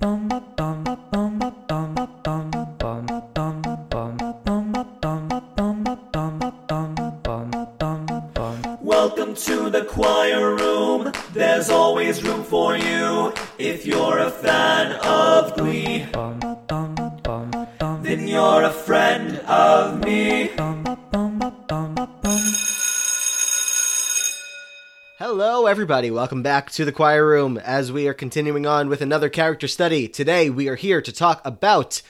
Welcome to the choir room. There's always room for you if you're a fan everybody. Welcome back to the choir room as we are continuing on with another character study. Today, we are here to talk about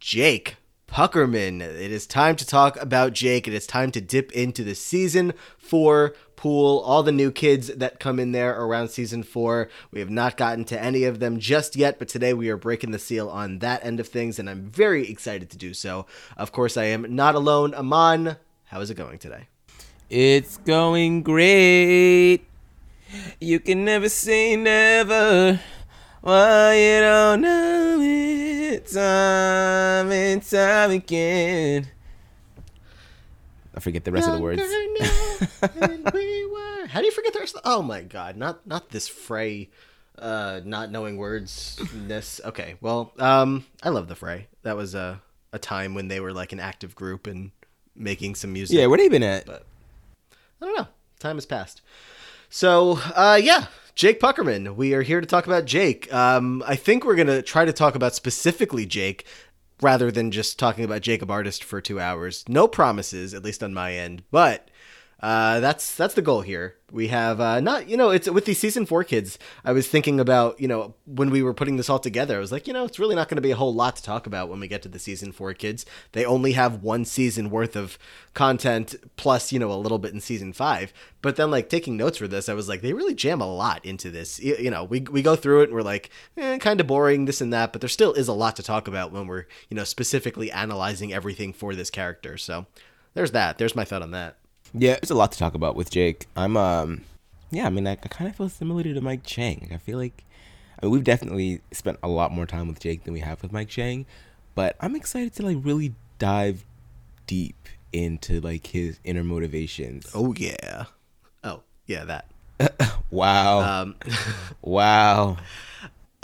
Jake Puckerman. It is time to talk about Jake. It is time to dip into the season four pool. All the new kids that come in there around season four. We have not gotten to any of them just yet, but today we are breaking the seal on that end of things, and I'm very excited to do so. Of course, I am not alone. Aman, how is it going today? It's going great. You can never say never. Why you don't know it time and time again. I forget the rest of the words. we were. How do you forget the rest? Of the... Oh my god! Not not this Fray, uh, not knowing words. This okay. Well, um, I love the Fray. That was a a time when they were like an active group and making some music. Yeah, where they been at? But I don't know. Time has passed. So, uh, yeah, Jake Puckerman. We are here to talk about Jake. Um, I think we're gonna try to talk about specifically Jake rather than just talking about Jacob Artist for two hours. No promises, at least on my end, but uh, that's that's the goal here. We have uh, not you know it's with these season four kids. I was thinking about you know when we were putting this all together. I was like you know it's really not going to be a whole lot to talk about when we get to the season four kids. They only have one season worth of content plus you know a little bit in season five. But then like taking notes for this, I was like they really jam a lot into this. You, you know we we go through it and we're like eh, kind of boring this and that, but there still is a lot to talk about when we're you know specifically analyzing everything for this character. So there's that. There's my thought on that. Yeah, there's a lot to talk about with Jake. I'm um yeah, I mean I, I kind of feel similar to Mike Chang. Like, I feel like I mean, we've definitely spent a lot more time with Jake than we have with Mike Chang, but I'm excited to like really dive deep into like his inner motivations. Oh yeah. Oh, yeah, that. wow. Um wow.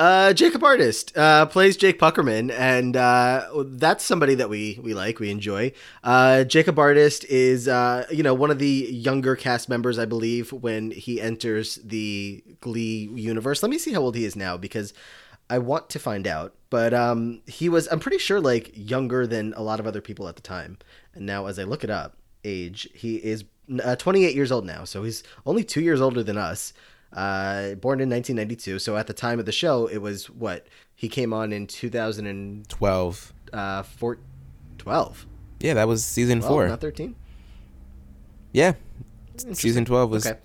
Uh, Jacob Artist uh, plays Jake Puckerman, and uh, that's somebody that we we like, we enjoy. Uh, Jacob Artist is uh, you know one of the younger cast members, I believe, when he enters the Glee universe. Let me see how old he is now because I want to find out. But um, he was, I'm pretty sure, like younger than a lot of other people at the time. And now, as I look it up, age, he is uh, 28 years old now, so he's only two years older than us uh, born in 1992. So at the time of the show, it was what he came on in 2012. Uh, four, 12. Yeah, that was season 12, four. not 13. Yeah, season 12 was. Okay,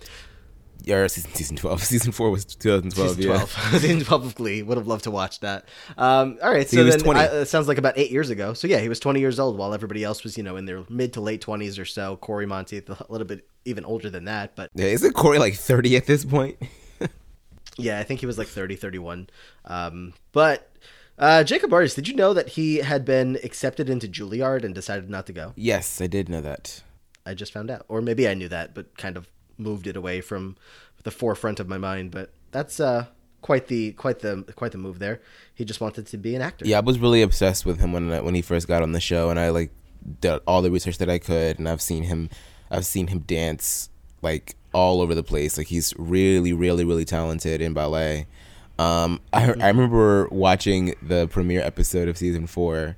Or season, season 12. Season 4 was 2012. season yeah. 12. season 12 of Glee. Would have loved to watch that. Um, all right, so He was then 20. I, it sounds like about eight years ago. So yeah, he was 20 years old while everybody else was, you know, in their mid to late 20s or so. Cory Monteith a little bit even older than that, but Yeah, isn't Cory like 30 at this point? Yeah, I think he was like 30, 31. Um, but uh, Jacob Artist, did you know that he had been accepted into Juilliard and decided not to go? yes, I did know that. I just found out. Or maybe I knew that, but kind of moved it away from the forefront of my mind. But that's uh, quite the quite the quite the move there. He just wanted to be an actor. Yeah, I was really obsessed with him when when he first got on the show, and I like did all the research that I could, and I've seen him, I've seen him dance like all over the place. Like he's really, really, really talented in ballet. Um, I I remember watching the premiere episode of season four,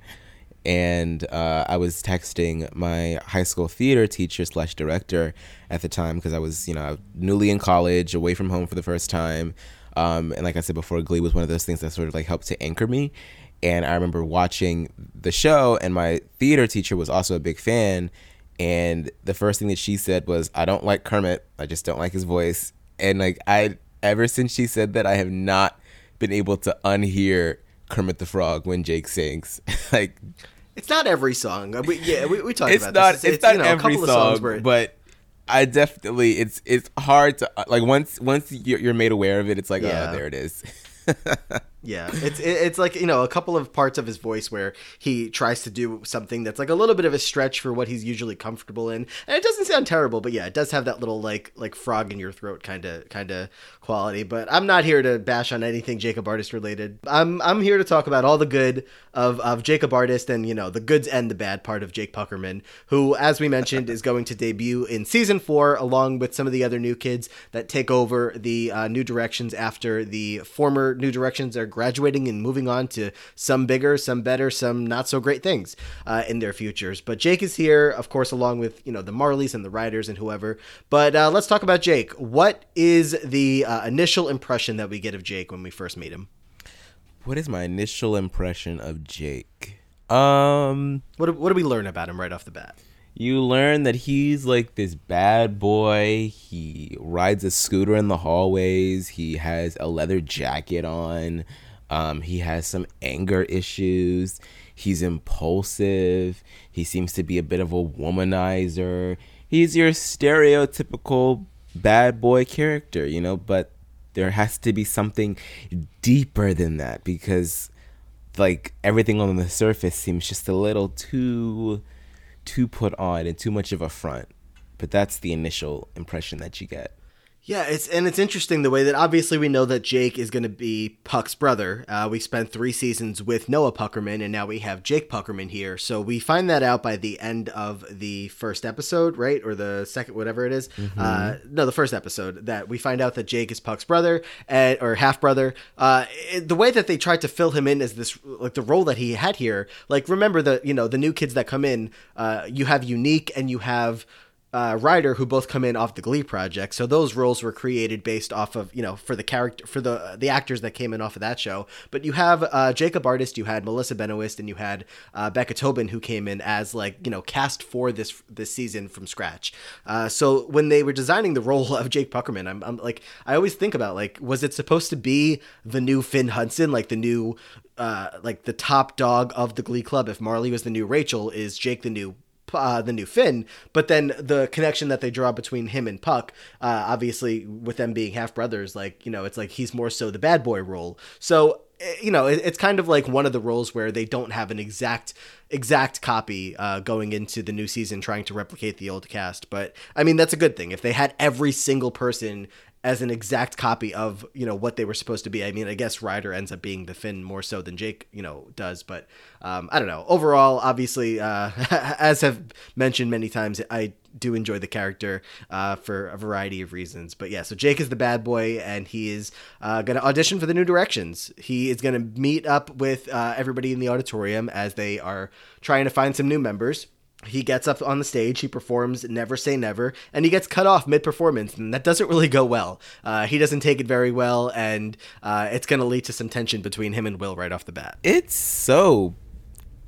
and uh, I was texting my high school theater teacher slash director at the time because I was you know newly in college, away from home for the first time. Um, and like I said before, Glee was one of those things that sort of like helped to anchor me. And I remember watching the show, and my theater teacher was also a big fan. And the first thing that she said was, "I don't like Kermit. I just don't like his voice." And like I, ever since she said that, I have not been able to unhear Kermit the Frog when Jake sings. like It's not every song. Uh, We, yeah, we, we talked it's about not this. it's, not you know, a every couple of songs song, where- but I definitely it's it's hard to like once once you're, you're made aware of it, it's like Yeah. oh there it is. Yeah, it's it's like you know a couple of parts of his voice where he tries to do something that's like a little bit of a stretch for what he's usually comfortable in, and it doesn't sound terrible, but yeah, it does have that little like like frog in your throat kind of kind of quality. But I'm not here to bash on anything Jacob Artist related. I'm I'm here to talk about all the good of of Jacob Artist and you know the goods and the bad part of Jake Puckerman, who, as we mentioned, is going to debut in season four along with some of the other new kids that take over the uh, New Directions after the former New Directions are graduating and moving on to some bigger, some better, some not so great things uh, in their futures. But Jake is here, of course, along with you know the Marleys and the Riders and whoever. But uh, let's talk about Jake. What is the uh, initial impression that we get of Jake when we first meet him? What is my initial impression of Jake? Um, What do, what do we learn about him right off the bat? you learn that he's like this bad boy. He rides a scooter in the hallways. He has a leather jacket on. Um, he has some anger issues. He's impulsive. He seems to be a bit of a womanizer. He's your stereotypical bad boy character, you know, but there has to be something deeper than that because like everything on the surface seems just a little too too put on and too much of a front. But that's the initial impression that you get. Yeah, it's and it's interesting the way that obviously we know that Jake is going to be Puck's brother. Uh, we spent three seasons with Noah Puckerman, and now we have Jake Puckerman here. So we find that out by the end of the first episode, right, or the second, whatever it is. Uh, no, the first episode that we find out that Jake is Puck's brother and, or half brother. Uh, the way that they tried to fill him in as this, like the role that he had here. Like remember the you know the new kids that come in. Uh, you have Unique and you have uh, who both come in off the Glee project. So those roles were created based off of you know for the character for the the actors that came in off of that show. But you have uh, Jacob Artist, you had Melissa Benoist, and you had uh, Becca Tobin, who came in as like you know cast for this this season from scratch. Uh, so when they were designing the role of Jake Puckerman, I'm, I'm like I always think about like was it supposed to be the new Finn Hudson, like the new uh, like the top dog of the Glee Club? If Marley was the new Rachel, is Jake the new uh, the new Finn, but then the connection that they draw between him and Puck, uh, obviously with them being half brothers, like you know, it's like he's more so the bad boy role. So eh, you know, it, it's kind of like one of the roles where they don't have an exact exact copy uh, going into the new season, trying to replicate the old cast. But I mean, that's a good thing if they had every single person as an exact copy of you know what they were supposed to be. I mean, I guess Ryder ends up being the Finn more so than Jake, you know, does. But um, I don't know. Overall, obviously, uh, as I've mentioned many times, I do enjoy the character uh, for a variety of reasons. But yeah, so Jake is the bad boy, and he is uh, going to audition for the New Directions. He is going to meet up with uh, everybody in the auditorium as they are trying to find some new members he gets up on the stage, he performs Never Say Never, and he gets cut off mid performance, and that doesn't really go well. Uh, he doesn't take it very well, and uh, it's going to lead to some tension between him and Will right off the bat. It's so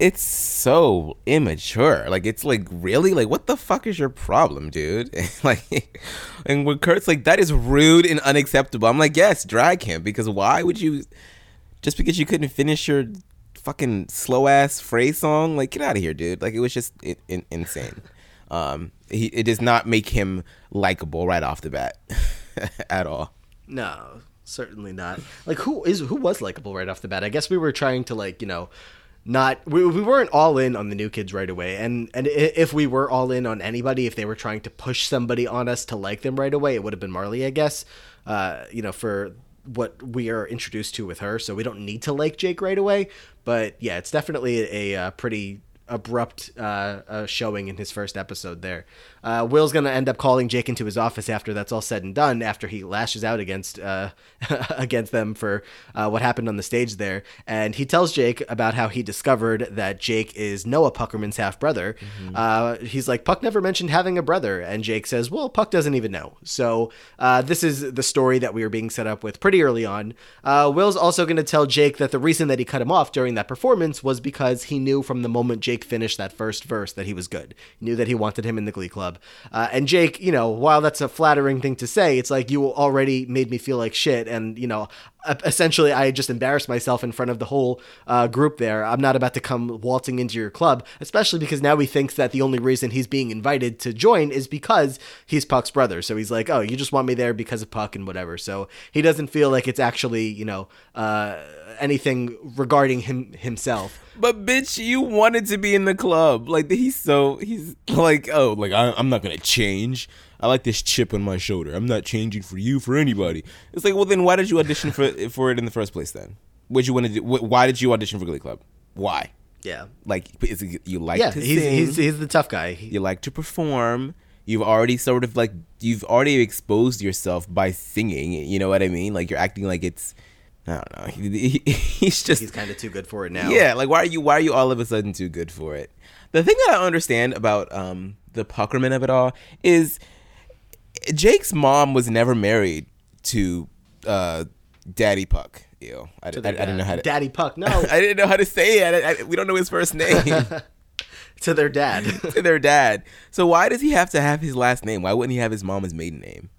it's so immature. Like it's like really like what the fuck is your problem, dude? like and when Kurt's like that is rude and unacceptable. I'm like, yes, drag him because why would you just because you couldn't finish your fucking slow ass phrase song? Like get out of here, dude. Like it was just in, in, insane. Um, he it does not make him likable right off the bat at all. No, certainly not. Like who is who was likable right off the bat? I guess we were trying to like you know. Not we, we weren't all in on the new kids right away, and and if we were all in on anybody, if they were trying to push somebody on us to like them right away, it would have been Marley, I guess. Uh, you know, for what we are introduced to with her, so we don't need to like Jake right away. But yeah, it's definitely a, a uh, pretty abrupt uh, uh, showing in his first episode there. Uh, Will's going to end up calling Jake into his office after that's all said and done, after he lashes out against uh, against them for uh, what happened on the stage there. And he tells Jake about how he discovered that Jake is Noah Puckerman's half brother. Uh, he's like, Puck never mentioned having a brother. And Jake says, Well, Puck doesn't even know. So uh, this is the story that we were being set up with pretty early on. Uh, Will's also going to tell Jake that the reason that he cut him off during that performance was because he knew from the moment Jake Jake finished that first verse that he was good. He knew that he wanted him in the Glee Club. Uh, and Jake, you know, while that's a flattering thing to say, it's like you already made me feel like shit, and you know, essentially I just embarrassed myself in front of the whole uh, group there. I'm not about to come waltzing into your club, especially because now he thinks that the only reason he's being invited to join is because he's Puck's brother. So he's like, oh, you just want me there because of Puck and whatever. So he doesn't feel like it's actually, you know, uh, anything regarding him himself. But bitch, you wanted to be in the club. Like he's so he's like, oh, like I, I'm not gonna change. I like this chip on my shoulder. I'm not changing for you for anybody. It's like, well, then why did you audition for for it in the first place? Then, what you want to do? Why did you audition for Glee Club? Why? Yeah. Like, is it, you like Yeah, to he's, sing? he's he's the tough guy. He- you like to perform. You've already sort of like you've already exposed yourself by singing. You know what I mean? Like you're acting like it's. I don't know. He, he- he's just he's kind of too good for it now. yeah, like why are you why are you all of a sudden too good for it? The thing that I understand about um the Puckerman of it all is Jake's mom was never married to uh Daddy Puck. Ew. I, I, I didn't know how to Daddy Puck. No, I didn't know how to say it. I, I, we don't know his first name to their dad. to their dad. So why does he have to have his last name? Why wouldn't he have his mom's maiden name?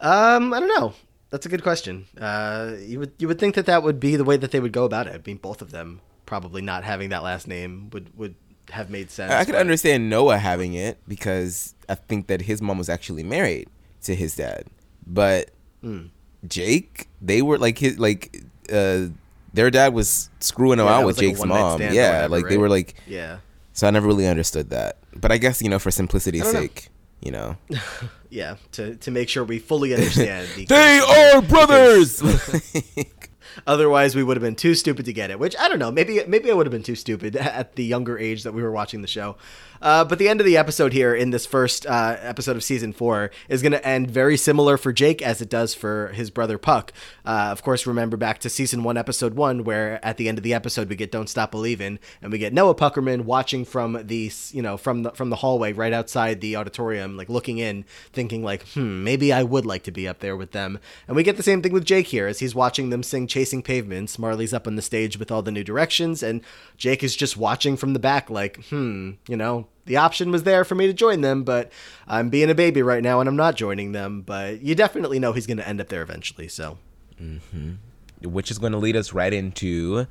Um, I don't know. That's a good question. Uh, you would you would think that that would be the way that they would go about it. I mean, both of them probably not having that last name would would have made sense. I could understand Noah having it because I think that his mom was actually married to his dad. But Hmm. Jake, they were like his like uh their dad was screwing him Yeah, out with like Jake's mom. Yeah, whatever, like they were like Yeah, so I never really understood that. But I guess, you know, for simplicity's don't know. sake, you know. yeah. To to make sure we fully understand. the they are brothers. Otherwise, we would have been too stupid to get it. Which I don't know. Maybe maybe I would have been too stupid at the younger age that we were watching the show. Uh, but the end of the episode here in this first uh, episode of season four is going to end very similar for Jake as it does for his brother Puck. Uh, of course, remember back to season one, episode one, where at the end of the episode we get "Don't Stop Believing" and we get Noah Puckerman watching from the you know from the from the hallway right outside the auditorium, like looking in, thinking like, hmm, maybe I would like to be up there with them. And we get the same thing with Jake here as he's watching them sing "Chasing Pavements." Marley's up on the stage with all the new directions, and Jake is just watching from the back, like, hmm, you know, the option was there for me to join them, but I'm being a baby right now and I'm not joining them. But you definitely know he's going to end up there eventually. So Which is going to lead us right into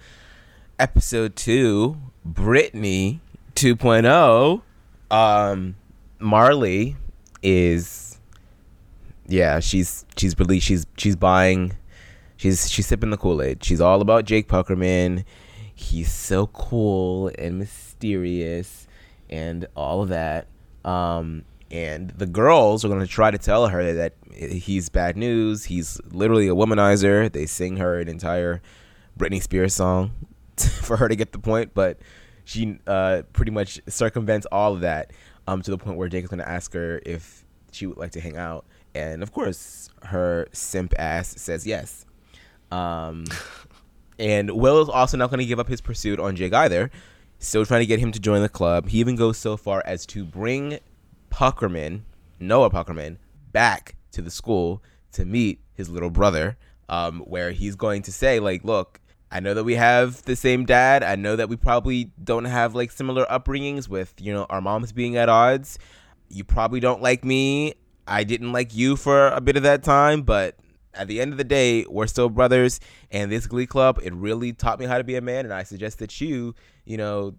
episode two, Brittany 2.0. Um, Marley is, yeah, she's she's really she's she's buying, she's she's sipping the Kool Aid. She's all about Jake Puckerman. He's so cool and mysterious, and all of that. Um, and the girls are going to try to tell her that he's bad news. He's literally a womanizer. They sing her an entire Britney Spears song for her to get the point, but she uh, pretty much circumvents all of that um, to the point where Jake is going to ask her if she would like to hang out. And of course, her simp ass says yes. Um, and Will is also not going to give up his pursuit on Jake either. Still trying to get him to join the club. He even goes so far as to bring Puckerman, Noah Puckerman, back to the school to meet his little brother, um, where he's going to say, like, look, I know that we have the same dad. I know that we probably don't have like similar upbringings with, you know, our moms being at odds. You probably don't like me. I didn't like you for a bit of that time, but at the end of the day, we're still brothers. And this Glee Club, it really taught me how to be a man. And I suggest that you, you know,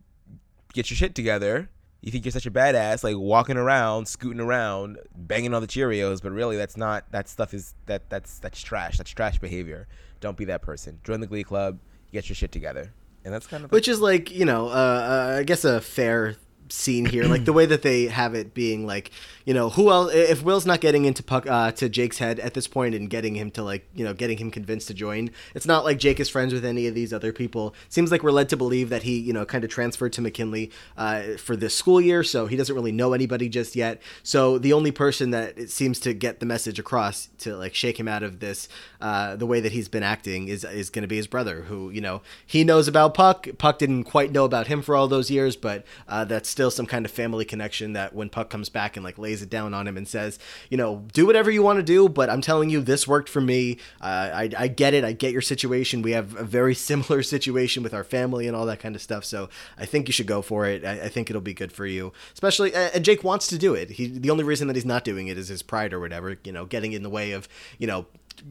get your shit together. You think you're such a badass, like walking around, scooting around, banging on the Cheerios, but really that's not that stuff is that that's that's trash. That's trash behavior. Don't be that person. Join the Glee Club, get your shit together. And that's kind of which is like you know, uh, uh, I guess a fair scene here, like the way that they have it being like, you know, who else? If Will's not getting into Puck uh, to Jake's head at this point and getting him to like, you know, getting him convinced to join, it's not like Jake is friends with any of these other people. Seems like we're led to believe that he, you know, kind of transferred to McKinley uh, for this school year, so he doesn't really know anybody just yet. So the only person that it seems to get the message across to like shake him out of this, uh, the way that he's been acting is is going to be his brother, who you know he knows about Puck. Puck didn't quite know about him for all those years, but uh, that's still still some kind of family connection that when Puck comes back and like lays it down on him and says, you know, do whatever you want to do, but I'm telling you, this worked for me. Uh, I, I get it. I get your situation. We have a very similar situation with our family and all that kind of stuff. So I think you should go for it. I, I think it'll be good for you, especially. And Jake wants to do it. He the only reason that he's not doing it is his pride or whatever. You know, getting in the way of you know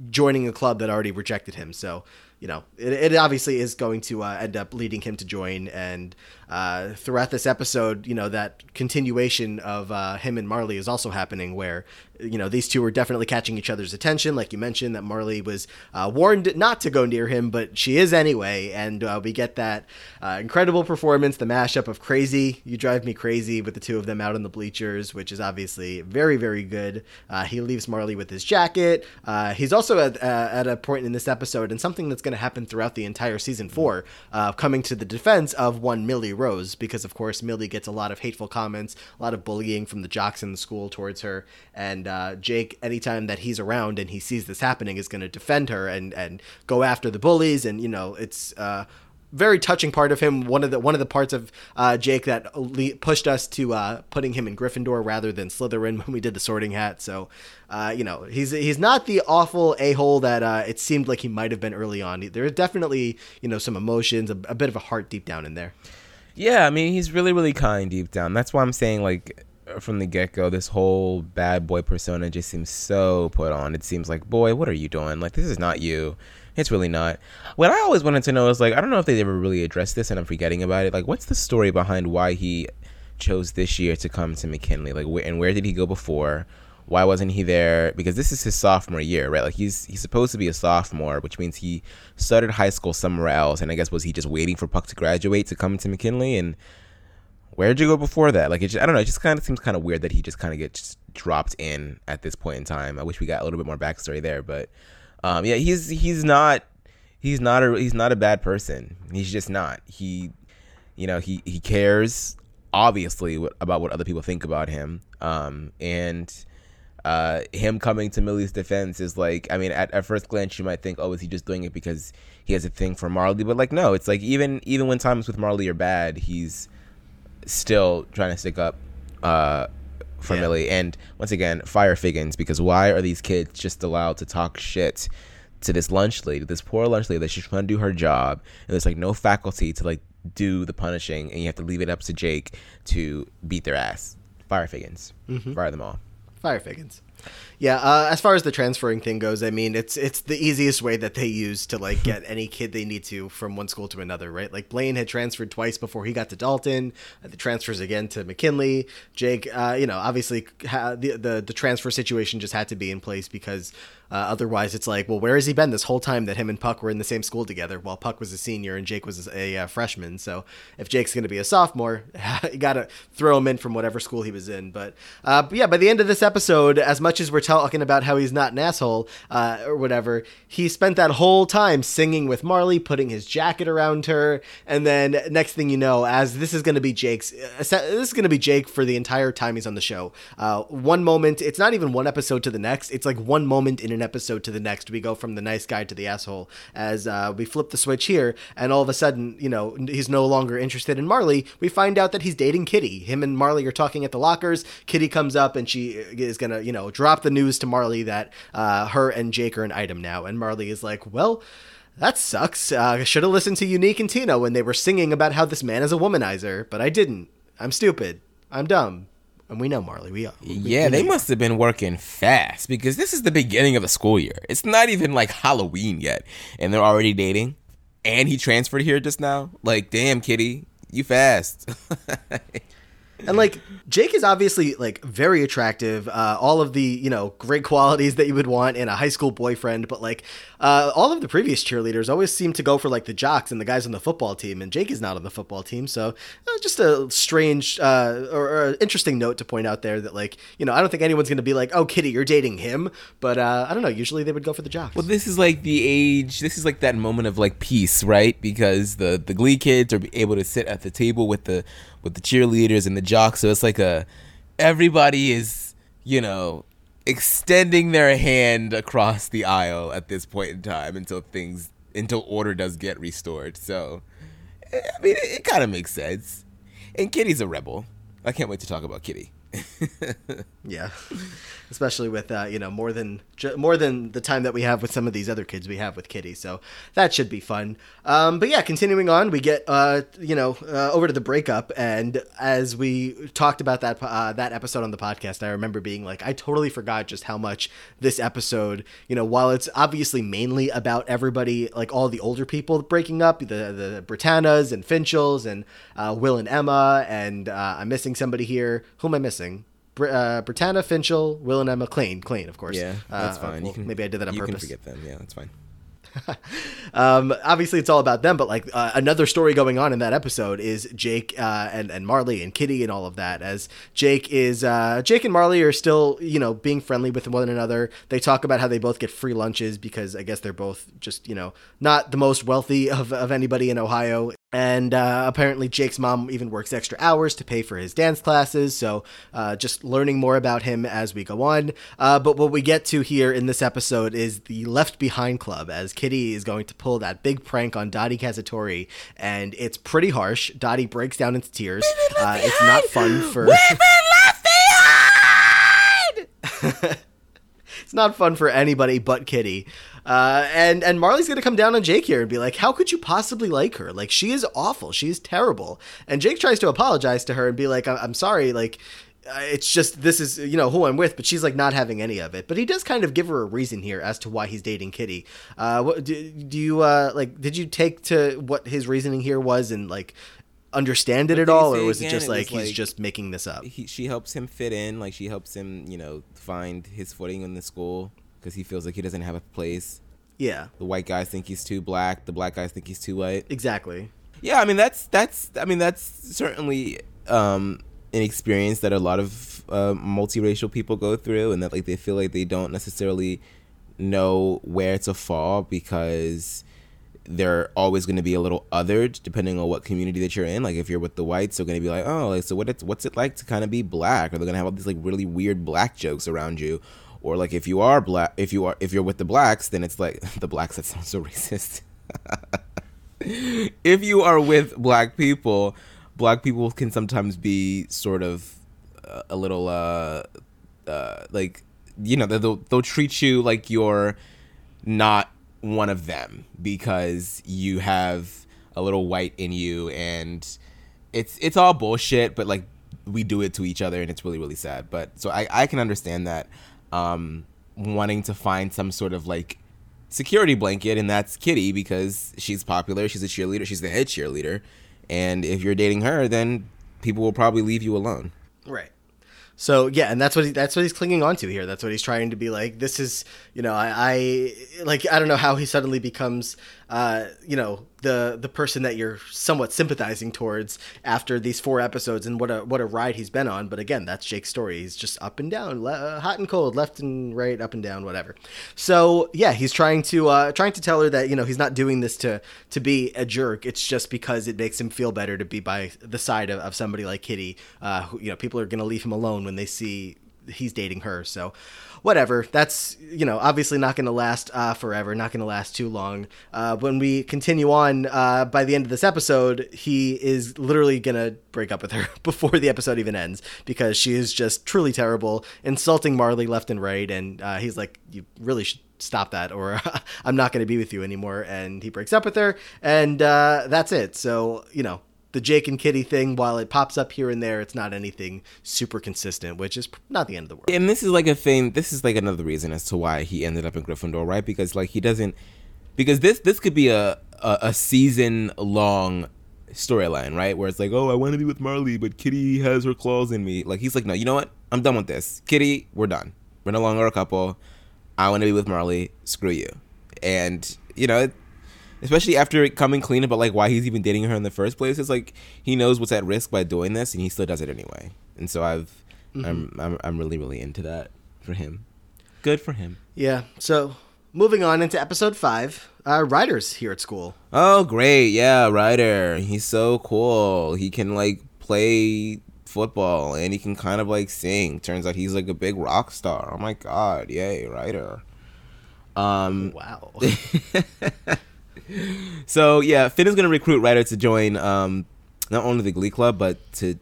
joining a club that already rejected him. So you know, it, it obviously is going to uh, end up leading him to join. And uh, throughout this episode, you know, that continuation of uh, him and Marley is also happening where, you know, these two were definitely catching each other's attention. Like you mentioned, that Marley was uh, warned not to go near him, but she is anyway. And uh, we get that uh, incredible performance, the mashup of Crazy, You Drive Me Crazy, with the two of them out on the bleachers, which is obviously very, very good. he leaves Marley with his jacket. he's also at, at a point in this episode, and something that's going to happen throughout the entire season four, coming to the defense of one Millie Rose because, of course, Millie gets a lot of hateful comments, a lot of bullying from the jocks in the school towards her. And uh, Jake, anytime that he's around and he sees this happening, is going to defend her and and go after the bullies. And you know, it's uh, very touching part of him. One of the one of the parts of uh, Jake that le- pushed us to uh, putting him in Gryffindor rather than Slytherin when we did the Sorting Hat. So, uh, you know, he's he's not the awful a hole that uh, it seemed like he might have been early on. There's definitely you know some emotions, a, a bit of a heart deep down in there. Yeah, I mean, he's really, really kind deep down. That's why I'm saying, like, from the get go, this whole bad boy persona just seems so put on. It seems like, boy, what are you doing? Like, this is not you. It's really not. What I always wanted to know is, like, I don't know if they ever really addressed this and I'm forgetting about it. Like, what's the story behind why he chose this year to come to McKinley? Like, and where did he go before? why wasn't he there? Because this is his sophomore year, right? Like he's he's supposed to be a sophomore, which means he started high school somewhere else. And I guess was he just waiting for Puck to graduate to come to McKinley? And where'd you go before that? Like it just, I don't know. It just kind of seems kind of weird that he just kind of gets dropped in at this point in time. I wish we got a little bit more backstory there, but um, yeah, he's he's not he's not a he's not a bad person. He's just not. He you know he he cares obviously about what other people think about him um, and uh, him coming to Millie's defense is like, I mean, at, at first glance, you might think, oh, is he just doing it because he has a thing for Marley? But like, no, it's like even even when times with Marley are bad, he's still trying to stick up uh, for yeah. Millie. And once again, fire Figgins because why are these kids just allowed to talk shit to this lunch lady, this poor lunch lady that's just trying to do her job, and there's like no faculty to like do the punishing, and you have to leave it up to Jake to beat their ass. Fire Figgins, mm-hmm. fire them all. Fire Figgins. Yeah, uh, as far as the transferring thing goes, I mean, it's it's the easiest way that they use to like get any kid they need to from one school to another, right? Like Blaine had transferred twice before he got to Dalton. Uh, the transfers again to McKinley. Jake, uh, you know, obviously ha- the, the the transfer situation just had to be in place because uh, otherwise, it's like, well, where has he been this whole time that him and Puck were in the same school together while Puck was a senior and Jake was a, a freshman? So if Jake's going to be a sophomore, you got to throw him in from whatever school he was in. But, uh, but, yeah, by the end of this episode, as much as we're talking about how he's not an asshole uh, or whatever, he spent that whole time singing with Marley, putting his jacket around her, and then next thing you know, as this is going to be Jake's, uh, this is going to be Jake for the entire time he's on the show. Uh, one moment, it's not even one episode to the next; it's like one moment in an episode to the next, we go from the nice guy to the asshole as uh, we flip the switch here, and all of a sudden, you know, he's no longer interested in Marley. We find out that he's dating Kitty. Him and Marley are talking at the lockers. Kitty comes up and she is gonna, you know, drop the news to Marley that uh, her and Jake are an item now, and Marley is like, well that sucks. Uh, I should have listened to Unique and Tina when they were singing about how this man is a womanizer, but I didn't. I'm stupid. I'm dumb. And we know Marley. We, we yeah, we they must have been working fast because this is the beginning of the school year. It's not even like Halloween yet, and they're already dating. And he transferred here just now. Like, damn, Kitty, you fast. And like Jake is obviously like very attractive, uh, all of the you know great qualities that you would want in a high school boyfriend. But like uh, all of the previous cheerleaders always seem to go for like the jocks and the guys on the football team, and Jake is not on the football team. So uh, just a strange uh, or, or interesting note to point out there that like you know I don't think anyone's gonna be like, oh Kitty, you're dating him, but uh, I don't know. Usually they would go for the jocks. Well, this is like the age. This is like that moment of like peace, right? Because the the Glee kids are able to sit at the table with the with the cheerleaders and the jocks. So it's like a everybody is, you know, extending their hand across the aisle at this point in time until things until order does get restored. So I mean, it, it kind of makes sense. And Kitty's a rebel. I can't wait to talk about Kitty. Yeah, especially with uh, you know more than more than the time that we have with some of these other kids we have with Kitty, so that should be fun. Um, but yeah, continuing on, we get uh, you know uh, over to the breakup, and as we talked about that uh, that episode on the podcast, I remember being like, I totally forgot just how much this episode, you know, while it's obviously mainly about everybody, like all the older people breaking up, the the Brittanas and Finchels and uh, Will and Emma, and uh, I'm missing somebody here. Who am I missing? Br- uh, Britannia, Finchel, Will and Emma, Klaine, Klaine, of course. Yeah, Uh, that's fine. well, you can maybe I did that on you purpose. can forget them. Yeah, that's fine. Um, obviously, it's all about them, but like uh, another story going on in that episode is Jake uh, and and Marley and Kitty and all of that. As Jake is uh, Jake and Marley are still you know being friendly with one another. They talk about how they both get free lunches because I guess they're both just you know not the most wealthy of of anybody in Ohio. And uh, apparently, Jake's mom even works extra hours to pay for his dance classes. So, uh, just learning more about him as we go on. Uh, but what we get to here in this episode is the Left Behind Club, as Kitty is going to pull that big prank on Dottie Kazatori, and it's pretty harsh. Dottie breaks down into tears. Uh, it's not fun for. it's not fun for anybody but Kitty. Uh, and and Marley's gonna come down on Jake here and be like, "How could you possibly like her? Like she is awful. She is terrible." And Jake tries to apologize to her and be like, "I- "I'm sorry. Like." Uh, it's just this is you know who I'm with, but she's like not having any of it. But he does kind of give her a reason here as to why he's dating Kitty. Uh, what do, do you uh like? Did you take to what his reasoning here was and like understand it at all, or was it just It like he's like- just making this up? He, she helps him fit in, like she helps him, you know, find his footing in the school because he feels like he doesn't have a place. Yeah, The white guys think he's too black. The black guys think he's too white. exactly. Yeah, I mean that's that's I mean that's certainly um, an experience that a lot of uh, multiracial people go through, and that like they feel like they don't necessarily know where to fall because they're always going to be a little othered depending on what community that you're in. Like if you're with the whites, they're going to be like, oh, like so what? It's, what's it like to kind of be black? Or they're going to have all these like really weird black jokes around you. Or like if you are black, if you are if you're with the blacks, then it's like the blacks. That sounds so racist. if you are with black people, black people can sometimes be sort of uh, a little uh, uh, like you know they'll they'll treat you like you're not one of them because you have a little white in you and it's it's all bullshit but like we do it to each other and it's really really sad but so i i can understand that um wanting to find some sort of like security blanket and that's kitty because she's popular she's a cheerleader she's the head cheerleader and if you're dating her then people will probably leave you alone Right. So yeah, and that's what he, that's what he's clinging on to here. That's what he's trying to be like. This is you know I, I like I don't know how he suddenly becomes uh, you know the the person that you're somewhat sympathizing towards after these four episodes and what a what a ride he's been on. But again, that's Jake's story. He's just up and down, le- uh, hot and cold, left and right, up and down, whatever. So yeah, he's trying to uh, trying to tell her that you know he's not doing this to to be a jerk. It's just because it makes him feel better to be by the side of, of somebody like Kitty. Uh, who, you know, people are gonna leave him alone when they see he's dating her. So whatever. That's you know obviously not going to last uh, forever. Not going to last too long. Uh, when we continue on, uh, by the end of this episode, he is literally going to break up with her before the episode even ends because she is just truly terrible, insulting Marley left and right, and uh, he's like, "You really should." Stop that, or I'm not going to be with you anymore. And he breaks up with her, and uh, that's it. So, you know, the Jake and Kitty thing, while it pops up here and there, it's not anything super consistent, which is not the end of the world. and this is like a thing this is like another reason as to why he ended up in gryffindor right? Because like he doesn't because this this could be a a, a season long storyline right? Where it's like oh i want to be with marley but kitty has her claws in me. Like he's like no you know what? I'm done with this. Kitty we're done. We're no longer a couple. I want to be with marley. Screw you. And you know especially after coming clean about like why he's even dating her in the first place it's like he knows what's at risk by doing this and he still does it anyway. And so i've I'm, I'm i'm really really into that for him. Good for him. Yeah. So moving on into episode five, uh, Ryder's here at school. oh great. Yeah ryder. He's so cool. He can like play football and he can kind of like sing. Turns out he's like a big rock star. Oh my god. Yay ryder. Um Wow. So yeah, Finn is gonna recruit Ryder to join um, not only the Glee Club but to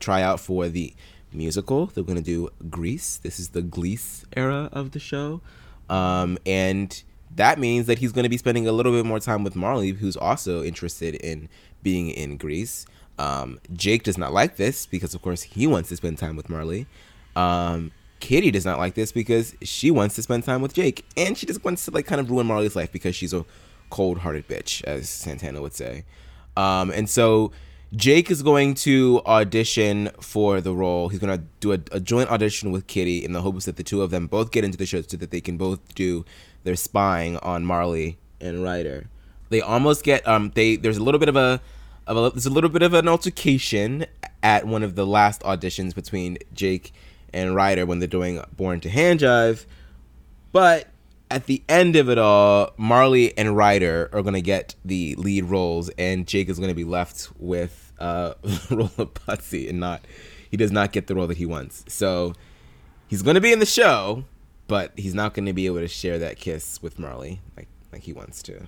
try out for the musical. They're going to do Grease. This is the Glease era of the show. Um, and that means that he's going to be spending a little bit more time with Marley, who's also interested in being in Grease. Um, Jake does not like this because, of course, he wants to spend time with Marley. Um, Kitty does not like this because she wants to spend time with Jake, and she just wants to like kind of ruin Marley's life because she's a cold-hearted bitch, as Santana would say. Um, and so Jake is going to audition for the role. He's going to do a, a, joint audition with Kitty in the hopes that the two of them both get into the show so that they can both do their spying on Marley and Ryder. They almost get um they there's a little bit of a of a, there's a little bit of an altercation at one of the last auditions between Jake and Ryder when they're doing Born to Hand Jive. But at the end of it all, Marley and Ryder are gonna get the lead roles, and Jake is gonna be left with uh, the role of Putsy, and not he does not get the role that he wants. So he's gonna be in the show, but he's not gonna be able to share that kiss with Marley like like he wants to.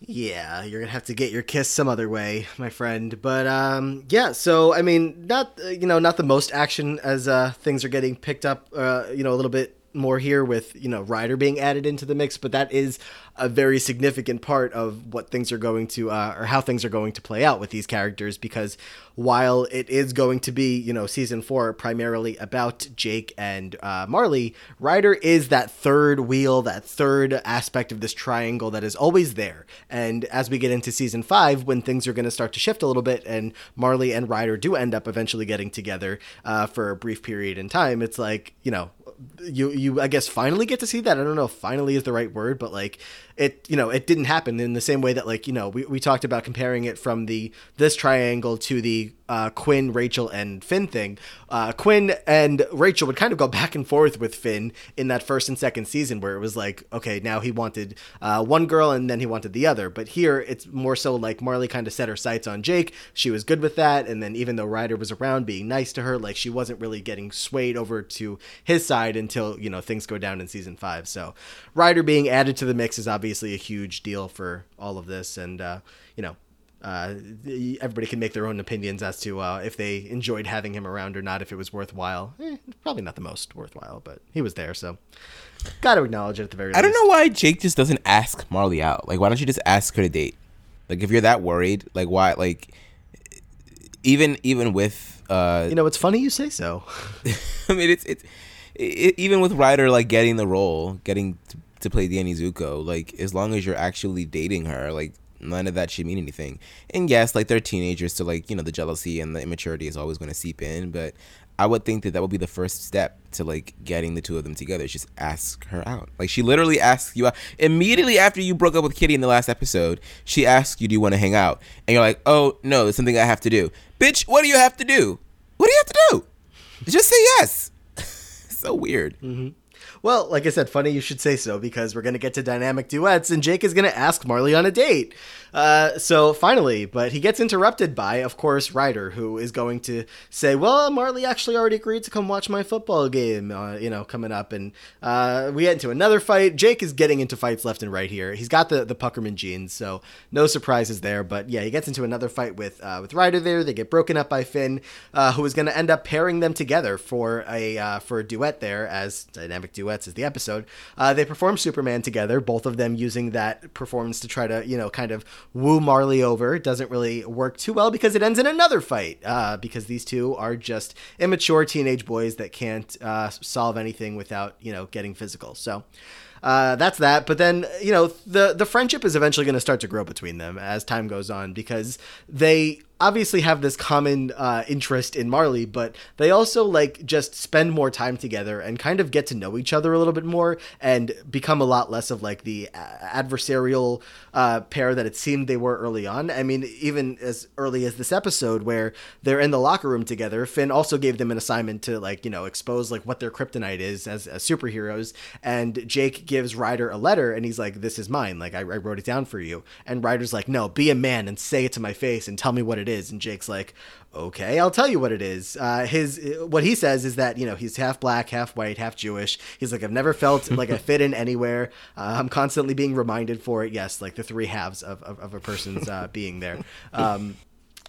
Yeah, you're gonna have to get your kiss some other way, my friend. But um, yeah. So I mean, not uh, you know, not the most action as uh, things are getting picked up. Uh, you know, a little bit more here with you know Ryder being added into the mix, but that is a very significant part of what things are going to uh, or how things are going to play out with these characters because while it is going to be you know season four primarily about Jake and uh, Marley, Ryder is that third wheel, that third aspect of this triangle that is always there. And as we get into season five, when things are going to start to shift a little bit, and Marley and Ryder do end up eventually getting together uh, for a brief period in time, it's like you know you you I guess finally get to see that. I don't know if finally is the right word, but like it you know it didn't happen in the same way that like you know we, we talked about comparing it from the this triangle to the uh, Quinn, Rachel, and Finn thing. Uh, Quinn and Rachel would kind of go back and forth with Finn in that first and second season, where it was like, okay, now he wanted uh, one girl and then he wanted the other. But here it's more so like Marley kind of set her sights on Jake. She was good with that, and then even though Ryder was around being nice to her, like she wasn't really getting swayed over to his side until you know things go down in season five. So Ryder being added to the mix is obviously a huge deal for all of this, and uh, you know uh, everybody can make their own opinions as to uh, if they enjoyed having him around or not, if it was worthwhile. Eh, probably not the most worthwhile, but he was there, so got to acknowledge it at the very. I don't know why Jake just doesn't ask Marley out. Like, why don't you just ask her to date? Like, if you're that worried, like, why? Like, even even with uh, you know, it's funny you say so. I mean, it's it's it, even with Ryder like getting the role, getting to, play Danny Zuko. Like, as long as you're actually dating her, like none of that should mean anything. And yes, like they're teenagers, so like you know the jealousy and the immaturity is always going to seep in. But I would think that that would be the first step to like getting the two of them together. Just ask her out. Like she literally asks you out immediately after you broke up with Kitty in the last episode. She asks you, "Do you want to hang out?" And you're like, "Oh no, it's something I have to do." Bitch, what do you have to do? What do you have to do? Just say yes. so weird. Mm-hmm. Well, like I said, funny you should say so because we're going to get to dynamic duets and Jake is going to ask Marley on a date. Uh, so finally, but he gets interrupted by, of course, Ryder, who is going to say, "Well, Marley actually already agreed to come watch my football game, uh, you know, coming up." And uh, we get into another fight. Jake is getting into fights left and right here. He's got the the Puckerman genes, so no surprises there. But yeah, he gets into another fight with uh, with Ryder there. They get broken up by Finn, uh, who is going to end up pairing them together for a uh, for a duet there, as dynamic duets is the episode. they perform Superman together, both of them using that performance to try to you know kind of woo Marley over. It doesn't really work too well because it ends in another fight. Uh, because these two are just immature teenage boys that can't uh, solve anything without you know getting physical. So. Uh, that's that. But then, you know, the the friendship is eventually going to start to grow between them as time goes on because they obviously have this common uh, interest in Marley, but they also like just spend more time together and kind of get to know each other a little bit more and become a lot less of like the adversarial uh, pair that it seemed they were early on. I mean, even as early as this episode where they're in the locker room together, Finn also gave them an assignment to like you know expose like what their kryptonite is as, as superheroes, and Jake gives Ryder a letter and he's like, "This is mine. Like I, I wrote it down for you," and Ryder's like, "No, be a man and say it to my face and tell me what it is. And Jake's like, okay, I'll tell you what it is. Uh, his what he says is that you know he's half black, half white, half Jewish. He's like, I've never felt like I fit in anywhere. Uh, I'm constantly being reminded for it. Yes, like the three halves of of, of a person's uh, being there. Um,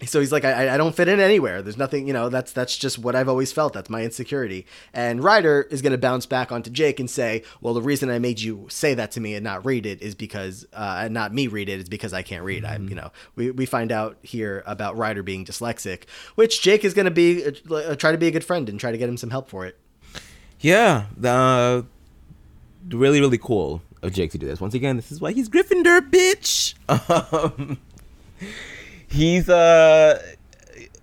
so he's like, I, I don't fit in anywhere. There's nothing, you know. That's that's just what I've always felt. That's my insecurity. And Ryder is going to bounce back onto Jake and say, well, the reason I made you say that to me and not read it is because, uh, and not me read it is because I can't read. Mm-hmm. I, you know, we we find out here about Ryder being dyslexic, which Jake is going to be uh, try to be a good friend and try to get him some help for it. Yeah, uh, really, really cool of Jake to do this. Once again, this is why he's Gryffindor, bitch. Um, he's uh,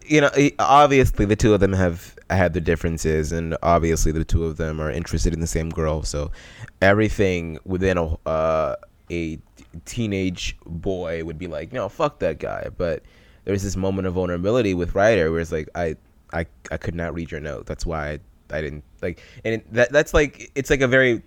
you know, obviously the two of them have had their differences, and obviously the two of them are interested in the same girl. So everything within a uh, a teenage boy would be like, no, fuck that guy. But there's this moment of vulnerability with Ryder where it's like, I, I, I could not read your note. That's why I, I didn't like, and it, that that's like, it's like a very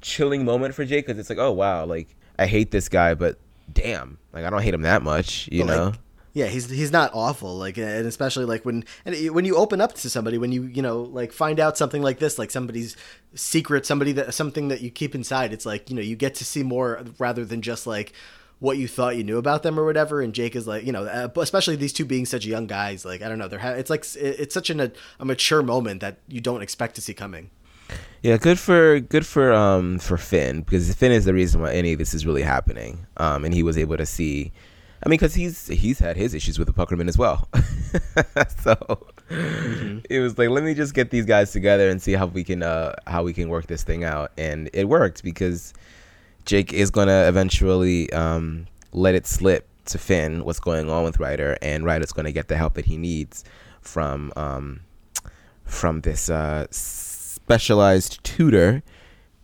chilling moment for Jake because it's like, oh wow, like I hate this guy, but damn, like I don't hate him that much, you But, know? like, yeah, he's he's not awful. Like, and especially like when and when you open up to somebody, when you you know like find out something like this, like somebody's secret, somebody that something that you keep inside. It's like you know you get to see more rather than just like what you thought you knew about them or whatever. And Jake is like, you know, uh, especially these two being such young guys. Like, I don't know, they're ha- it's like it's such an, a, a mature moment that you don't expect to see coming. Yeah, good for good for um for Finn because Finn is the reason why any of this is really happening. Um, and he was able to see. I mean, because he's he's had his issues with the Puckerman as well. so it was like, let me just get these guys together and see how we can uh how we can work this thing out. And it worked because Jake is gonna eventually um let it slip to Finn what's going on with Ryder, and Ryder's gonna get the help that he needs from um from this uh, specialized tutor.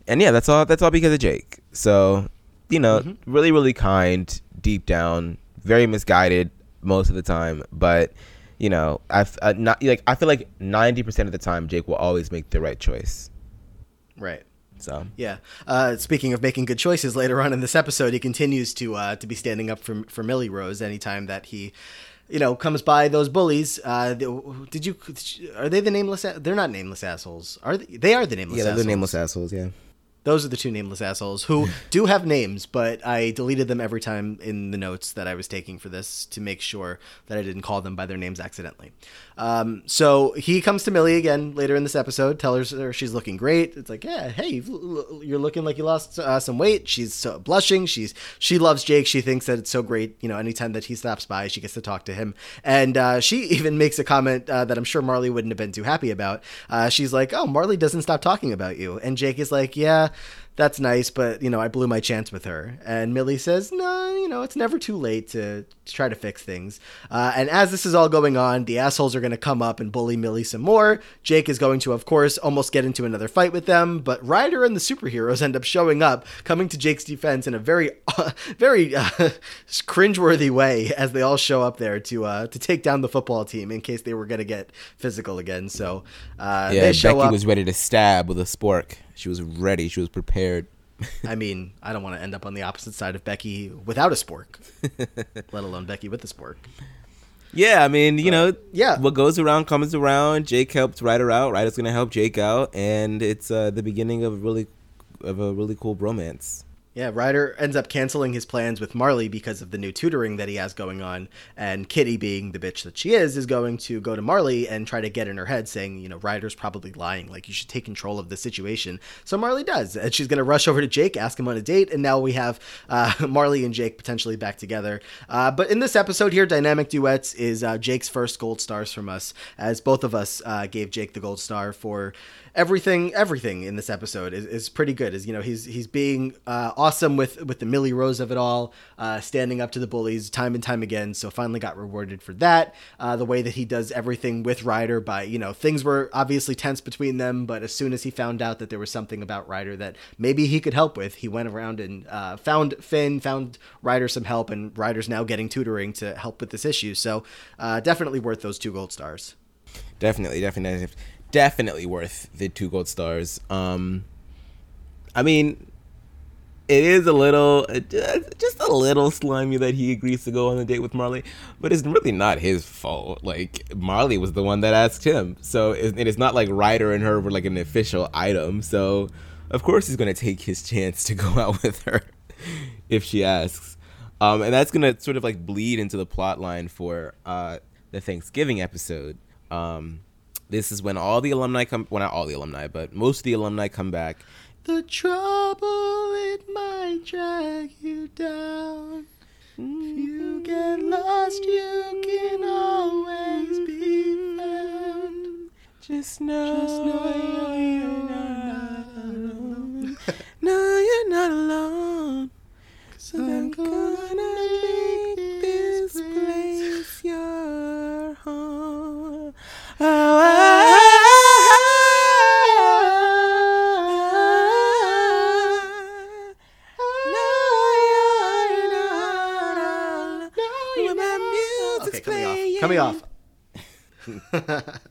And yeah, that's all. That's all because of Jake. So, you know, really, really kind, deep down, very misguided most of the time. But you know, I've uh, not like I feel like ninety percent of the time, Jake will always make the right choice. Right. So Yeah. Uh, speaking of making good choices, later on in this episode, he continues to uh, to be standing up for for Millie Rose anytime that he, you know, comes by those bullies. Uh, did you? Are they the nameless? They're not nameless assholes. Are they? They are the nameless. yeah, they're the nameless assholes. Yeah. Those are the two nameless assholes who do have names, but I deleted them every time in the notes that I was taking for this to make sure that I didn't call them by their names accidentally. Um, so he comes to Millie again later in this episode, tells her she's looking great. It's like, yeah, hey, you've- you're looking like you lost uh, some weight. She's so blushing. She's she loves Jake. She thinks that it's so great. You know, anytime that he stops by, she gets to talk to him, and uh, she even makes a comment uh, that I'm sure Marley wouldn't have been too happy about. Uh, she's like, oh, Marley doesn't stop talking about you, and Jake is like, yeah that's nice, but you know, I blew my chance with her. And Millie says, no, you know, it's never too late to, to try to fix things. Uh, and as this is all going on, the assholes are going to come up and bully Millie some more. Jake is going to, of course, almost get into another fight with them, but Ryder and the superheroes end up showing up, coming to Jake's defense in a very, very uh, cringeworthy way as they all show up there to uh, to take down the football team in case they were going to get physical again. So uh, Yeah. they show Becky up. was ready to stab with a spork. She was ready. She was prepared. I mean, I don't want to end up on the opposite side of Becky without a spork, let alone Becky with a spork. Yeah, I mean, you know, yeah. what goes around comes around. Jake helped Ryder out. Ryder's gonna help Jake out, and it's uh, the beginning of a really, of a really cool bromance. Yeah, Ryder ends up canceling his plans with Marley because of the new tutoring that he has going on, and Kitty, being the bitch that she is, is going to go to Marley and try to get in her head, saying, you know, Ryder's probably lying. Like you should take control of the situation. So Marley does, and she's going to rush over to Jake, ask him on a date, and now we have uh, Marley and Jake potentially back together. Uh, but in this episode here, Dynamic Duets is uh, Jake's first gold stars from us, as both of us uh, gave Jake the gold star for everything everything in this episode is, is pretty good. Is you know he's he's being uh, awesome with with the millie rose of it all uh, standing up to the bullies time and time again. So finally got rewarded for that uh, the way that he does everything with ryder by you know things were obviously tense between them but as soon as he found out that there was something about ryder that maybe he could help with he went around and uh, found finn found ryder some help and ryder's now getting tutoring to help with this issue. So uh, definitely worth those two gold stars. Definitely, definitely, definitely worth the two gold stars. Um, I mean, it is a little, uh, just a little slimy that he agrees to go on a date with Marley, but it's really not his fault. Like Marley was the one that asked him, so it, is not like Ryder and her were like an official item. So of course he's gonna take his chance to go out with her if she asks. Um, and that's gonna sort of like bleed into the plot line for uh, the Thanksgiving episode. Um, this is when all the alumni come. Well, not all the alumni, but most of the alumni come back. The trouble it might drag you down. If you get lost, you can always be found. Just know, Just know you're not alone. no, you're not alone. 'Cause I'm gonna make coming off. Off.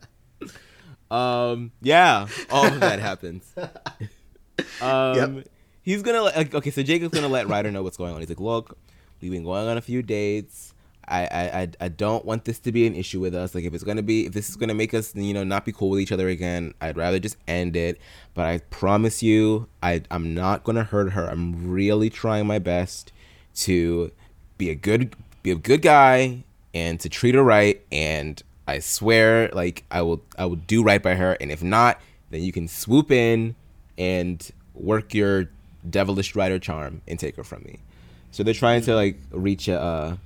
Um. Yeah. All of that happens. Um. Yep. He's gonna like, Okay. So Jacob's gonna let Ryder know what's going on. He's like, "Look, we've been going on a few dates. I, I, I, I don't want this to be an issue with us. Like, if it's gonna be, if this is gonna make us, you know, not be cool with each other again, I'd rather just end it. But I promise you, I, I'm not gonna hurt her. I'm really trying my best to be a good, be a good guy and to treat her right. And I swear, like, I will, I will do right by her. And if not, then you can swoop in and work your devilish Ryder charm and take her from me. So they're trying to like reach a. Uh,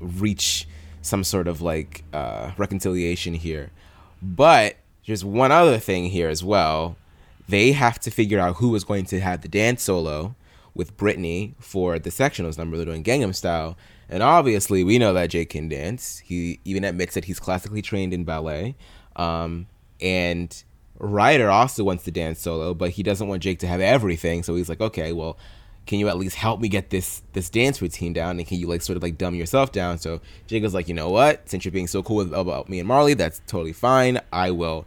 reach some sort of like uh, reconciliation here. But there's one other thing here as well. They have to figure out who is going to have the dance solo with Brittany for the sectionals number. They're doing Gangnam Style. And obviously, we know that Jake can dance. He even admits that he's classically trained in ballet. Um, and Ryder also wants to dance solo, but he doesn't want Jake to have everything. So he's like, okay, well, can you at least help me get this this dance routine down and can you like sort of like dumb yourself down so jacob's like you know what since you're being so cool with, about me and marley that's totally fine i will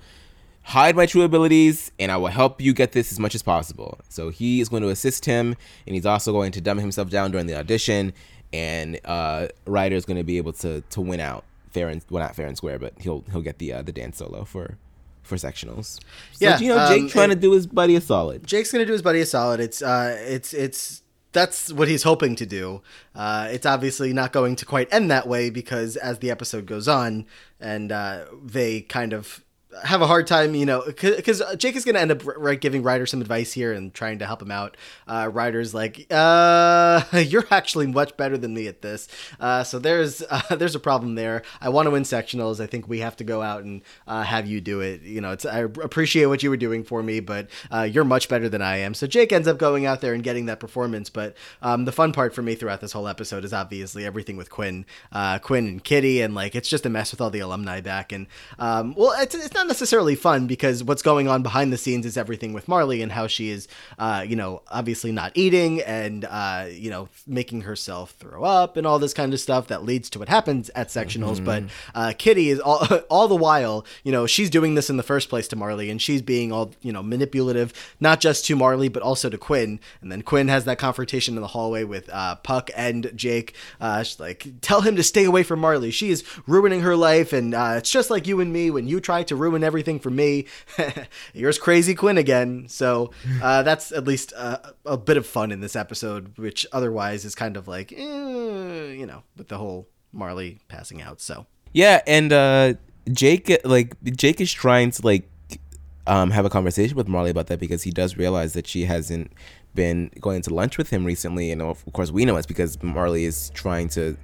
hide my true abilities and i will help you get this as much as possible so he is going to assist him and he's also going to dumb himself down during the audition and uh ryder is going to be able to to win out fair and well not fair and square but he'll he'll get the uh, the dance solo for for sectionals so, Yeah, you know, Jake um, trying to do his buddy a solid Jake's gonna do his buddy a solid. It's uh, it's it's that's what he's hoping to do. Uh, it's obviously not going to quite end that way because as the episode goes on, and uh, they kind of have a hard time, you know, because Jake is going to end up right giving Ryder some advice here and trying to help him out. Uh, Ryder's like, uh, "You're actually much better than me at this." Uh, so there's uh, there's a problem there. I want to win sectionals. I think we have to go out and uh, have you do it. You know, I appreciate what you were doing for me, but uh, you're much better than I am. So Jake ends up going out there and getting that performance. But um, the fun part for me throughout this whole episode is obviously everything with Quinn, uh, Quinn and Kitty, and like it's just a mess with all the alumni back. And um, well, it's it's not necessarily fun because what's going on behind the scenes is everything with Marley and how she is, uh, you know, obviously not eating and uh, you know making herself throw up and all this kind of stuff that leads to what happens at sectionals. But uh, Kitty is all all the while, you know, she's doing this in the first place to Marley, and she's being all you know manipulative, not just to Marley but also to Quinn. And then Quinn has that confrontation in the hallway with uh, Puck and Jake. Uh, she's like, tell him to stay away from Marley. She is ruining her life, and uh, it's just like you and me when you try to ruin everything for me. Here's crazy Quinn again. So uh, that's at least uh, a bit of fun in this episode, which otherwise is kind of like, eh, you know, with the whole Marley passing out. So. Yeah, and uh Jake like Jake is trying to like um have a conversation with Marley about that because he does realize that she hasn't been going to lunch with him recently and of course we know it's because Marley is trying to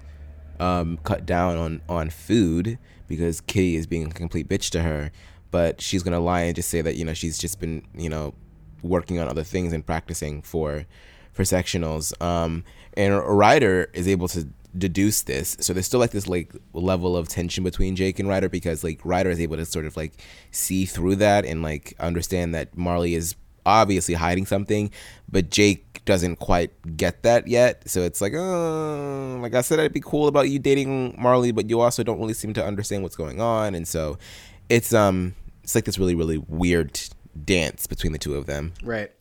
um cut down on on food because Kitty is being a complete bitch to her but she's to lie and just say that you know she's just been you know working on other things and practicing for for sectionals. Um and Ryder is able to deduce this. So there's still like this like level of tension between Jake and Ryder because like Ryder is able to sort of like see through that and like understand that Marley is obviously hiding something but Jake doesn't quite get that yet. So it's like oh like I said I'd be cool about you dating Marley but you also don't really seem to understand what's going on. And so it's um it's like this really really weird dance between the two of them. Right.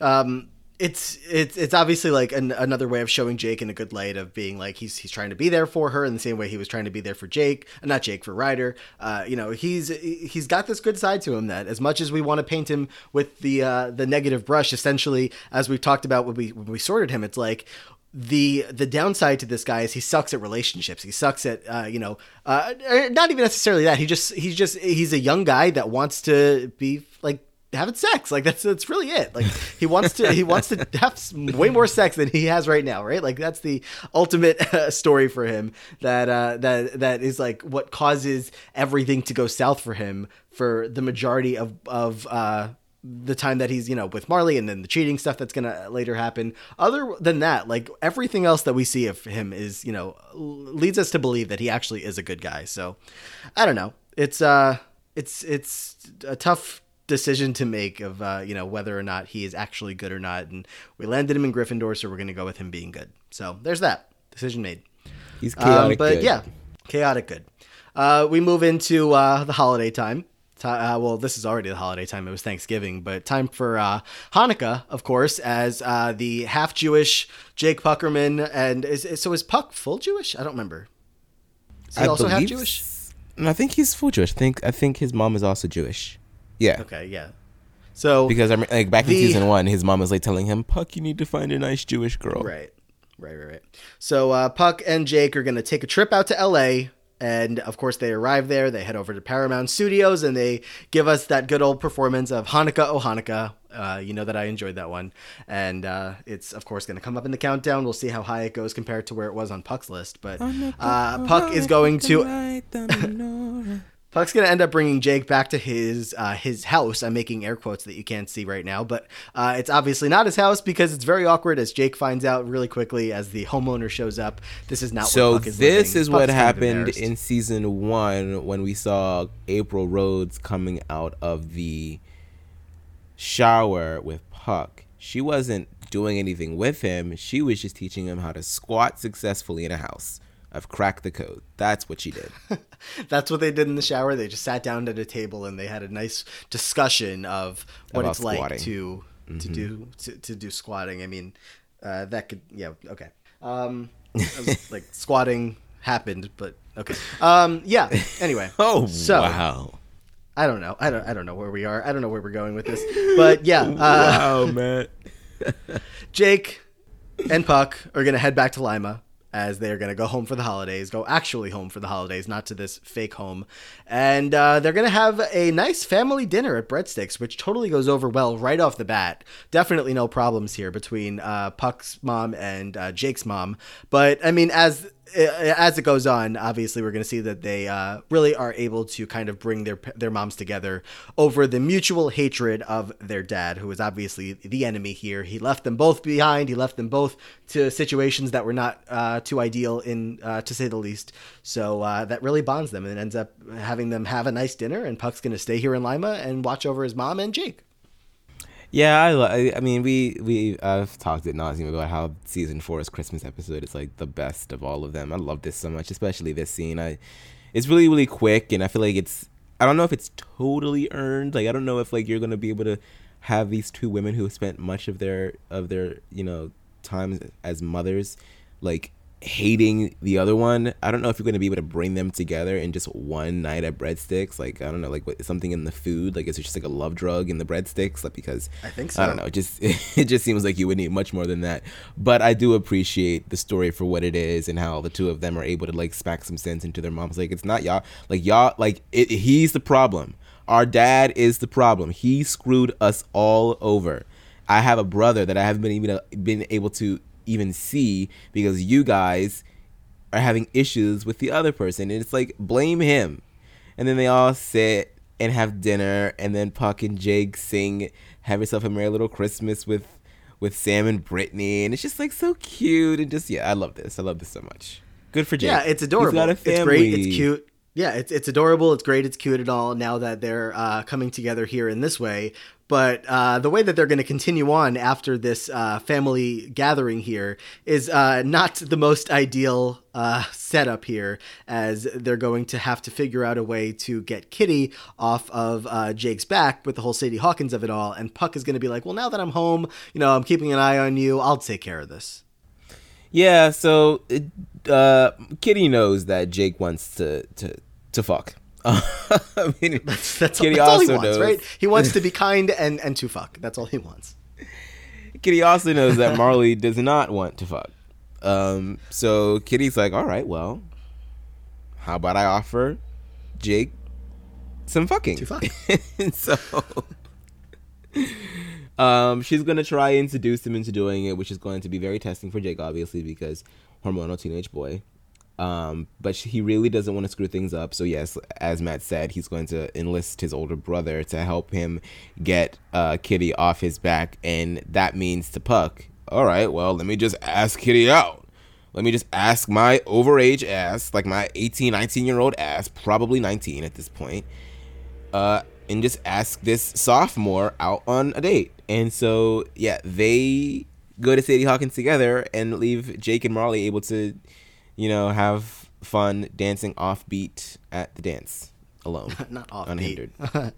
Um, it's it's it's obviously like an, another way of showing Jake in a good light of being like he's he's trying to be there for her in the same way he was trying to be there for Jake, uh, not Jake for Ryder. Uh, you know, he's he's got this good side to him that as much as we want to paint him with the uh, the negative brush, essentially as we've talked about when we when we sorted him, it's like the the downside to this guy is he sucks at relationships. He sucks at uh, you know uh, not even necessarily that. He just he's just he's a young guy that wants to be like having sex. Like that's that's really it. Like he wants to he wants to have way more sex than he has right now, right? Like that's the ultimate uh, story for him. That uh, that that is like what causes everything to go south for him for the majority of of uh, the time that he's you know with Marley and then the cheating stuff that's gonna later happen. Other than that, like everything else that we see of him is you know leads us to believe that he actually is a good guy. So I don't know. It's uh it's it's a tough decision to make of uh, you know whether or not he is actually good or not. And we landed him in Gryffindor, so we're gonna go with him being good. So there's that decision made. He's chaotic. Um, but good. yeah, chaotic good. Uh, we move into uh, the holiday time. Uh, well, this is already the holiday time. It was Thanksgiving, but time for uh, Hanukkah, of course, as uh, the half Jewish Jake Puckerman. And is, is- so is Puck full Jewish? I don't remember. Is he I also half Jewish? I think he's full Jewish. I think I think his mom is also Jewish. Yeah. Okay, yeah. So Because I mean, like back in season one, his mom was like telling him, "Puck, you need to find a nice Jewish girl." Right. Right, right, right. So uh, Puck and Jake are going to take a trip out to LA. And of course, they arrive there. They head over to Paramount Studios and they give us that good old performance of Hanukkah, oh Hanukkah. Uh, you know that I enjoyed that one. And uh, it's, of course, going to come up in the countdown. We'll see how high it goes compared to where it was on Puck's list. But uh, Puck is going to. Puck's gonna end up bringing Jake back to his uh, his house. I'm making air quotes that you can't see right now, but uh, it's obviously not his house because it's very awkward. As Jake finds out really quickly as the homeowner shows up, this is not. So is this living. is what Puck's of happened in season one when we saw April Rhodes coming out of the shower with Puck. She wasn't doing anything with him. She was just teaching him how to squat successfully in a house. I've cracked the code. That's what she did. That's what they did in the shower. They just sat down at a table and they had a nice discussion of what About it's like squatting. to to do to, to do squatting. I mean, uh, that could yeah okay. Um, was, like squatting happened, but okay. Um, yeah. Anyway. oh So- wow! I don't know. I don't. I don't know where we are. I don't know where we're going with this. But yeah, uh, wow, man. Jake and Puck are gonna head back to Lima as they're gonna go home for the holidays. Go actually home for the holidays, not to this fake home. And uh, they're gonna have a nice family dinner at Breadsticks, which totally goes over well right off the bat. Definitely no problems here between uh, Puck's mom and uh, Jake's mom. But I mean, as as it goes on, obviously we're going to see that they uh, really are able to kind of bring their their moms together over the mutual hatred of their dad, who is obviously the enemy here. He left them both behind. He left them both to situations that were not uh, too ideal, in uh, to say the least. So uh, that really bonds them, and ends up having them have a nice dinner. And Puck's going to stay here in Lima and watch over his mom and Jake. Yeah, I, I mean, we we I've talked at nauseum about how season four's Christmas episode is like the best of all of them. I love this so much, especially this scene. I, it's really really quick, and I feel like it's. I don't know if it's totally earned. Like I don't know if like you're gonna be able to have these two women who spent much of their of their you know times as mothers, like hating the other one. I don't know if you're gonna be able to bring them together in just one night at breadsticks. Like I don't know, like what, something in the food. Like is it just like a love drug in the breadsticks? Like because I think so. I don't know. It just it just seems like you would need much more than that. But I do appreciate the story for what it is and how the two of them are able to like smack some sense into their moms. Like it's not y'all. Like y'all. Like it, he's the problem. Our dad is the problem. He screwed us all over. I have a brother that I haven't been even been able to even see because you guys are having issues with the other person and it's like blame him and then they all sit and have dinner and then puck and jake sing have yourself a merry little christmas with with sam and brittany and it's just like so cute and just yeah i love this i love this so much good for jake Yeah, it's adorable. It's great. It's cute. Yeah, it's it's adorable. It's great. It's cute and all. Now that they're uh, coming together here in this way, but uh, the way that they're going to continue on after this uh, family gathering here is uh, not the most ideal uh, setup here, as they're going to have to figure out a way to get Kitty off of uh, Jake's back with the whole Sadie Hawkins of it all. And Puck is going to be like, "Well, now that I'm home, you know, I'm keeping an eye on you. I'll take care of this." Yeah, so it, uh, Kitty knows that Jake wants to to to fuck. I mean, That's, that's Kitty all he also wants, knows. right? He wants to be kind and and to fuck. That's all he wants. Kitty also knows that Marley does not want to fuck. Um, so Kitty's like, all right, well, how about I offer Jake some fucking? To fuck. so, um, she's gonna try and seduce him into doing it, which is going to be very testing for Jake, obviously, because hormonal teenage boy. Um, but he really doesn't want to screw things up. So yes, as Matt said, he's going to enlist his older brother to help him get uh, Kitty off his back, and that means to Puck. All right, well, let me just ask Kitty out. Let me just ask my overage ass, like my 18, 19 year old ass, probably 19 at this point, uh, and just ask this sophomore out on a date. And so, yeah, they go to Sadie Hawkins together and leave Jake and Marley able to, you know, have fun dancing offbeat at the dance alone, Not off unhindered.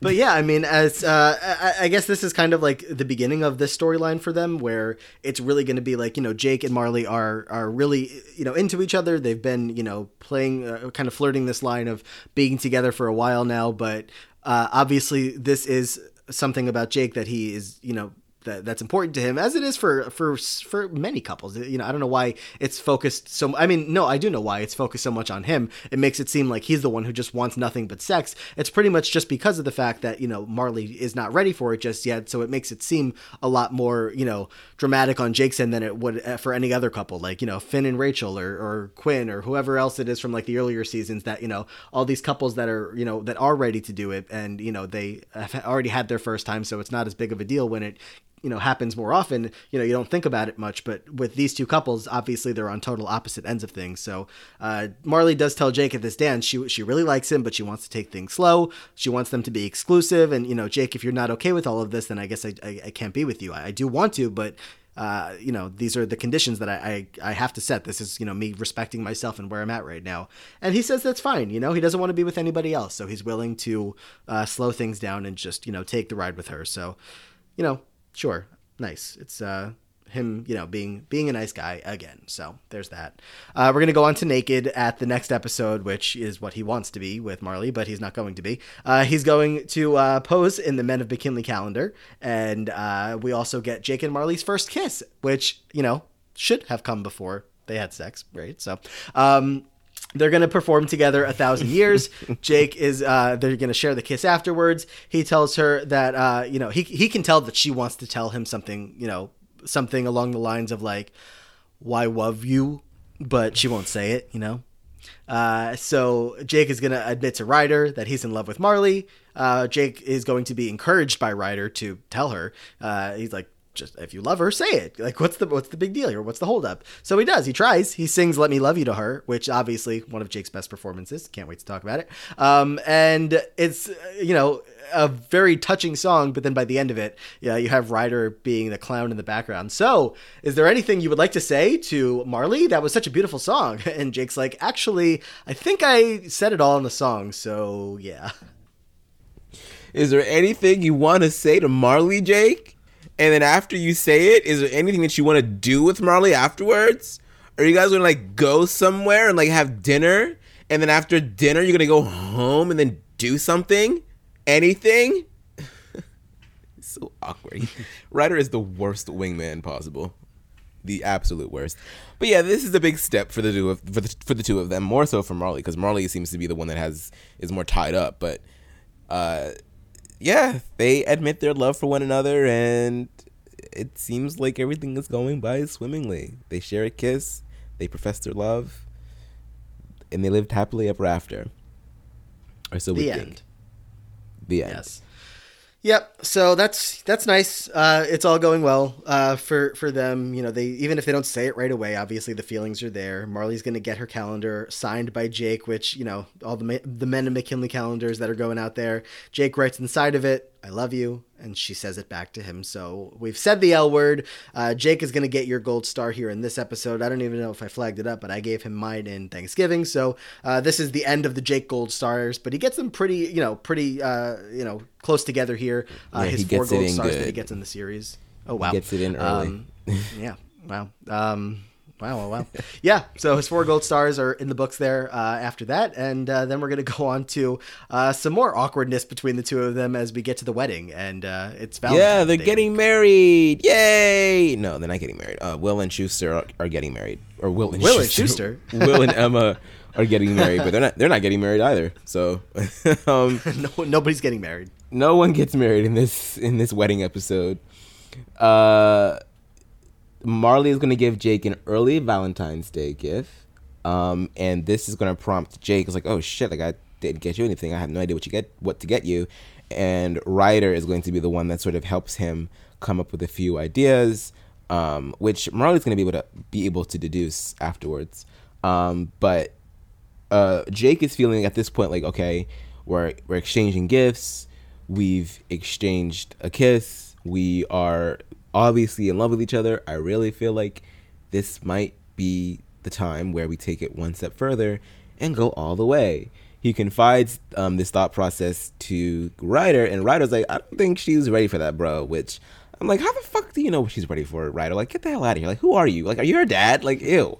But yeah, I mean, as uh, I, I guess this is kind of like the beginning of this storyline for them, where it's really going to be like you know Jake and Marley are are really you know into each other. They've been you know playing uh, kind of flirting this line of being together for a while now, but uh, obviously this is something about Jake that he is you know that that's important to him as it is for for for many couples. You know i don't know why it's focused so i mean no i do know why it's focused so much on him. It makes it seem like he's the one who just wants nothing but sex. It's pretty much just because of the fact that you know marley is not ready for it just yet so it makes it seem a lot more you know dramatic on jake's end than it would uh, for any other couple. Like you know finn and rachel or, or quinn or whoever else it is from like the earlier seasons that you know all these couples that are you know that are ready to do it and you know they have already had their first time so it's not as big of a deal when it you know happens more often you know you don't think about it much but with these two couples obviously they're on total opposite ends of things so uh, marley does tell jake at this dance she she really likes him but she wants to take things slow she wants them to be exclusive and you know jake if you're not okay with all of this then i guess i, I, I can't be with you I, I do want to but uh, you know, these are the conditions that I, I, I have to set. This is, you know, me respecting myself and where I'm at right now. And he says that's fine. You know, he doesn't want to be with anybody else. So he's willing to uh, slow things down and just, you know, take the ride with her. So, you know, sure, nice. It's uh, him, you know, being being a nice guy again. So there's that. Uh, we're gonna go on to naked at the next episode, which is what he wants to be with Marley, but he's not going to be. Uh, he's going to uh, pose in the Men of McKinley calendar, and uh, we also get Jake and Marley's first kiss, which you know should have come before they had sex, right? So. Um, they're going to perform together a thousand years. Jake is, uh, they're going to share the kiss afterwards. He tells her that, uh, you know, he, he can tell that she wants to tell him something, you know, something along the lines of like, why love you? But she won't say it, you know? Uh, so Jake is going to admit to Ryder that he's in love with Marley. Uh, Jake is going to be encouraged by Ryder to tell her. Uh, he's like, just if you love her, say it. Like, what's the what's the big deal here? What's the holdup? So he does. He tries. He sings "Let Me Love You" to her, which obviously one of Jake's best performances. Can't wait to talk about it. Um, and it's uh, you know a very touching song. But then by the end of it, yeah, you have Ryder being the clown in the background. So, is there anything you would like to say to Marley? That was such a beautiful song. And Jake's like, actually, I think I said it all in the song. So yeah. Is there anything you want to say to Marley, Jake? And then after you say it, is there anything that you want to do with Marley afterwards? Are you guys gonna like go somewhere and like have dinner? And then after dinner, you're gonna go home and then do something? Anything? so awkward. Ryder is the worst wingman possible. The absolute worst. But yeah, this is a big step for the two of for the for the two of them. More so for Marley because Marley seems to be the one that has is more tied up. But uh, yeah, they admit their love for one another, and it seems like everything is going by swimmingly. They share a kiss, they profess their love, and they lived happily ever after. Or so we The think. end. The end. Yes. Yep. So that's that's nice. Uh, it's all going well uh, for for them. You know, they even if they don't say it right away, obviously the feelings are there. Marley's going to get her calendar signed by Jake, which you know all the the men of McKinley calendars that are going out there. Jake writes inside of it, "I love you," and she says it back to him. So we've said the L word. Uh, Jake is going to get your gold star here in this episode. I don't even know if I flagged it up, but I gave him mine in Thanksgiving. So uh, this is the end of the Jake gold stars, but he gets them pretty, you know, pretty, uh, you know, close together here. Uh, Yeah, his he four gold stars that he gets in the series. Oh wow, gets it in early. Um, yeah, wow. Um, Wow, wow, wow. yeah, so his four gold stars are in the books there uh, after that. And uh, then we're going to go on to uh, some more awkwardness between the two of them as we get to the wedding. And uh, it's Valentine's yeah, they're Day. getting married. Yay! No, they're not getting married. Uh, Will and Schuester are, are getting married, or Will and Will and Schuester. Schuester? Will and Emma are getting married, but they're not. They're not getting married either. So, um, no, nobody's getting married. no one gets married in this in this wedding episode. Uh, Marley is going to give Jake an early Valentine's Day gift, um, and this is going to prompt Jake. It's like, oh shit, like I didn't get you anything. I have no idea what you get, what to get you. And Ryder is going to be the one that sort of helps him come up with a few ideas, um, which Marley's going to be able to be able to deduce afterwards. Um, but uh, Jake is feeling at this point like, okay, we're we're exchanging gifts, we've exchanged a kiss, we are obviously in love with each other. I really feel like this might be the time where we take it one step further and go all the way. He confides um, this thought process to Ryder, and Ryder's like, I don't think she's ready for that, bro. Which I'm like, how the fuck do you know what she's ready for, Ryder? Like, get the hell out of here. Like, who are you? Like, are you her dad? Like, ew.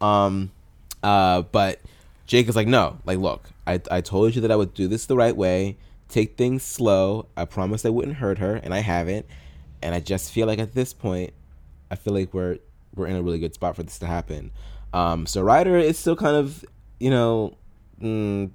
Um, uh, but Jake is like, no, like, look, I, I told you that I would do this the right way, take things slow. I promised I wouldn't hurt her, and I haven't. And I just feel like at this point, I feel like we're we're in a really good spot for this to happen. Um, so Ryder is still kind of, you know, mm,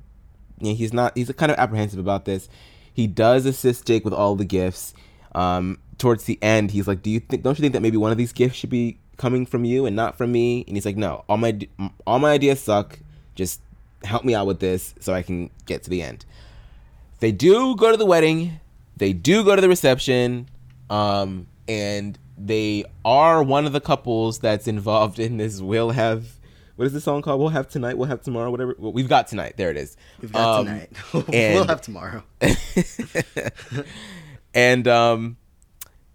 yeah, he's not. He's kind of apprehensive about this. He does assist Jake with all the gifts. Um, towards the end, he's like, "Do you think? Don't you think that maybe one of these gifts should be coming from you and not from me?" And he's like, "No, all my all my ideas suck. Just help me out with this so I can get to the end." They do go to the wedding. They do go to the reception. Um, and they are one of the couples that's involved in this. We'll have what is the song called? We'll have tonight. We'll have tomorrow. Whatever. Well, we've got tonight. There it is. We've got Um, tonight. we'll have tomorrow. and um,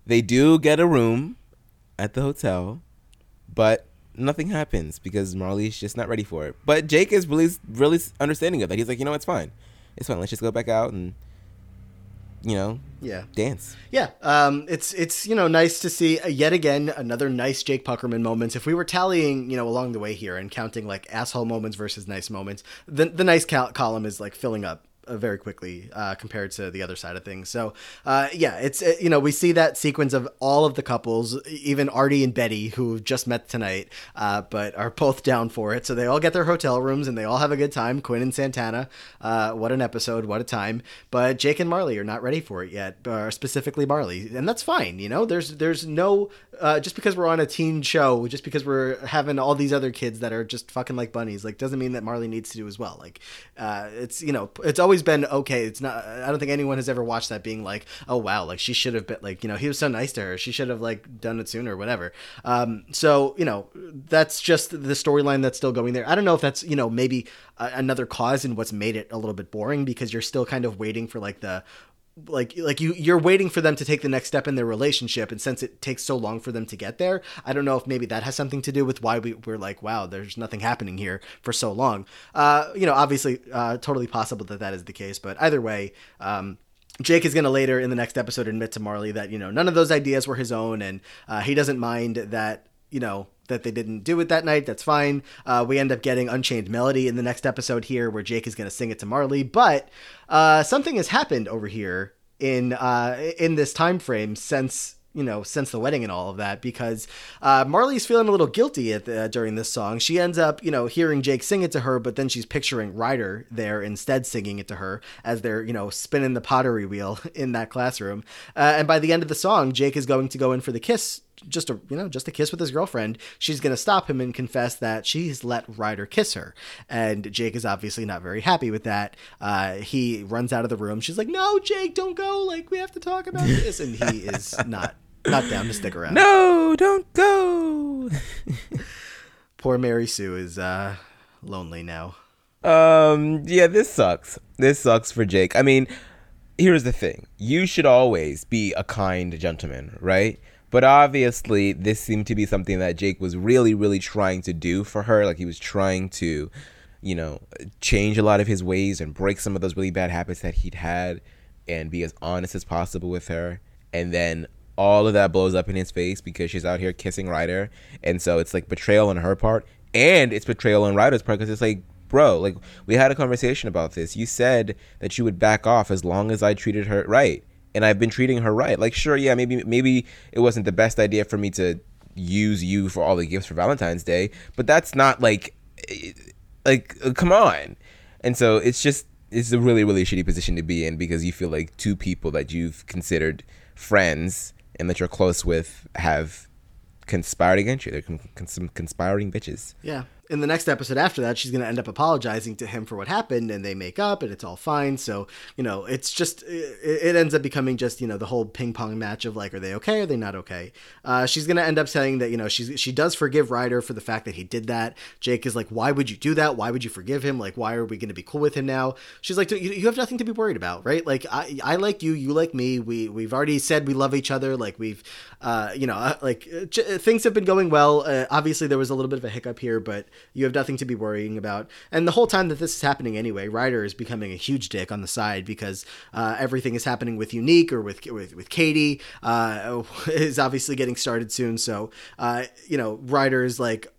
they do get a room at the hotel, but nothing happens because Marley's just not ready for it. But Jake is really, really understanding of that. He's like, you know, it's fine. It's fine. Let's just go back out and, you know, Yeah. dance. Yeah, um, it's it's you know nice to see uh, yet again another nice Jake Puckerman moments. If we were tallying you know along the way here and counting like asshole moments versus nice moments, the the nice cal- column is like filling up very quickly uh, compared to the other side of things. So uh, yeah, it's uh, you know we see that sequence of all of the couples, even Artie and Betty who just met tonight, uh, but are both down for it. So they all get their hotel rooms and they all have a good time. Quinn and Santana, uh, what an episode, what a time. But Jake and Marley are not ready for it yet, or specifically Marley, and that's fine. You know, there's there's no uh, just because we're on a teen show, just because we're having all these other kids that are just fucking like bunnies, like doesn't mean that Marley needs to do as well. Like, uh, it's you know, it's always been okay. It's not. I don't think anyone has ever watched that being like, oh wow, like she should have been like, you know, he was so nice to her, she should have like done it sooner, or whatever. Um, so you know, that's just the storyline that's still going there. I don't know if that's you know maybe a- another cause in what's made it a little bit boring because you're still kind of waiting for like the like like you you're waiting for them to take the next step in their relationship and since it takes so long for them to get there i don't know if maybe that has something to do with why we, we're like wow there's nothing happening here for so long. Uh you know obviously uh totally possible that that is the case but either way um Jake is going to later in the next episode admit to Marley that, you know, none of those ideas were his own and uh, he doesn't mind that, you know, that they didn't do it that night. That's fine. Uh, we end up getting Unchained Melody in the next episode here where Jake is going to sing it to Marley. But uh, something has happened over here in uh, in this time frame since you know since the wedding and all of that because uh, Marley's feeling a little guilty at the, during this song. She ends up you know hearing Jake sing it to her, but then she's picturing Ryder there instead singing it to her as they're you know spinning the pottery wheel in that classroom. Uh, and by the end of the song, Jake is going to go in for the kiss just a you know just a kiss with his girlfriend she's going to stop him and confess that she's let ryder kiss her and jake is obviously not very happy with that uh, he runs out of the room she's like no jake don't go like we have to talk about this and he is not not down to stick around No, don't go. poor mary sue is uh lonely now Um, yeah, this sucks. This sucks for Jake. I mean, here's the thing. You should always be a kind gentleman, right? But obviously, this seemed to be something that Jake was really, really trying to do for her. Like he was trying to, you know, change a lot of his ways and break some of those really bad habits that he'd had and be as honest as possible with her. And then all of that blows up in his face because she's out here kissing Ryder, and so it's like betrayal on her part, and it's betrayal on Ryder's part because it's like, bro, like we had a conversation about this. You said that you would back off as long as I treated her right, and I've been treating her right. Like, sure, yeah, maybe maybe it wasn't the best idea for me to use you for all the gifts for Valentine's Day, but that's not like, eh, like, uh, come on. And so it's just it's a really really shitty position to be in because you feel like two people that you've considered friends and that you're close with have conspired against you. They're con- con- conspiring bitches. Yeah. In the next episode after that, she's going to end up apologizing to him for what happened, and they make up, and it's all fine. So, you know, it's just, it, it ends up becoming just, you know, the whole ping pong match of like, are they okay? Are they not okay? Uh, she's going to end up saying that, you know, she's, she does forgive Ryder for the fact that he did that. Jake is like, why would you do that? Why would you forgive him? Like, why are we going to be cool with him now? She's like, you, you have nothing to be worried about, right? Like, I, I like you, you like me. We, we've already said we love each other. Like, we've, uh, you know, uh, like uh, things have been going well. Uh, obviously, there was a little bit of a hiccup here, but you have nothing to be worrying about. And the whole time that this is happening anyway, Ryder is becoming a huge dick on the side because uh, everything is happening with Unique or with with, with Katie uh, is obviously getting started soon. So uh, you know, Ryder is like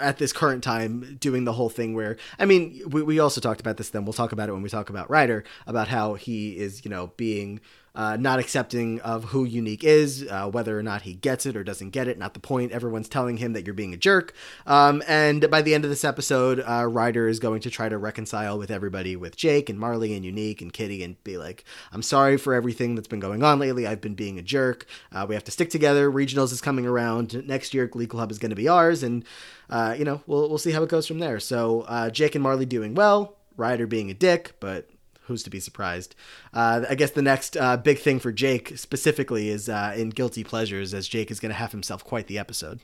at this current time doing the whole thing where I mean we, we also talked about this then we'll talk about it when we talk about Ryder about how he is you know being uh, not accepting of who Unique is, uh, whether or not he gets it or doesn't get it. Not the point. Everyone's telling him that you're being a jerk. Um, and by the end of this episode, uh, Ryder is going to try to reconcile with everybody, with Jake and Marley and Unique and Kitty, and be like, "I'm sorry for everything that's been going on lately. I've been being a jerk. Uh, we have to stick together. Regionals is coming around next year. Glee Club is going to be ours, and uh, you know we'll we'll see how it goes from there. So Jake and Marley doing well. Ryder being a dick, but who's to be surprised? Uh, I guess the next uh, big thing for Jake specifically is uh, in Guilty Pleasures, as Jake is going to have himself quite the episode.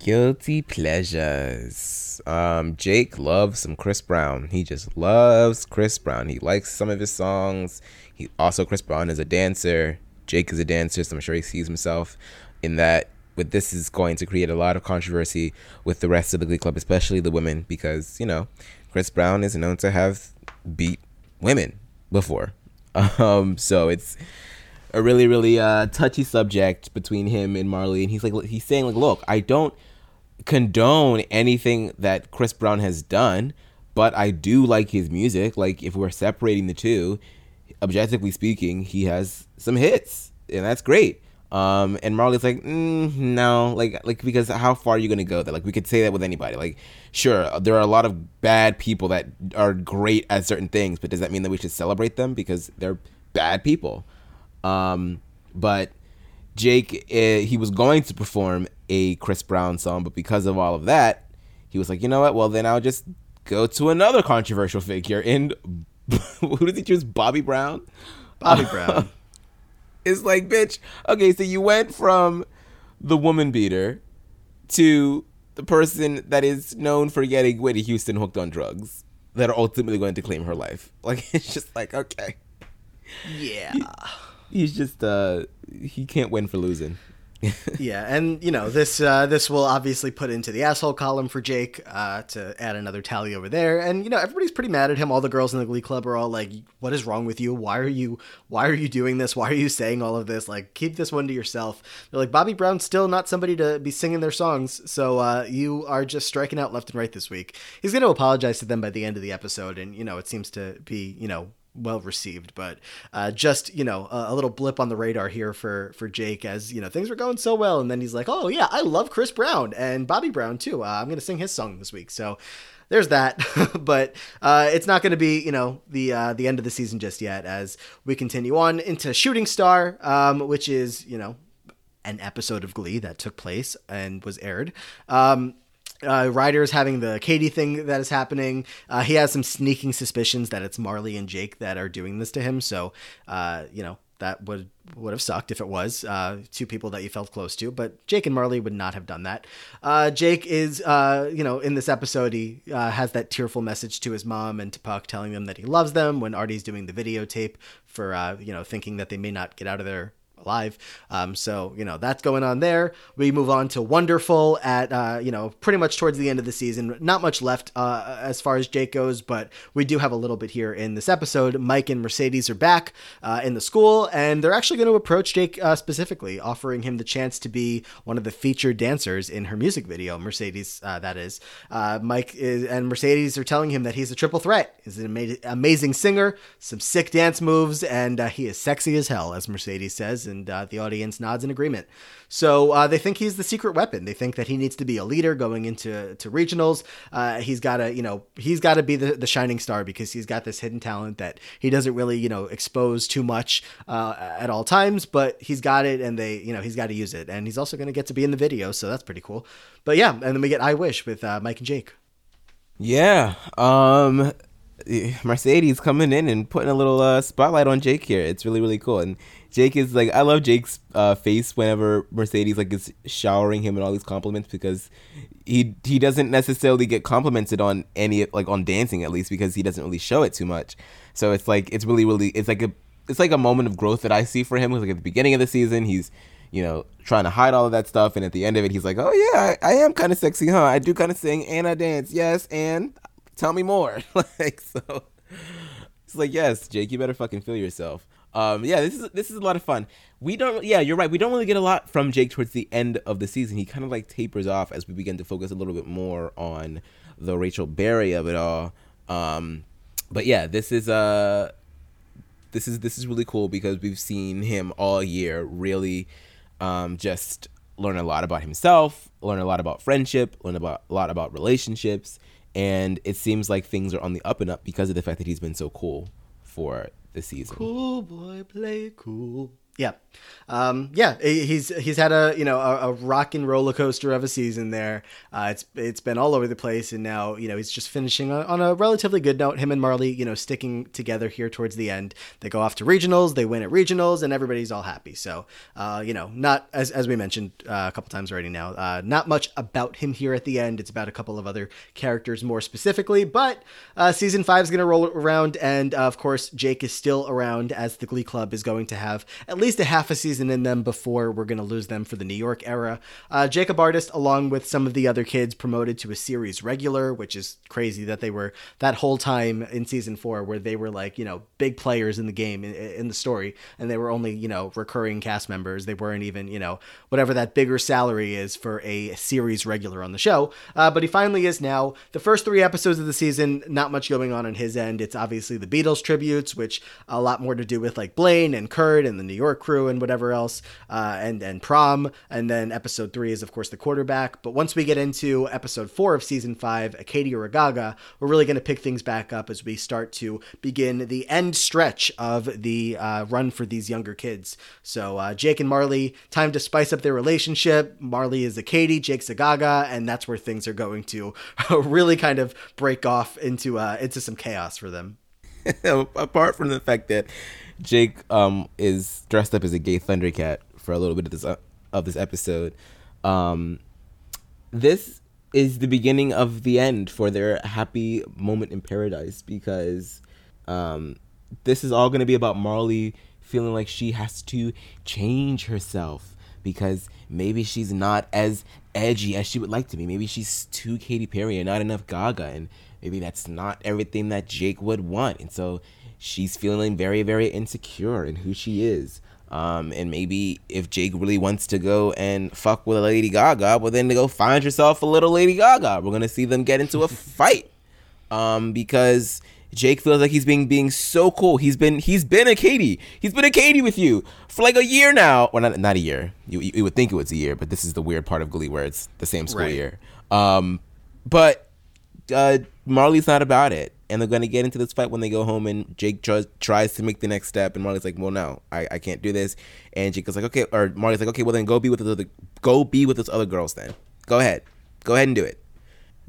Guilty pleasures. Um, Jake loves some Chris Brown. He just loves Chris Brown. He likes some of his songs. He also Chris Brown is a dancer. Jake is a dancer, so I'm sure he sees himself in that. But this is going to create a lot of controversy with the rest of the Glee Club, especially the women, because you know Chris Brown is known to have beat women before. Um, so it's a really, really uh, touchy subject between him and Marley, and he's like, he's saying like, look, I don't condone anything that Chris Brown has done, but I do like his music. Like, if we're separating the two, objectively speaking, he has some hits, and that's great. Um, and Marley's like, mm, no, like, like because how far are you gonna go? That like we could say that with anybody. Like, sure, there are a lot of bad people that are great at certain things, but does that mean that we should celebrate them because they're bad people? Um, but Jake, uh, he was going to perform a Chris Brown song, but because of all of that, he was like, you know what? Well, then I'll just go to another controversial figure. And who did he choose? Bobby Brown. Bobby Brown. It's like, bitch, okay, so you went from the woman beater to the person that is known for getting Whitney Houston hooked on drugs that are ultimately going to claim her life. Like, it's just like, okay. Yeah. He, he's just, uh, he can't win for losing. yeah, and you know this uh, this will obviously put into the asshole column for Jake uh, to add another tally over there, and you know everybody's pretty mad at him. All the girls in the Glee Club are all like, "What is wrong with you? Why are you Why are you doing this? Why are you saying all of this? Like, keep this one to yourself." They're like, "Bobby Brown's still not somebody to be singing their songs, so uh, you are just striking out left and right this week." He's going to apologize to them by the end of the episode, and you know it seems to be you know well received but uh, just you know a, a, little blip on the radar here for for jake as you know things were going so well and then he's like oh yeah i love chris brown and bobby brown too. Uh, i'm gonna sing his song this week. So there's that. But uh, it's not to be you know the uh, the end of the season just yet as we continue on into shooting star um, which is you know an episode of glee that took place and was aired. Um, uh, Ryder's having the Katie thing that is happening. Uh, he has some sneaking suspicions that it's Marley and Jake that are doing this to him. So, uh, you know, that would would have sucked if it was uh, two people that you felt close to. But Jake and Marley would not have done that. Uh, Jake is, uh, you know, in this episode, he uh, has that tearful message to his mom and to Puck, telling them that he loves them. When Artie's doing the videotape for, uh, you know, thinking that they may not get out of their alive. Um, so you know that's going on there. We move on to Wonderful at uh, you know pretty much towards the end of the season. Not much left uh, as far as Jake goes, but we do have a little bit here in this episode. Mike and Mercedes are back uh, in the school, and they're actually going to approach Jake uh, specifically, offering him the chance to be one of the featured dancers in her music video. Mercedes, uh, that is. Uh, Mike is, and Mercedes are telling him that he's a triple threat. He's an ama- amazing singer, some sick dance moves, and he is sexy as hell, as Mercedes says and uh, the audience nods in agreement. So uh, they think he's the secret weapon. They think that he needs to be a leader going into to regionals. Uh, he's got to, you know, he's got to be the, the shining star because he's got this hidden talent that he doesn't really, you know, expose too much uh, at all times. But he's got it, and they, you know, he's got to use it. And he's also going to get to be in the video, so that's pretty cool. But yeah, and then we get I Wish with uh, Mike and Jake. Yeah. Um Mercedes coming in and putting a little uh, spotlight on Jake here. It's really really cool. And Jake is like I love Jake's uh, face whenever Mercedes like is showering him with all these compliments because he he doesn't necessarily get complimented on any like on dancing at least because he doesn't really show it too much. So it's like it's really really it's like a it's like a moment of growth that I see for him. Like at the beginning of the season, he's you know trying to hide all of that stuff, and at the end of it, he's like, oh yeah, I, I am kind of sexy, huh? I do kind of sing and I dance, yes, and tell me more. like so, it's like yes, Jake, you better fucking feel yourself. Um, yeah, this is this is a lot of fun. We don't, yeah, you're right. We don't really get a lot from Jake towards the end of the season. He kind of like tapers off as we begin to focus a little bit more on the Rachel Berry of it all. Um, but yeah, this is uh, this is this is really cool because we've seen him all year really, um, just learn a lot about himself, learn a lot about friendship, learn about a lot about relationships, and it seems like things are on the up and up because of the fact that he's been so cool for the season. Cool boy, play cool. Yeah, um, yeah. He's he's had a you know a, a rock and roller coaster of a season there. Uh, it's it's been all over the place, and now you know he's just finishing on a relatively good note. Him and Marley, you know, sticking together here towards the end. They go off to regionals, they win at regionals, and everybody's all happy. So, uh, you know, not as as we mentioned uh, a couple times already now. Uh, not much about him here at the end. It's about a couple of other characters more specifically. But uh, season five is going to roll around, and uh, of course, Jake is still around as the Glee Club is going to have at least a half a season in them before we're going to lose them for the New York era. Uh, Jacob Artist, along with some of the other kids, promoted to a series regular, which is crazy that they were that whole time in season four where they were like, you know, big players in the game, in, in the story, and they were only, you know, recurring cast members. They weren't even, you know, whatever that bigger salary is for a series regular on the show. Uh, but he finally is now. The first three episodes of the season, not much going on on his end. It's obviously the Beatles tributes, which a lot more to do with like Blaine and Kurt and the New York crew and whatever else, uh, and and prom, and then episode three is of course the quarterback. But once we get into episode four of season five, a Katy or a Gaga, we're really going to pick things back up as we start to begin the end stretch of the uh, run for these younger kids. So uh, Jake and Marley, time to spice up their relationship. Marley is a Katy, Jake's a Gaga, and that's where things are going to really kind of break off into uh, into some chaos for them. Apart from the fact that Jake um, is dressed up as a gay Thundercat for a little bit of this uh, of this episode. Um, this is the beginning of the end for their happy moment in paradise because um, this is all going to be about Marley feeling like she has to change herself because maybe she's not as edgy as she would like to be. Maybe she's too Katy Perry and not enough Gaga, and maybe that's not everything that Jake would want. And so she's feeling very, very insecure in who she is. Um, and maybe if Jake really wants to go and fuck with a Lady Gaga, well, then to go find yourself a little Lady Gaga. We're gonna see them get into a fight, um, because Jake feels like he's being being so cool. He's been he's been a Katy. He's been a Katy with you for like a year now. Well, not not a year. You you would think it was a year, but this is the weird part of Glee where it's the same school right. year. Um, but uh, Marley's not about it and they're gonna get into this fight when they go home and Jake tries, tries to make the next step and Marley's like, well, no, I, I can't do this. And Jake is like, okay, or Marley's like, okay, well then go be with the other, go be with those other girls then. Go ahead, go ahead and do it.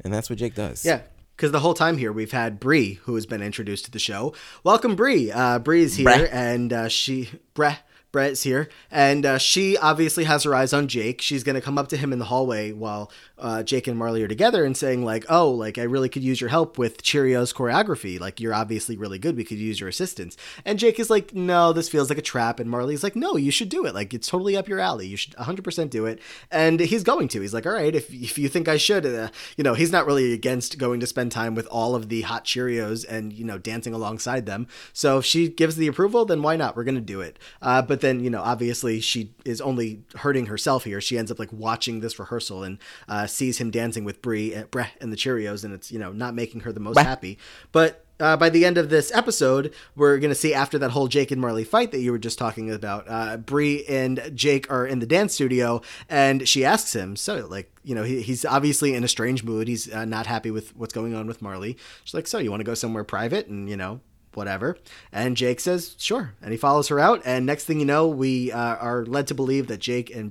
And that's what Jake does. Yeah. Because the whole time here we've had Bree, who has been introduced to the show. Welcome, Bree. Uh, Bree is here, Breh. and uh, she, Breh, Brett's here, and uh, she obviously has her eyes on Jake. She's going to come up to him in the hallway while uh, Jake and Marley are together and saying like, "Oh, like I really could use your help with Cheerios choreography. Like you're obviously really good. We could use your assistance." And Jake is like, "No, this feels like a trap." And Marley's like, "No, you should do it. Like it's totally up your alley. You should 100% do it." And he's going to. He's like, "All right, if if you think I should, uh, you know, he's not really against going to spend time with all of the hot Cheerios and you know dancing alongside them. So if she gives the approval, then why not? We're gonna do it. Uh, but then you know, obviously, she is only hurting herself here. She ends up like watching this rehearsal and uh, sees him dancing with Bree, uh, Breh and the Cheerios, and it's you know not making her the most happy. But uh, by the end of this episode, we're going to see after that whole Jake and Marley fight that you were just talking about, uh, Bree and Jake are in the dance studio, and she asks him, so, like, you know, he, he's obviously in a strange mood. He's uh, not happy with what's going on with Marley. She's like, so, you want to go somewhere private? And, you know, whatever. And Jake says, sure. And he follows her out. And next thing you know, we uh, are led to believe that Jake and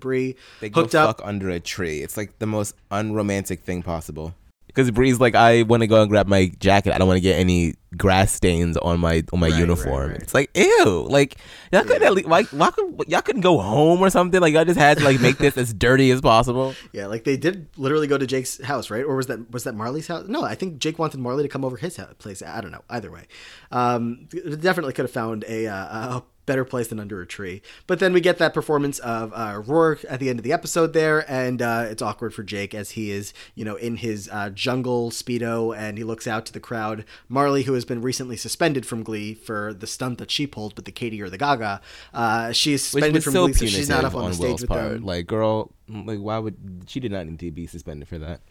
go hooked fuck up. under a tree. It's like the most unromantic thing possible. Because Bree's like, I want to go and grab my jacket. I don't want to get any grass stains on my on my Right, uniform. right, right. It's like, ew. Like y'all couldn't at least, like, why could, y'all couldn't go home or something? Like y'all just had to like make this as dirty as possible. Yeah, like they did literally go to Jake's house, right? Or was that was that Marley's house? No, I think Jake wanted Marley to come over his house, place. I don't know. Either way, um, definitely could have found a, uh, a better place than under a tree. But then we get that performance of uh, Roar at the end of the episode there, and uh, it's awkward for Jake as he is, you know, in his uh, jungle speedo, and he looks out to the crowd. Marley, who has been recently suspended from Glee for the stunt that she pulled with the Katy or the Gaga, uh, she is suspended from so Glee, so she's not up on, on, the stage Will's with part. them. Like, girl, like, why would she did not need to be suspended for that?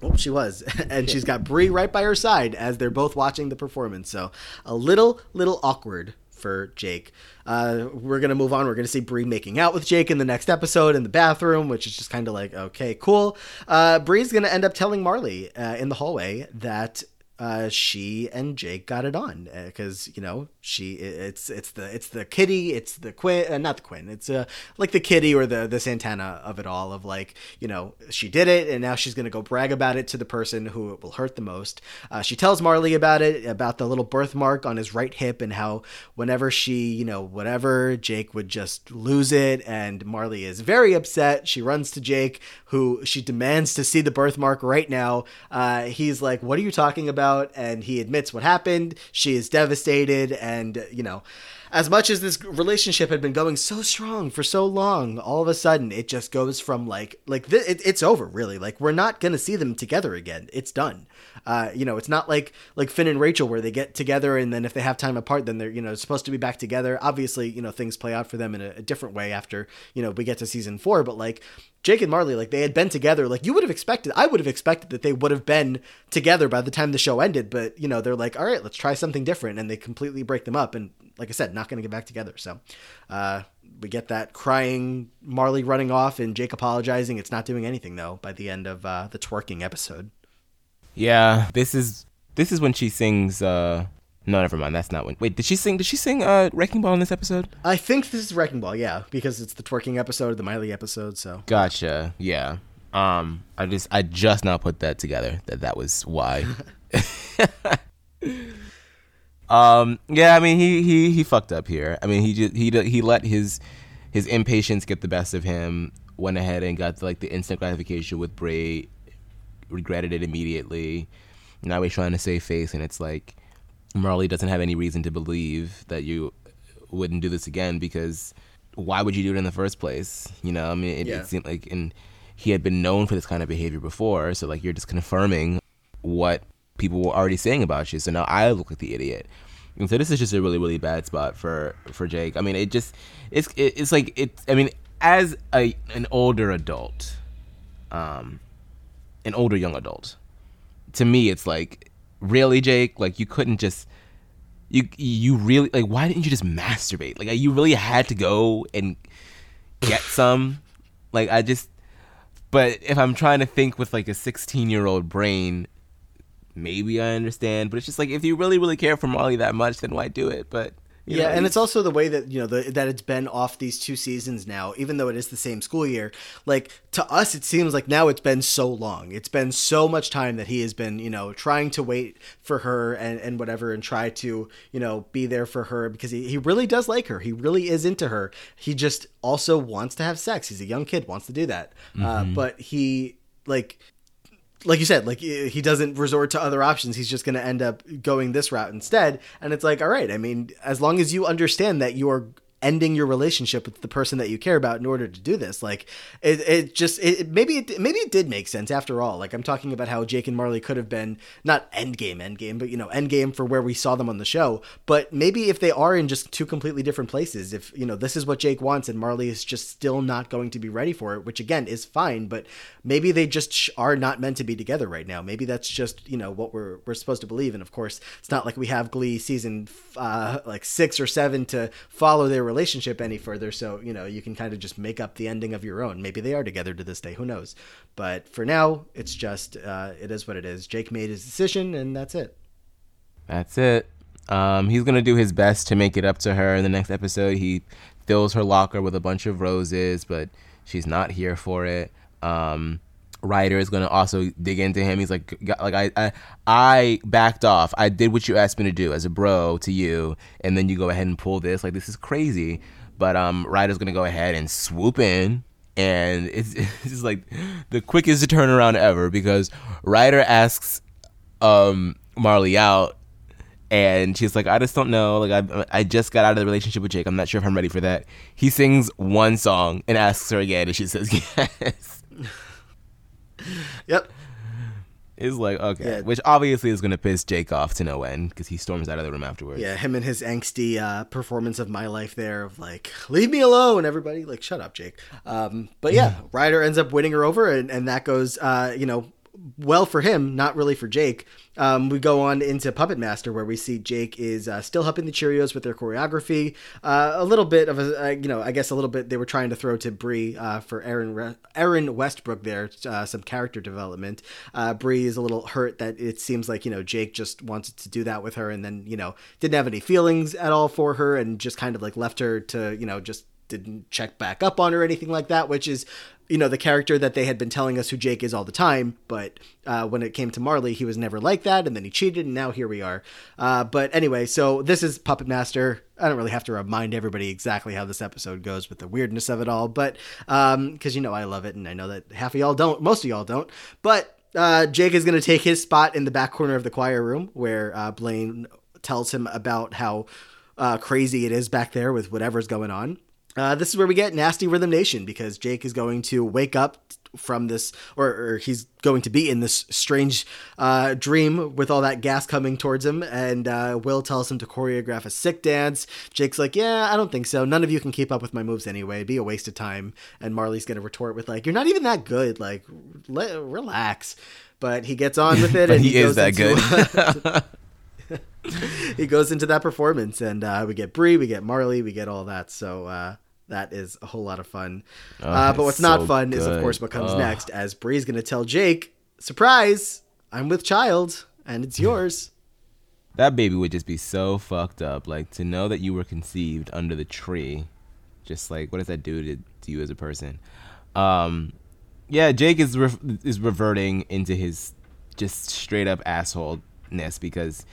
Well, she was, and she's got Bree right by her side as they're both watching the performance. So a little, little awkward for Jake. Uh, we're gonna move on. We're gonna see Bree making out with Jake in the next episode in the bathroom, which is just kind of like, okay, cool. Uh, Bree's gonna end up telling Marley uh, in the hallway that uh, she and Jake got it on because you know she it's it's the it's the kitty it's the Quinn uh, not the Quinn it's uh like the kitty or the the Santana of it all of like you know she did it and now she's gonna go brag about it to the person who it will hurt the most. Uh, she tells Marley about it about the little birthmark on his right hip and how whenever she you know whatever Jake would just lose it and Marley is very upset. She runs to Jake who she demands to see the birthmark right now. Uh, he's like, "What are you talking about?" And he admits what happened. She is devastated, and you know, as much as this relationship had been going so strong for so long, all of a sudden it just goes from like like th- it, it's over. Really, like we're not gonna see them together again. It's done. Uh, you know, it's not like like Finn and Rachel where they get together and then if they have time apart, then they're you know supposed to be back together. Obviously, you know things play out for them in a, a different way after you know we get to season four. But like Jake and Marley, like they had been together. Like you would have expected, I would have expected that they would have been together by the time the show ended. But you know they're like, all right, let's try something different, and they completely break them up. And like I said, not going to get back together. So. Uh, we get that crying Marley running off and Jake apologizing. It's not doing anything though by the end of uh, the twerking episode. Yeah, this is this is when she sings. uh No, never mind. That's not when. Wait, did she sing? Did she sing uh Wrecking Ball in this episode? I think this is Wrecking Ball, yeah, because it's the twerking episode, the Miley episode. So Gotcha. Yeah. Um, I just I just now put that together. That that was why. um. Yeah. I mean, he he he fucked up here. I mean, he just he he let his his impatience get the best of him. Went ahead and got like the instant gratification with Bray. Regretted it immediately. Now he's trying to save face, and it's like Marley doesn't have any reason to believe that you wouldn't do this again because why would you do it in the first place? You know, I mean, it, Yeah. it seemed like, and he had been known for this kind of behavior before, so like you're just confirming what people were already saying about you. So now I look like the idiot. And so this is just a really, really bad spot for for Jake. I mean, it just it's it, it's like it's. I mean, as a an older adult, um, an older young adult, to me, it's like really, Jake. Like you couldn't just you you really like why didn't you just masturbate? Like you really had to go and get some? Like i just but if i'm trying to think with like a 16 year old brain maybe i understand but it's just like if you really really care for Marley that much then why do it? But you yeah, know, and it's also the way that you know the, that it's been off these two seasons now. Even though it is the same school year, like to us, it seems like now it's been so long. It's been so much time that he has been you know trying to wait for her and and whatever, and try to you know be there for her because he he really does like her. He really is into her. He just also wants to have sex. He's a young kid, wants to do that, uh, but he like like you said, like he doesn't resort to other options. He's just going to end up going this route instead. And it's like, all right, I mean, as long as you understand that you are ending your relationship with the person that you care about in order to do this. Like it, it just it, maybe it maybe it did make sense after all. Like I'm talking about how Jake and Marley could have been not end game end game, but you know end game for where we saw them on the show. But maybe if they are in just two completely different places, if you know this is what Jake wants and Marley is just still not going to be ready for it, which again is fine. But maybe they just are not meant to be together right now. Maybe that's just you know what we're we're supposed to believe. And of course, it's not like we have Glee season uh, like six or seven to follow their relationship any further. So, you know, you can kind of just make up the ending of your own. Maybe they are together to this day. Who knows? But for now, it's just, uh, it is what it is. Jake made his decision, and that's it. That's it. Um, he's going to do his best to make it up to her in the next episode. He fills her locker with a bunch of roses, but she's not here for it. Um, Ryder is gonna also dig into him. He's like, like I, I, I backed off. I did what you asked me to do as a bro to you, and then you go ahead and pull this. Like this is crazy. But um, Ryder's gonna go ahead and swoop in, and it's it's like the quickest turnaround ever because Ryder asks um Marley out, and she's like, I just don't know. Like I I just got out of the relationship with Jake. I'm not sure if I'm ready for that. He sings one song and asks her again, and she says yes. Yep. It's like okay, Yeah. which obviously is gonna piss Jake off to no end because he storms out of the room afterwards. Yeah, him and his angsty uh, performance of my life there of like, leave me alone, everybody. Like, shut up, Jake. Um, but yeah, Ryder ends up winning her over, and, and that goes, uh, you know, well for him, not really for Jake. Um, we go on into Puppet Master, where we see Jake is uh, still helping the Cheerios with their choreography. Uh, a little bit of a, uh, you know, I guess a little bit they were trying to throw to Bree uh, for Aaron Re- Erinn Westbrook there, uh, some character development. Uh, Bree is a little hurt that it seems like you know Jake just wanted to do that with her, and then you know didn't have any feelings at all for her, and just kind of like left her to you know just didn't check back up on or anything like that, which is, you know, the character that they had been telling us who Jake is all the time. But uh, when it came to Marley, he was never like that, and then he cheated, and now here we are. Uh, but anyway, so this is Puppet Master. I don't really have to remind everybody exactly how this episode goes with the weirdness of it all, but because you know I love it, and I know that half of y'all don't, most of y'all don't, but. Uh, Jake is going to take his spot in the back corner of the choir room where uh, Blaine tells him about how uh, crazy it is back there with whatever's going on. Uh, this is where we get Nasty Rhythm Nation because Jake is going to wake up from this, or, or he's going to be in this strange uh, dream with all that gas coming towards him. And uh, Will tells him to choreograph a sick dance. Jake's like, Yeah, I don't think so. None of you can keep up with my moves anyway. It'd be a waste of time. And Marley's going to retort with, like, You're not even that good. Like, le- relax. But he gets on with it. And he is goes that into- he goes into that performance and uh, we get Bree, we get Marley, we get all that. So uh, that is a whole lot of fun. uh, but what's not so fun is, of course, what comes Ugh. next. As Bree's going to tell Jake, "Surprise! I'm with child, and it's yours." That baby would just be so fucked up. Like to know that you were conceived under the tree, just like what does that do to, to you as a person? Um, yeah, Jake is re- is reverting into his just straight up assholeness because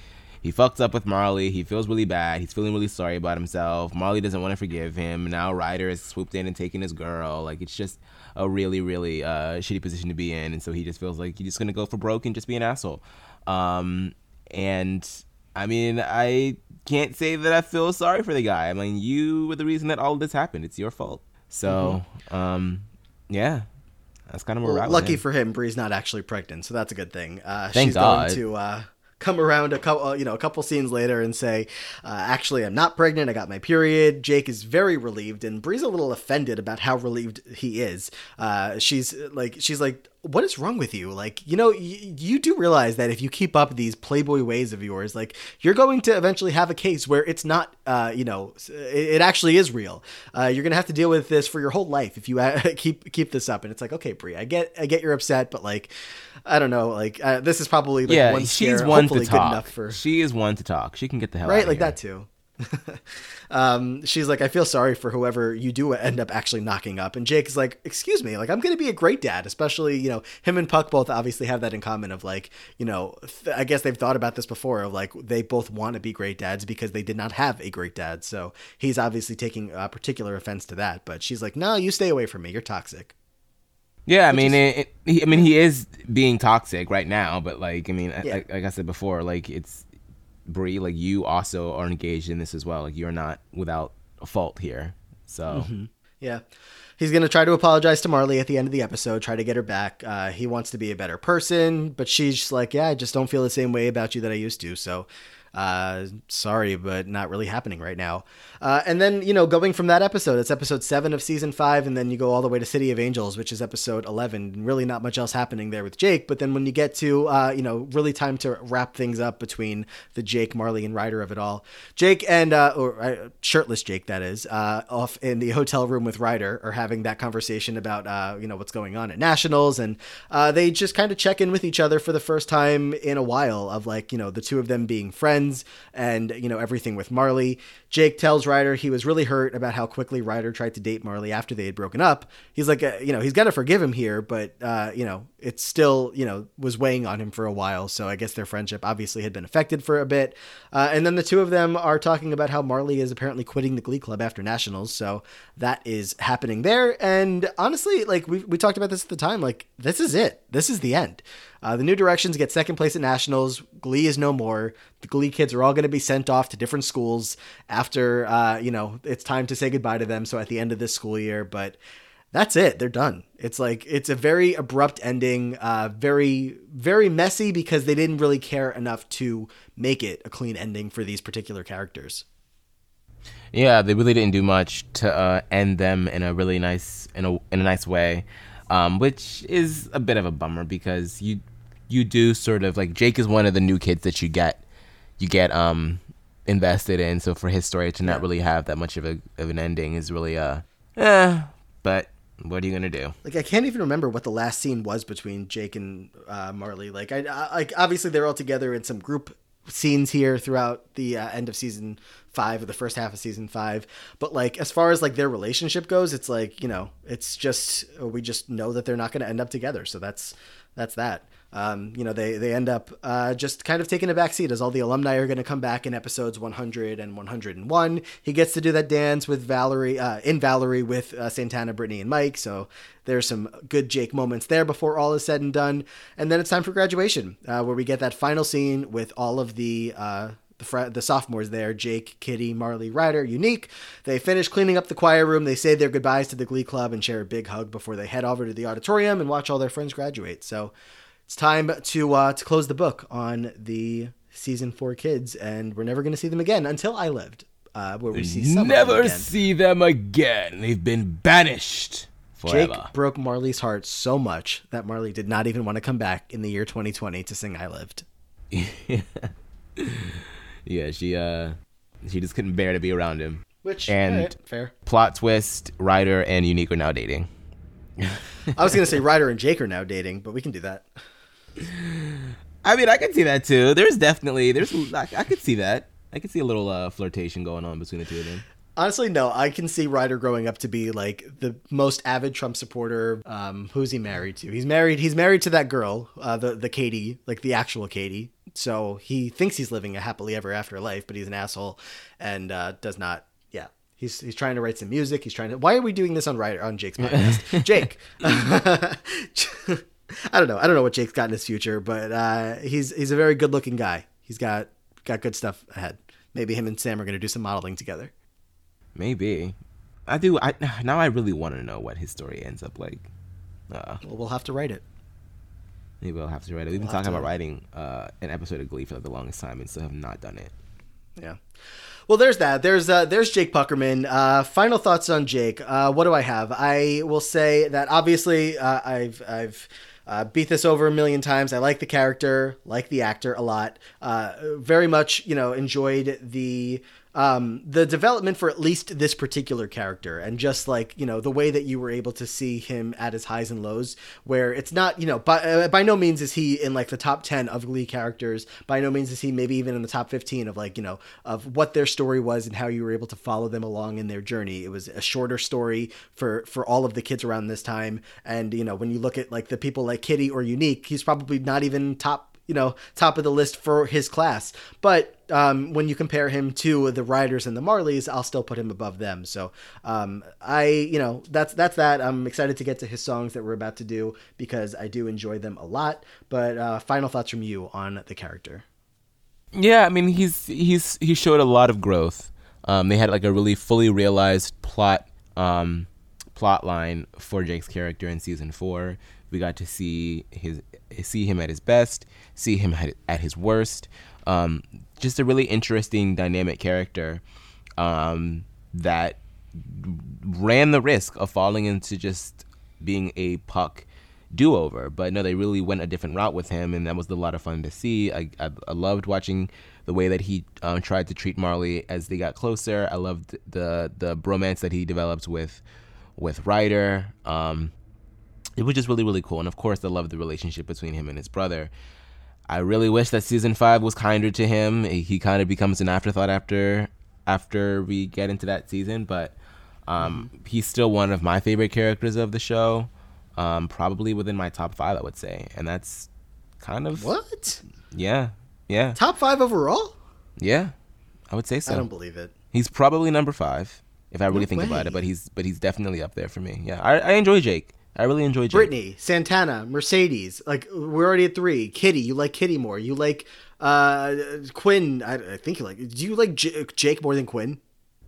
he fucked up with Marley. He feels really bad. He's feeling really sorry about himself. Marley doesn't want to forgive him. Now Ryder has swooped in and taken his girl. Like it's just a really, really uh, shitty position to be in. And so he just feels like he's just gonna go for broke and just be an asshole. Um, and I mean, I can't say that I feel sorry for the guy. I mean, you were the reason that all of this happened. It's your fault. So, um, yeah, that's kind of we're Well, lucky him. for him, Bree's not actually pregnant, so that's a good thing. Uh, Thank she's God. going to uh, come around a couple, uh, you know, a couple scenes later and say, uh, "Actually, I'm not pregnant. I got my period." Jake is very relieved, and Bree's a little offended about how relieved he is. Uh, she's like, she's like. What is wrong with you? Like, you know, y- you do realize that if you keep up these playboy ways of yours, like, you're going to eventually have a case where it's not, uh, you know, it, it actually is real. Uh, you're gonna have to deal with this for your whole life if you uh, keep keep this up. And it's like, okay, Bree, I get, I get you're upset, but like, I don't know, like, uh, this is probably like yeah, one she's scare, one to talk. She is one to talk. She can get the hell right, out like here. that too. Um, she's like, I feel sorry for whoever you do end up actually knocking up. And Jake is like, Excuse me, like I'm gonna be a great dad. Especially, you know, him and Puck both obviously have that in common of like, you know, th- I guess they've thought about this before of like they both want to be great dads because they did not have a great dad. So he's obviously taking uh, particular offense to that. But she's like, No, you stay away from me. You're toxic. Yeah, I mean, it, it, he, I mean, he is being toxic right now, but like, I mean, Yeah. like, like I said before, like it's Bree, like you also are engaged in this as well. Like you're not without a fault here. So Yeah. He's going to try to apologize to Marley at the end of the episode, try to get her back. Uh, he wants to be a better person, but she's like, yeah, I just don't feel the same way about you that I used to. So, uh, sorry, but not really happening right now. Uh, and then, you know, going from that episode, it's episode seven of season five, and then you go all the way to City of Angels, which is episode 11. Really not much else happening there with Jake. But then when you get to, uh, you know, really time to wrap things up between the Jake, Marley, and Ryder of it all, Jake and, uh, or uh, shirtless Jake, that is, off in the hotel room with Ryder are having that conversation about, you know, what's going on at Nationals. And they just kind of check in with each other for the first time in a while of like, you know, the two of them being friends and, you know, everything with Marley. Jake tells Ryder he was really hurt about how quickly Ryder tried to date Marley after they had broken up. He's like, uh, you know, he's got to forgive him here, but, uh, you know, it still, you know, was weighing on him for a while. So I guess their friendship obviously had been affected for a bit. Uh, and then the two of them are talking about how Marley is apparently quitting the Glee Club after Nationals. So that is happening there. And honestly, like we, we talked about this at the time, like this is it. This is the end. Uh, the New Directions get second place at Nationals. Glee is no more. The Glee kids are all going to be sent off to different schools after, uh, you know, it's time to say goodbye to them. So at the end of this school year, but that's it. They're done. It's like it's a very abrupt ending, uh, very very messy because they didn't really care enough to make it a clean ending for these particular characters. yeah, they really didn't do much to uh, end them in a really nice in a in a nice way, um, which is a bit of a bummer because you you do sort of like Jake is one of the new kids that you get you get um invested in. So for his story to not really have that much of a of an ending is really uh eh. But what are you gonna do? Like I can't even remember what the last scene was between Jake and uh, Marley. Like I, I like obviously they're all together in some group scenes here throughout the uh, end of season five or the first half of season five. But like as far as like their relationship goes, it's like you know it's just we just know that they're not going to end up together. So that's that's that. Um, you know they they end up uh, just kind of taking a back seat as all the alumni are going to come back in episodes 100 and 101. He gets to do that dance with Valerie uh, in Valerie with uh, Santana, Brittany, and Mike. So there's some good Jake moments there before all is said and done. And then it's time for graduation, uh, where we get that final scene with all of the. Uh, the sophomores there, Jake, Kitty, Marley, Ryder, Unique. They finish cleaning up the choir room. They say their goodbyes to the Glee Club and share a big hug before they head over to the auditorium and watch all their friends graduate. So it's time to uh, to close the book on the season four kids, and we're never going to see them again until I lived, uh, where we see some Never see them again. They've been banished Jake forever. broke Marley's heart so much that Marley did not even want to come back in the year 2020 to sing "I Lived." yeah, she uh she just couldn't bear to be around him. Which And- alright, fair. Plot twist: Ryder and Unique are now dating. I was going to say Ryder and Jake are now dating, but we can do that. I mean, I can see that too. There's definitely there's I, I could see that. I could see a little uh, flirtation going on between the two of them. Honestly, no. I can see Ryder growing up to be like the most avid Trump supporter. Um, who's he married to? He's married. He's married to that girl, uh, the the Katie, like the actual Katie. So he thinks he's living a happily ever after life, but he's an asshole and uh, does not. Yeah, he's he's trying to write some music. He's trying to. Why are we doing this on Ryder on Jake's podcast? Jake. I don't know. I don't know what Jake's got in his future, but uh, he's he's a very good looking guy. He's got got good stuff ahead. Maybe him and Sam are going to do some modeling together. Maybe. I do. I now I really want to know what his story ends up like. Uh, Well, we'll have to write it. maybe I'll have to write it. We've been We'll have talking about writing uh, an episode of Glee for the longest time and still have not done it. Yeah. Well, there's that. There's uh, there's Jake Puckerman. Uh, final thoughts on Jake. Uh, what do I have? I will say that obviously uh, I've I've uh, beat this over a million times. I like the character, like the actor a lot. Uh, very much, you know, enjoyed the um, the development for at least this particular character, and just like you know the way that you were able to see him at his highs and lows, where it's not you know by uh, by no means is he in like the top ten of Glee characters. By no means is he maybe even in the top fifteen of like you know of what their story was and how you were able to follow them along in their journey. It was a shorter story for for all of the kids around this time, and you know when you look at like the people like Kitty or Unique, he's probably not even top you know, top of the list for his class. But um, when you compare him to the Riders and the Marleys, I'll still put him above them. So um, I, you know, that's that's that. I'm excited to get to his songs that we're about to do because I do enjoy them a lot. But uh, final thoughts from you on the character. Yeah, I mean he's he's he showed a lot of growth. Um, they had like a really fully realized plot um, plot line for Jake's character in season four. We got to see his see him at his best, see him at, at his worst. Um, just a really interesting dynamic character um, that ran the risk of falling into just being a puck do over. But no, they really went a different route with him, and that was a lot of fun to see. I, I, I loved watching the way that he um, tried to treat Marley as they got closer. I loved the the bromance that he developed with with Ryder. Um, it was just really really cool, and of course, I loved the relationship between him and his brother. I really wish that season five was kinder to him. He kind of becomes an afterthought after after we get into that season, but um, mm-hmm. he's still one of my favorite characters of the show um, probably within my top five, I would say, and that's kind of what. Yeah, yeah. Top five overall. Yeah, I would say so. I don't believe it. He's probably number five if I really no think way. about it, but he's but he's definitely up there for me. Yeah, I, I enjoy Jake. I really enjoy Jake. Brittany, Santana, Mercedes. Like we're already at three. Kitty, you like Kitty more. You like uh Quinn. I, I think you like. Do you like J- Jake more than Quinn?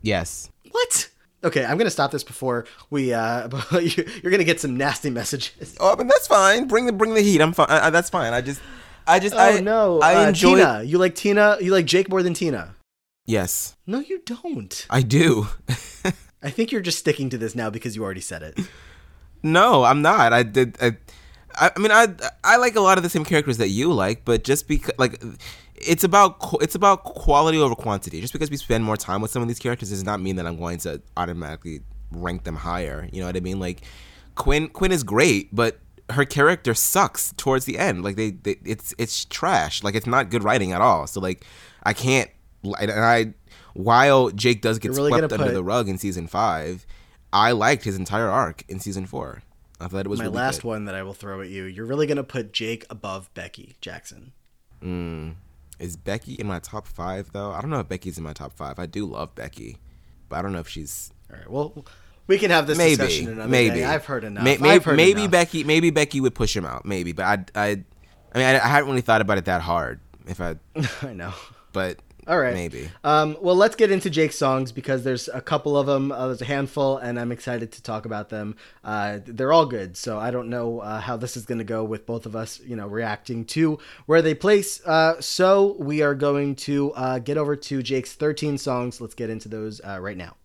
Yes. What? Okay, I'm gonna stop this before we. uh You're gonna get some nasty messages. Oh, but that's fine. Bring the bring the heat. I'm fine. I, that's fine. I just, I just. Oh I, no! I uh, enjoy. Tina, you like Tina? You like Jake more than Tina? Yes. No, you don't. I do. I think you're just sticking to this now because you already said it. No, I'm not. I did. I, I mean, I I like a lot of the same characters that you like, but just because like it's about it's about quality over quantity. Just because we spend more time with some of these characters does not mean that I'm going to automatically rank them higher. You know what I mean? Like Quinn Quinn is great, but her character sucks towards the end. Like they, they it's it's trash. Like it's not good writing at all. So like I can't and I while Jake does get really swept under put, the rug in season 5, I liked his entire arc in season 4. I thought it was my really last good. one that I will throw at you. You're really going to put Jake above Becky Jackson. Mm. Is Becky in my top five though? I don't know if Becky's in my top five. I do love Becky, but I don't know if she's. All right. Well, we can have this maybe, discussion another maybe. Day. I've heard enough. Maybe, I've heard maybe enough. Becky, maybe Becky would push him out. Maybe, but I, I, I mean, I, I hadn't really thought about it that hard. If I, I know, but all right. Maybe. Um, well, let's get into Jake's songs because there's a couple of them. Uh, there's a handful, and I'm excited to talk about them. Uh, they're all good, so I don't know uh, how this is going to go with both of us, you know, reacting to where they place. Uh, so we are going to uh, get over to Jake's 13 songs. Let's get into those uh, right now.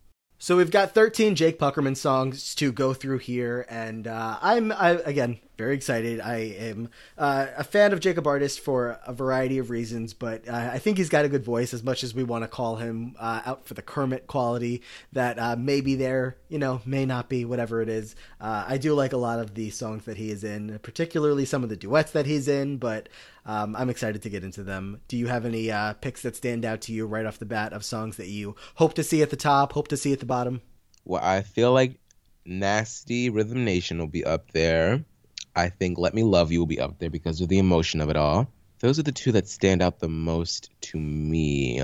So we've got 13 Jake Puckerman songs to go through here, and I'm I, again very excited. I am uh, a fan of Jacob Artist for a variety of reasons, but uh, I think he's got a good voice. As much as we want to call him uh, out for the Kermit quality that uh, may be there, you know, may not be, whatever it is. Uh, I do like a lot of the songs that he is in, particularly some of the duets that he's in. But um, I'm excited to get into them. Do you have any uh, picks that stand out to you right off the bat of songs that you hope to see at the top, hope to see at the bottom? Well, I feel like Nasty Rhythm Nation will be up there. I think Let Me Love You will be up there because of the emotion of it all. Those are the two that stand out the most to me.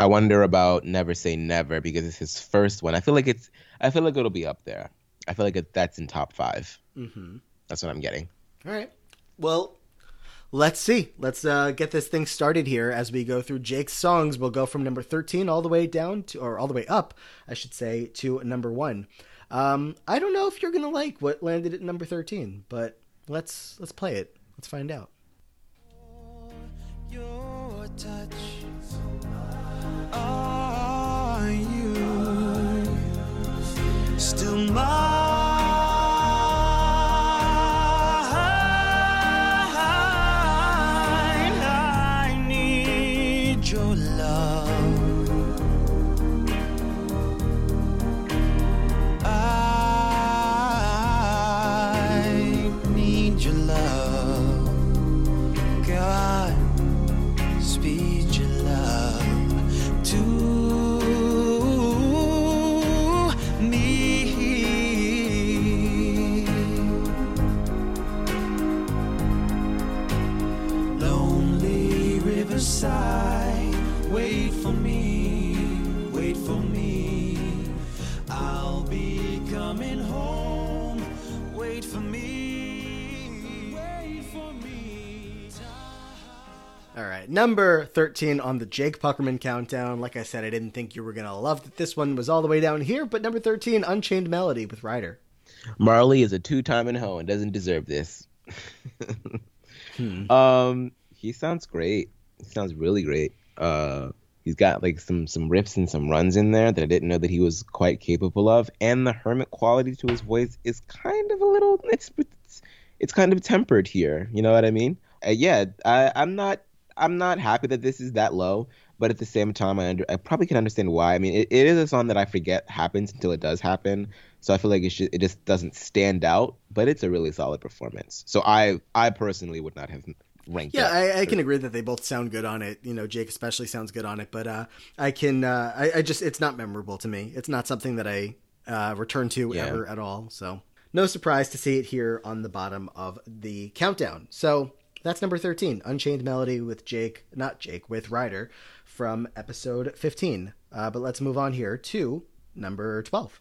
I wonder about Never Say Never because it's his first one. I feel like it's. I feel like it'll be up there. I feel like it, that's in top 5 mm-hmm. That's what I'm getting. All right. Well, let's see. Let's uh, get this thing started here as we go through Jake's songs. We'll go from number 13 all the way down to, or all the way up, I should say, to number one. Um, I don't know if you're gonna like what landed at number 13, but let's let's play it. Let's find out. Still? Number 13 on the Jake Puckerman countdown. Like I said, I didn't think you were going to love that this one was all the way down here, but number 13, Unchained Melody with Ryder. Marley is a two-time in hoe and doesn't deserve this. Um, he sounds great. He sounds really great. Uh, he's got like some some riffs and some runs in there that I didn't know that he was quite capable of, and the Kermit quality to his voice is kind of a little it's it's, it's kind of tempered here. You know what I mean? Uh, yeah, I, I'm not I'm not happy that this is that low, but at the same time, I under, I probably can understand why. I mean, it, it is a song that I forget happens until it does happen, so I feel like it should, it just doesn't stand out. But it's a really solid performance. So I I personally would not have ranked. Yeah, it. I, I can agree that they both sound good on it. You know, Jake especially sounds good on it, but uh, I can, uh, I, I just, it's not memorable to me. It's not something that I uh, return to Yeah. ever at all. So, no surprise to see it here on the bottom of the countdown. So, that's number 13, Unchained Melody with Jake, not Jake, with Ryder from episode 15. Uh, but let's move on here to number 12.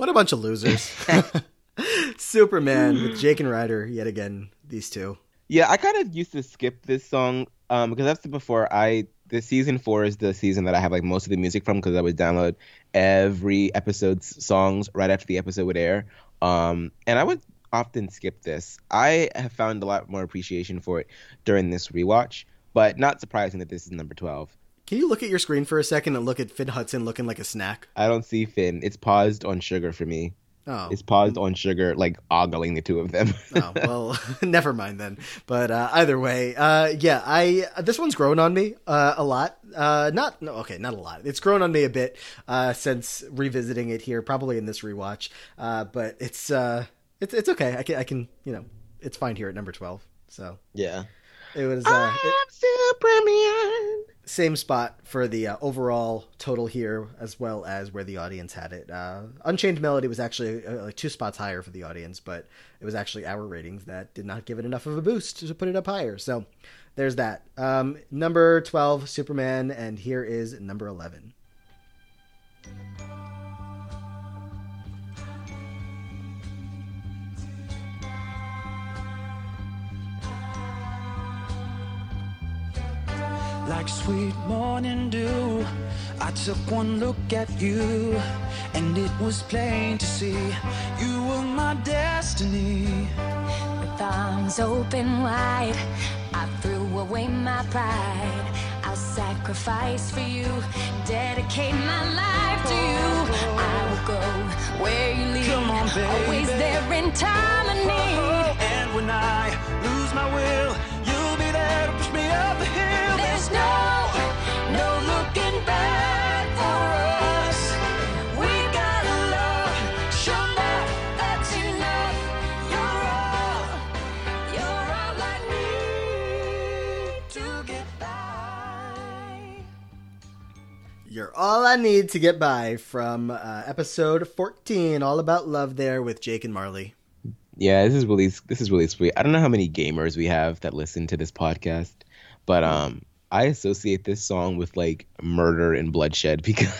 What a bunch of losers. Superman with Jake and Ryder, yet again, these two. Yeah, I kind of used to skip this song um, because that's the before I. The season four is the season that I have like most of the music from because I would download every episode's songs right after the episode would air. Um, and I would often skip this. I have found a lot more appreciation for it during this rewatch, but not surprising that this is number twelve. Can you look at your screen for a second and look at Finn Hudson looking like a snack? I don't see Finn. It's paused on sugar for me. Oh, It's paused on sugar, like ogling the two of them. oh well, never mind then. But uh, either way, uh, yeah, I this one's grown on me uh, a lot. Uh, not no, okay, not a lot. It's grown on me a bit uh, since revisiting it here, probably in this rewatch. Uh, but it's uh, it's it's okay. I can I can you know it's fine here at number twelve. So yeah. it was uh, it- I'm Superman. Same spot for the uh, overall total here, as well as where the audience had it. Uh, Unchained Melody was actually uh, like two spots higher for the audience, but it was actually our ratings that did not give it enough of a boost to put it up higher. So there's that. Um, number 12, Superman, and here is number 11. Like sweet morning dew. I took one look at you, and it was plain to see you were my destiny. With arms open wide, I threw away my pride. I'll sacrifice for you, dedicate my life to you. I will go where you lead, Come on, baby. always there in time of need. And when I lose my will, you'll be there to push me up the hill. You're all, you're all I need to get by. You're all I need to get by from uh, episode 14, All About Love, there with Jake and Marley. Yeah, this is really this is really sweet. I don't know how many gamers we have that listen to this podcast, but um I associate this song with like murder and bloodshed because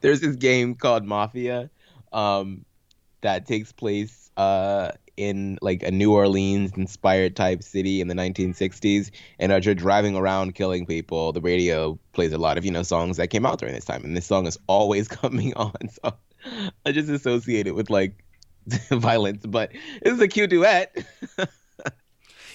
there's this game called Mafia um that takes place uh in like a New Orleans inspired type city in the 1960s, and as you're driving around killing people, the radio plays a lot of you know songs that came out during this time, and this song is always coming on. So I just associate it with like violence, but it's a cute duet.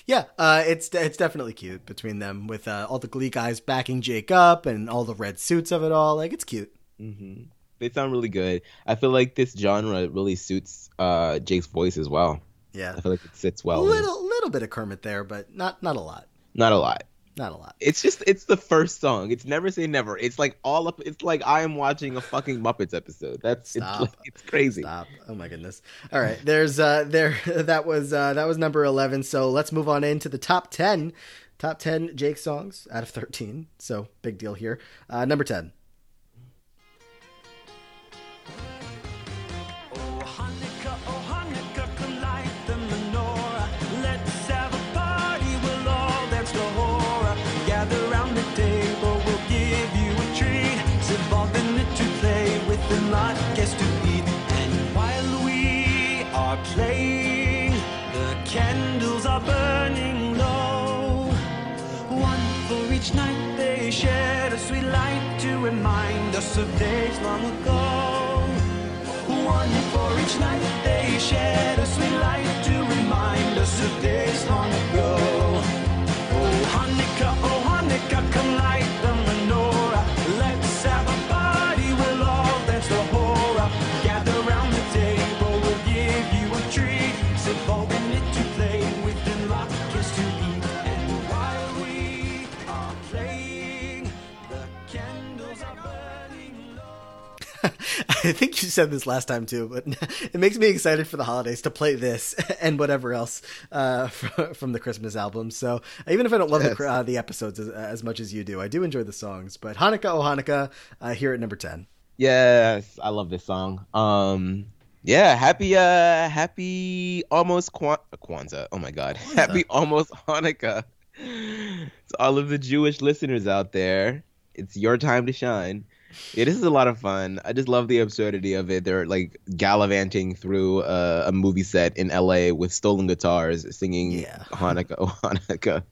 Yeah, uh, it's it's definitely cute between them with uh, all the Glee guys backing Jake up and all the red suits of it all. Like it's cute. hmm They sound really good. I feel like this genre really suits uh, Jake's voice as well. Yeah, I feel like it sits well. A little little bit of Kermit there, but not not a lot. Not a lot. Not a lot. It's just it's the first song. It's never say never. It's like all up. It's like I am watching a fucking Muppets episode. That's it's, like, it's crazy. Stop. Oh my goodness. All right. There's uh there that was uh that was number 11. So let's move on into the top 10. Top 10 Jake songs out of 13. So big deal here. Uh number 10. And not guests to eat. And while we are playing, the candles are burning low. One for each night they shed a sweet light to remind us of days long ago. One for each night they shed a sweet light I think you said this last time too, but it makes me excited for the holidays to play this and whatever else uh, from, the Christmas album. So even if I don't love Yes. the, uh, the episodes as, as much as you do, I do enjoy the songs. But Hanukkah, oh Hanukkah, uh, here at number 10. Yes, I love this song. Um, yeah, happy, uh, happy almost Kwan- Kwanzaa. Oh my God, happy almost Hanukkah. To all of the Jewish listeners out there, it's your time to shine. Yeah, this is a lot of fun. I just love the absurdity of it. They're like gallivanting through uh, a movie set in LA with stolen guitars, singing Yeah. Hanukkah, oh Hanukkah.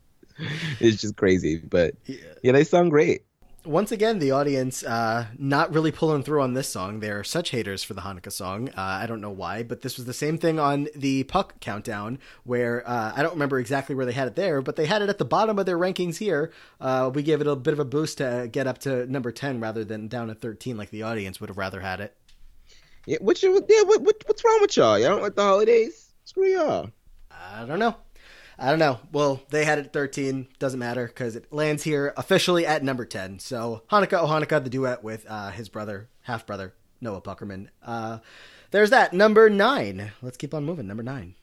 It's just crazy, but Yeah. yeah, they sound great. Once again, the audience uh, not really pulling through on this song. They're such haters for the Hanukkah song. Uh, I don't know why, but this was the same thing on the Puck countdown, where uh, I don't remember exactly where they had it there, but they had it at the bottom of their rankings here. Uh, we gave it a bit of a boost to get up to number 10 rather than down at 13 like the audience would have rather had it. Yeah, what, you, yeah, what, what, what's wrong with y'all? Y'all don't like the holidays? Screw y'all. I don't know. I don't know. Well, they had it at 13. Doesn't matter because it lands here officially at number 10. So Hanukkah, oh Hanukkah, the duet with uh, his brother, half brother, Noah Puckerman. Uh, there's that. Number nine. Let's keep on moving. Number nine.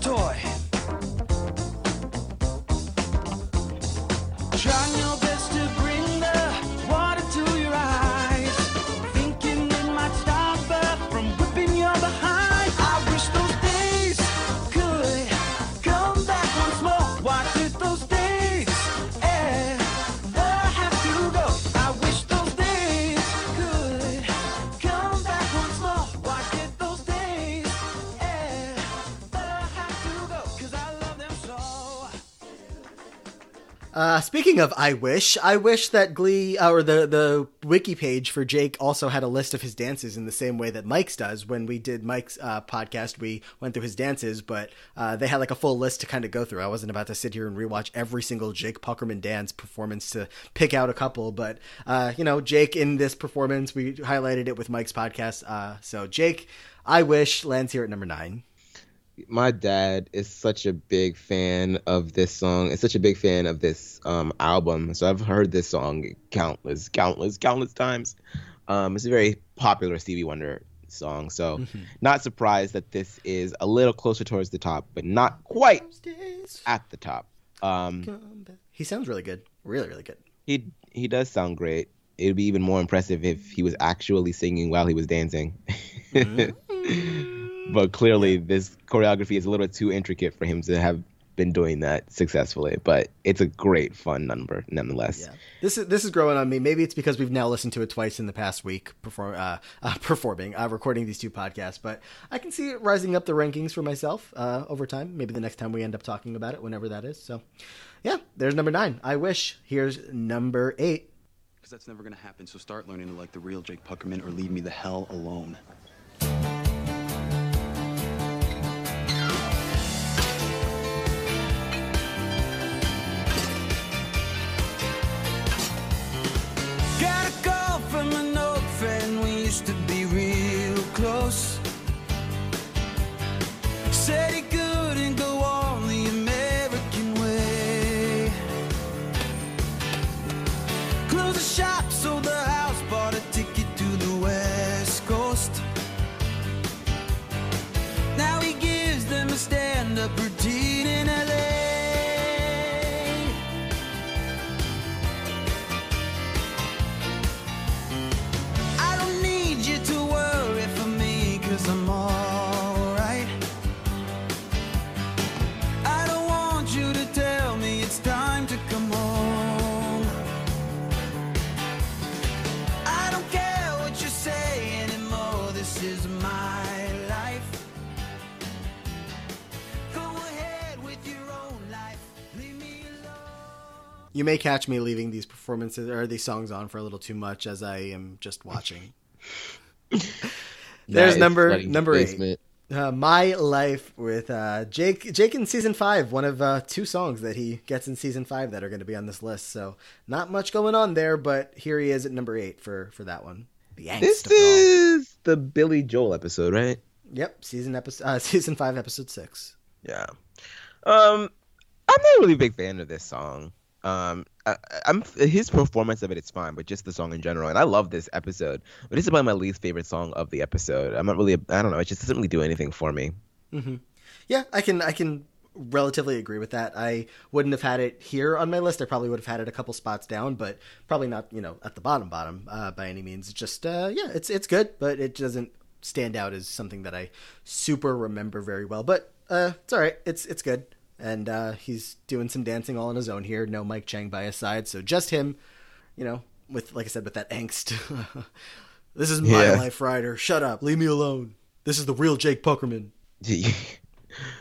toy. Trying Uh, speaking of I wish, I wish that Glee uh, or the the wiki page for Jake also had a list of his dances in the same way that Mike's does. When we did Mike's uh, podcast, we went through his dances, but uh, they had like a full list to kind of go through. I wasn't about to sit here and rewatch every single Jake Puckerman dance performance to pick out a couple, but uh, you know, Jake in this performance, we highlighted it with Mike's podcast. Uh, so Jake, I wish lands here at number nine. My dad is such a big fan of this song. Is such a big fan of this um, album. So I've heard this song countless, countless, countless times. Um, it's a very popular Stevie Wonder song. So not surprised that this is a little closer towards the top, but not quite at the top. Um, He sounds really good, really, really good. he he does sound great. It'd be even more impressive if he was actually singing while he was dancing. but clearly, this choreography is a little too intricate for him to have been doing that successfully, but it's a great fun number nonetheless. Yeah, this is this is growing on me. Maybe it's because we've now listened to it twice in the past week, perform uh, uh, performing, uh, recording these two podcasts. But I can see it rising up the rankings for myself uh, over time. Maybe the next time we end up talking about it, whenever that is. So, yeah, there's number nine. I wish. Here's number eight. Because that's never gonna happen, so start learning to like the real Jake Puckerman or leave me the hell alone. Stand You may catch me leaving these performances or these songs on for a little too much as I am just watching. There's Nice. number Flooding number eight. Uh, My Life with uh, Jake. Jake in season five, one of uh, two songs that he gets in season five that are going to be on this list. So not much going on there, but here he is at number eight for for that one. The angst This of is the Billy Joel episode, right? Yep, season episode, uh, season five, episode six. Yeah. Um, I'm not really a big fan of this song. Um, I, I'm his performance of it is fine, but just the song in general, and I love this episode. But this is probably my least favorite song of the episode. I'm not really, I don't know, it just doesn't really do anything for me. Mhm. Yeah, I can I can relatively agree with that. I wouldn't have had it here on my list. I probably would have had it a couple spots down, but probably not you know at the bottom bottom uh, by any means. It's just uh, yeah, it's it's good, but it doesn't stand out as something that I super remember very well. But uh, it's all right. It's it's good, and uh, he's doing some dancing all on his own here. No Mike Chang by his side, so just him. You know, with like I said, with that angst. this is my Yeah. life, Ryder. Shut up. Leave me alone. This is the real Jake Puckerman.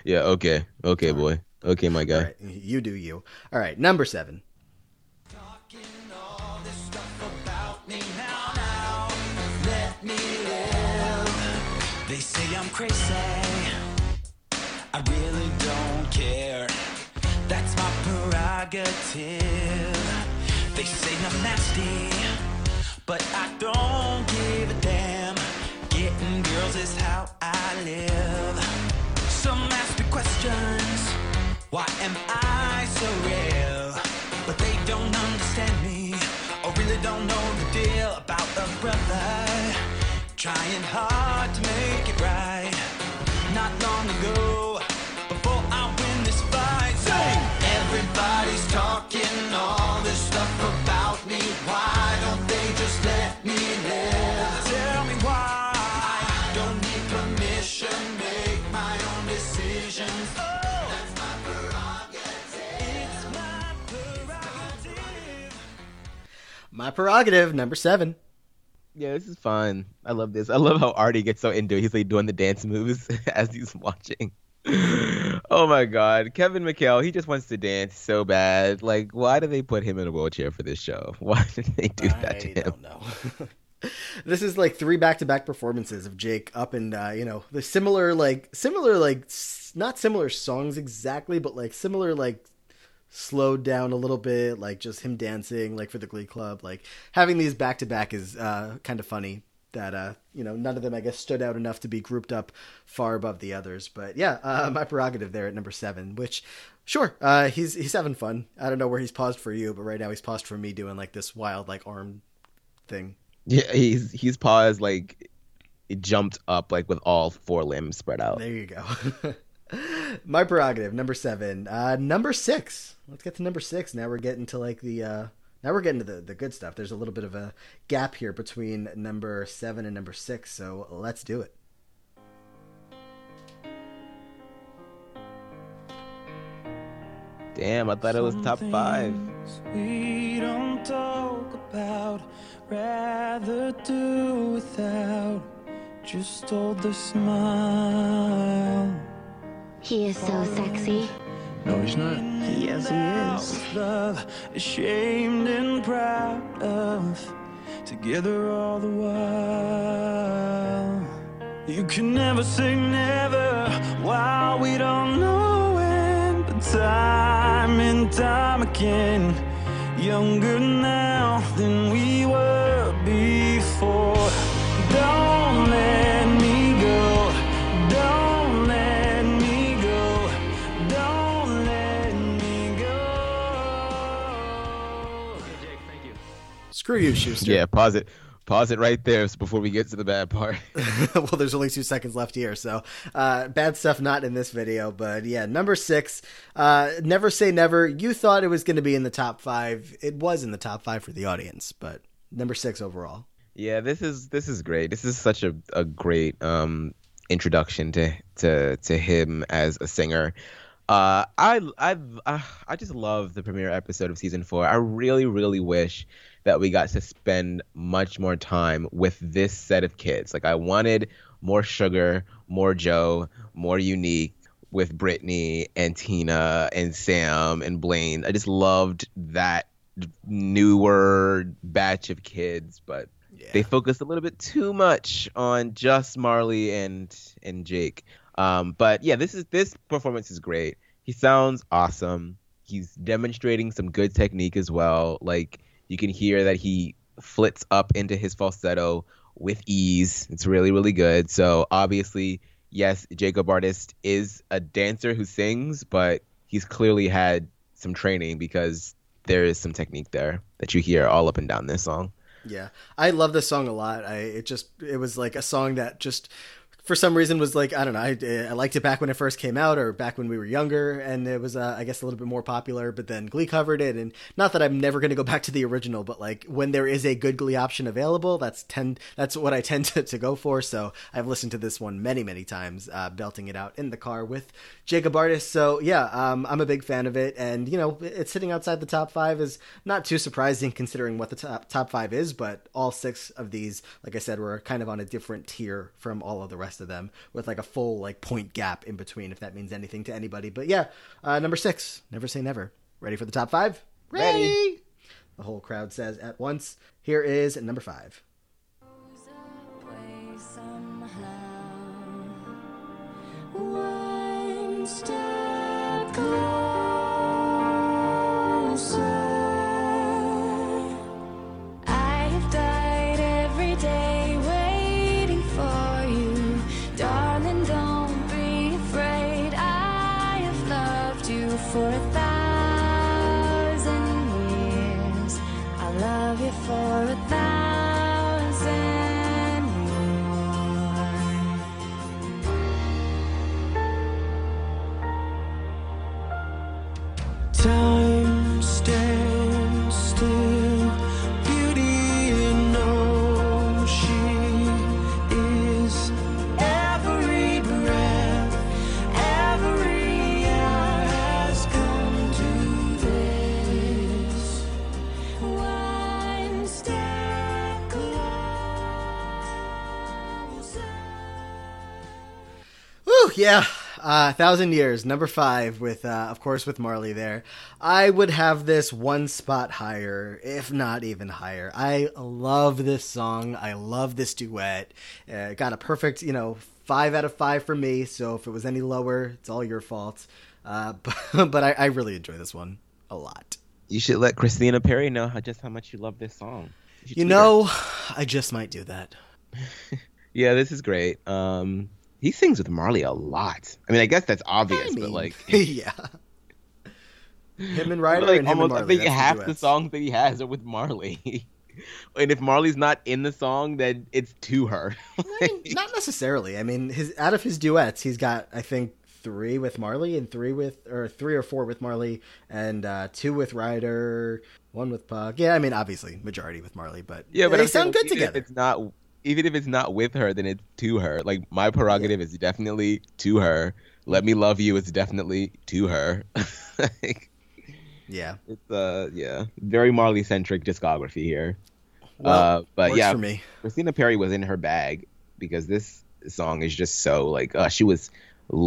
yeah, okay, okay, boy, okay, my guy. All right, you do you. All right, number seven. Talking all this stuff about me now, now. Let me live. They say I'm crazy. I really don't care. That's my prerogative. They say I'm nasty, but I don't give a damn. Getting girls is how I live. Some ask me questions. Why am I so real? But they don't understand me, or really don't know the deal about a brother trying hard to make it My prerogative, number seven. Yeah, this is fun. I love this. I love how Artie gets so into it. He's like doing the dance moves as he's watching. Oh my god. Kevin McHale, he just wants to dance so bad. Like, why do they put him in a wheelchair for this show? Why did they do that to I him? don't know. this is like three back-to-back performances of Jake up and uh, you know the similar like similar like s- not similar songs exactly, but like similar like slowed down a little bit, like just him dancing like for the Glee Club. Like having these back-to-back is uh, kind of funny. That uh, you know, none of them I guess stood out enough to be grouped up far above the others. But yeah, uh, my prerogative there at number seven, which. Sure, uh, he's he's having fun. I don't know where he's paused for you, but right now he's paused for me doing like this wild like arm thing. Yeah, he's he's paused like it jumped up like with all four limbs spread out. There you go. My prerogative, number seven. Uh, number six. Let's get to number six. Now we're getting to like the. Uh, now we're getting to the, the good stuff. There's a little bit of a gap here between number seven and number six, so let's do it. Damn, I thought it was top five. We don't talk about, rather do without. Just hold the smile. He is so sexy. No, he's not. Yes, he is. Love, ashamed and proud of, together all the while. You can never say never while we don't know when, but time and time again, younger now than we Screw you, Schuester. Yeah, pause it. Pause it right there before we get to the bad part. well, there's only two seconds left here, so uh, bad stuff not in this video. But yeah, number six, uh, Never Say Never. You thought it was going to be in the top five. It was in the top five for the audience, but number six overall. Yeah, this is this is great. This is such a, a great um introduction to to to him as a singer. Uh, I I uh, I just love the premiere episode of season four. I really really wish that we got to spend much more time with this set of kids. Like I wanted more sugar, more Joe, more unique with Brittany and Tina and Sam and Blaine. I just loved that newer batch of kids, but they focused a little bit too much on just Marley and and Jake. Um, but yeah, this is this performance is great. He sounds awesome. He's demonstrating some good technique as well. Like you can hear that he flits up into his falsetto with ease. It's really really good. So obviously, yes, Jacob Artist is a dancer who sings, but he's clearly had some training because there is some technique there that you hear all up and down this song. Yeah, I love this song a lot. I it just it was like a song that just for some reason was like I don't know. I, I liked it back when it first came out, or back when we were younger, and it was uh, I guess a little bit more popular. But then Glee covered it, and not that I'm never going to go back to the original, but like when there is a good Glee option available, that's tend that's what I tend to, to go for. So I've listened to this one many many times, uh, belting it out in the car with Jacob Artist. So yeah, um, I'm a big fan of it, and you know it's sitting outside the top five is not too surprising considering what the top top five is. But all six of these, like I said, were kind of on a different tier from all of the rest of them, with like a full like point gap in between, if that means anything to anybody. But yeah, uh, number six, never say never. Ready for the top five? Ready. The whole crowd says at once. Here is number five. One step closer. Time stands still. Beauty she is every breath, every hour has come to this. One step closer. Woo, yeah. Uh, thousand years, number five, with uh, of course with Marley there. I would have this one spot higher, if not even higher. I love this song. I love this duet. Uh, got a perfect, you know, five out of five for me. So if it was any lower, it's all your fault. Uh, but but I, I really enjoy this one a lot. You should let Christina Perri know how just how much you love this song. should You tweet her. know, I just might do that. Yeah, this is great. Um, he sings with Marley a lot. I mean, I guess that's obvious, I mean, but like, yeah. Him and Ryder like and him almost, and I think half the duets. songs that he has are with Marley. and if Marley's not in the song, then it's to her. I mean, not necessarily. I mean, his out of his duets, he's got I think three with Marley and three with or three or four with Marley and uh, two with Ryder, one with Puck. Yeah, I mean, obviously majority with Marley, but yeah, but they I'm sound good together. It's not even if it's not with her, then it's to her. Like my prerogative is definitely to her. Let me love you is definitely to her. Like, Yeah. It's uh yeah, very Marley centric discography here. Well, uh, but yeah, for me. Christina Perri was in her bag because this song is just so like uh, she was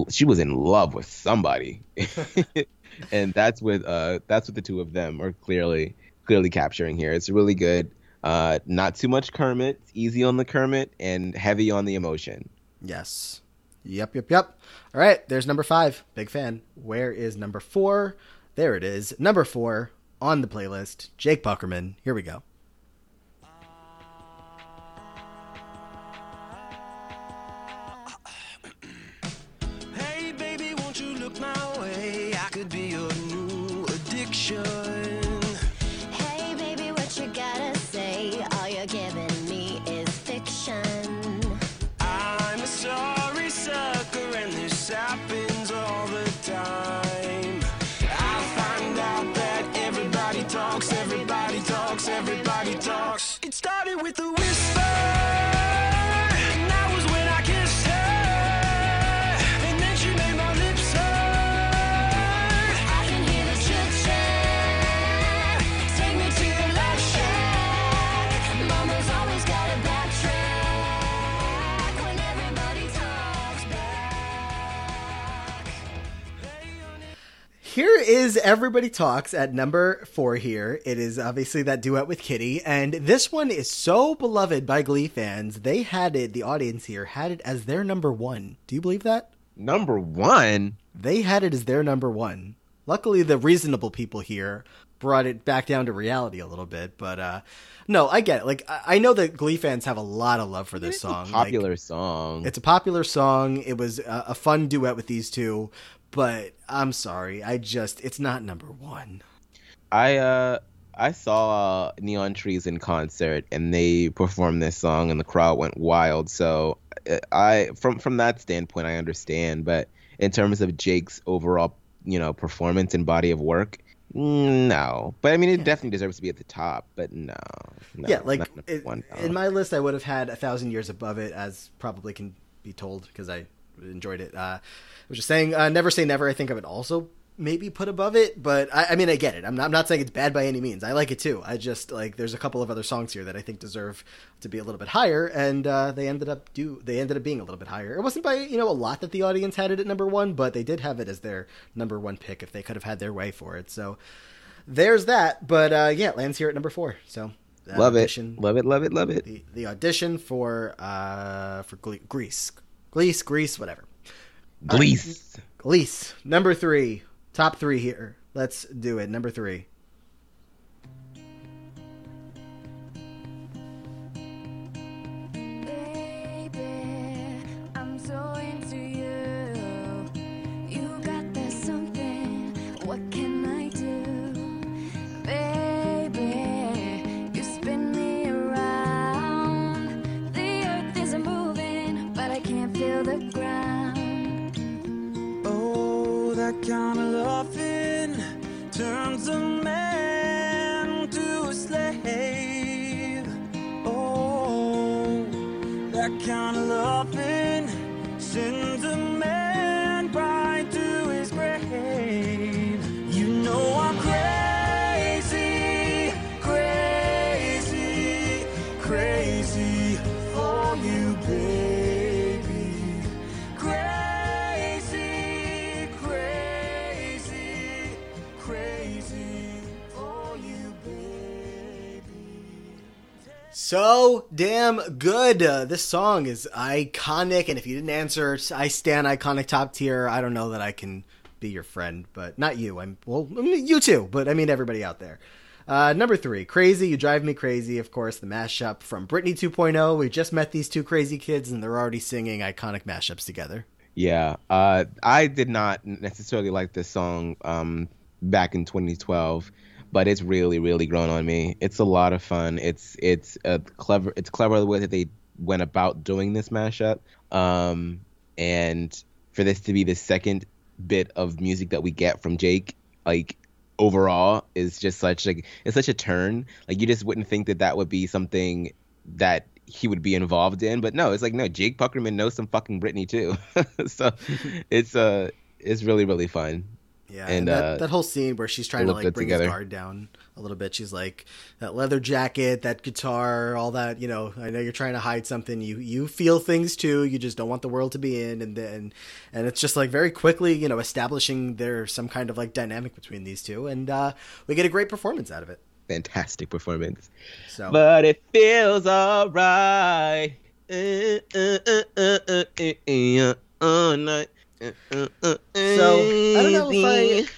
she was in love with somebody, and that's with uh that's what the two of them are clearly clearly capturing here. It's really good. Uh, not too much Kermit, easy on the Kermit, and heavy on the emotion. Yes. Yep, yep, yep. All right, there's number five. Big fan. Where is number four? There it is. Number four on the playlist. Jake Puckerman. Here we go. Hey, baby, won't you look my way? I could be Here is Everybody Talks at number four here. It is obviously that duet with Kitty, and this one is so beloved by Glee fans. They had it, the audience here had it as their number one. Do you believe that? Number one, They had it as their number one. Luckily, the reasonable people here brought it back down to reality a little bit, but uh no, I get it. Like I I know that Glee fans have a lot of love for this song. Like, popular song. it's a popular song. It was a, a fun duet with these two, but I'm sorry, I just it's not number one. I uh I saw uh, Neon Trees in concert and they performed this song and the crowd went wild. So uh, I from from that standpoint I understand, but in terms of Jake's overall, you know, performance and body of work, no. But I mean it definitely deserves to be at the top, but no. no yeah, like it, one, no. in my list, I would have had a thousand years above it, as probably can be told because I enjoyed it. Uh, I was just saying, uh, never say never. I think I would also maybe put above it, but I, I mean, I get it. I'm not, I'm not saying it's bad by any means. I like it too. I just like there's a couple of other songs here that I think deserve to be a little bit higher, and uh, they ended up do they ended up being a little bit higher. It wasn't by you know a lot that the audience had it at number one, but they did have it as their number one pick if they could have had their way for it. So there's that. But uh, yeah, it lands here at number four. So love it. Love it, love it, love it. the, the audition for uh for Grease, Grease, Grease, whatever. Gleese. Grease, number three, top three here. Let's do it. Number three. Kind of loving turns a man to a slave. Oh, that kind of loving sends a So damn good. Uh, this song is iconic, and if you didn't answer, I stand iconic top tier. I don't know that I can be your friend, but not you. I'm well, you too, but I mean everybody out there. Uh, number three, Crazy, You Drive Me Crazy, of course, the mashup from Britney 2.0. We just met these two crazy kids, and they're already singing iconic mashups together. Yeah, uh, I did not necessarily like this song um, back in 2012, but it's really, really grown on me. It's a lot of fun. It's it's a clever. It's clever the way that they went about doing this mashup, um, and for this to be the second bit of music that we get from Jake, like overall, is just such like it's such a turn. Like you just wouldn't think that that would be something that he would be involved in, but no, it's like no, Jake Puckerman knows some fucking Britney too. so it's uh it's really really fun. Yeah, and, and that, uh, that whole scene where she's trying to like bring together. his guard down a little bit. She's like that leather jacket, that guitar, all that. You know, I know you're trying to hide something. You you feel things too. You just don't want the world to be in. And then and it's just like very quickly, you know, establishing there's some kind of like dynamic between these two, and uh, we get a great performance out of it. fantastic performance. So But it feels alright. Uh, uh, uh, uh, uh, uh, uh, all night. Uh, uh, uh, So I don't know if.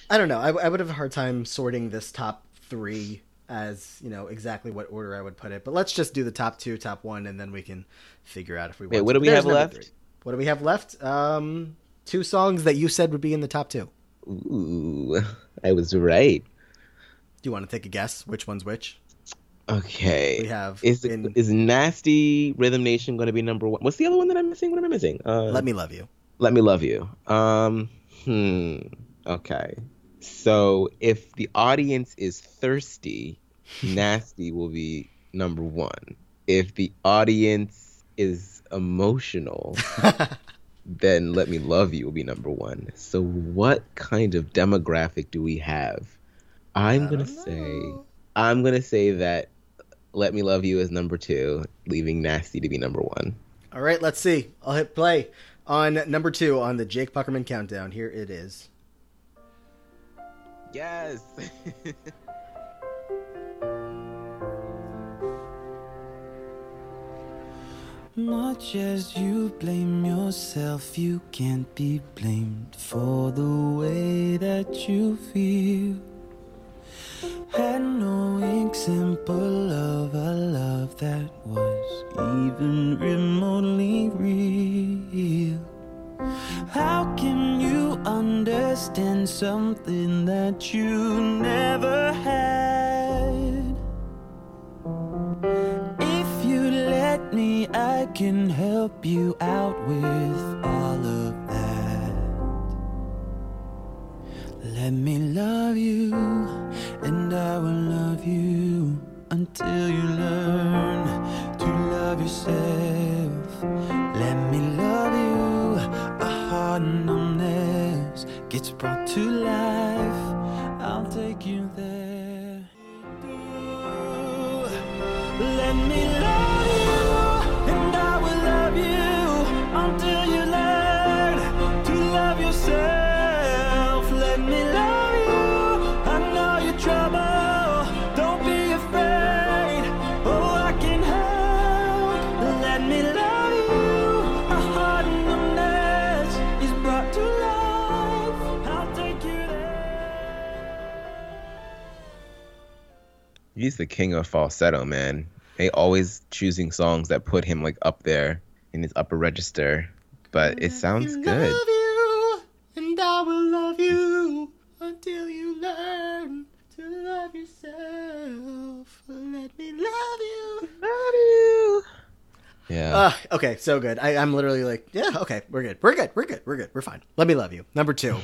I I don't know. I, I would have a hard time sorting this top three as you know exactly what order I would put it. But let's just do the top two, top one, and then we can figure out if we. Wait, want what to. do we There's have left? three. What do we have left? Um, two songs that you said would be in the top two. Ooh, I was right. Do you want to take a guess which one's which? Okay. We have is in- is Nasty Rhythm Nation going to be number one? What's the other one that I'm missing? What am I missing? Uh, Let me love you. Let me love you. Um. Hmm. Okay. So if the audience is thirsty, Nasty will be number one. If the audience is emotional, then Let Me Love You will be number one. So what kind of demographic do we have? I'm gonna say I'm gonna say that Let Me Love You is number two, leaving Nasty to be number one. All right, let's see. I'll hit play on number two on the Jake Puckerman countdown. Here it is. Yes. Much as you blame yourself, you can't be blamed for the way that you feel. Had no example of a love that was even remotely real. How can you understand something that you never had? If you let me, I can help you out with all of that. Let me love you, and I will love you until you learn to love yourself. Let me love you, a heart numbness gets brought to life. I'll take you He's the king of falsetto, man. They always choosing songs that put him like up there in his upper register, but it sounds good. Love you, and I will love you until you learn to love yourself. Let me love you. Yeah. Uh, okay, so good. I, I'm literally like, yeah, okay, we're good. We're good. We're good. We're good. We're fine. Let me love you. Number two,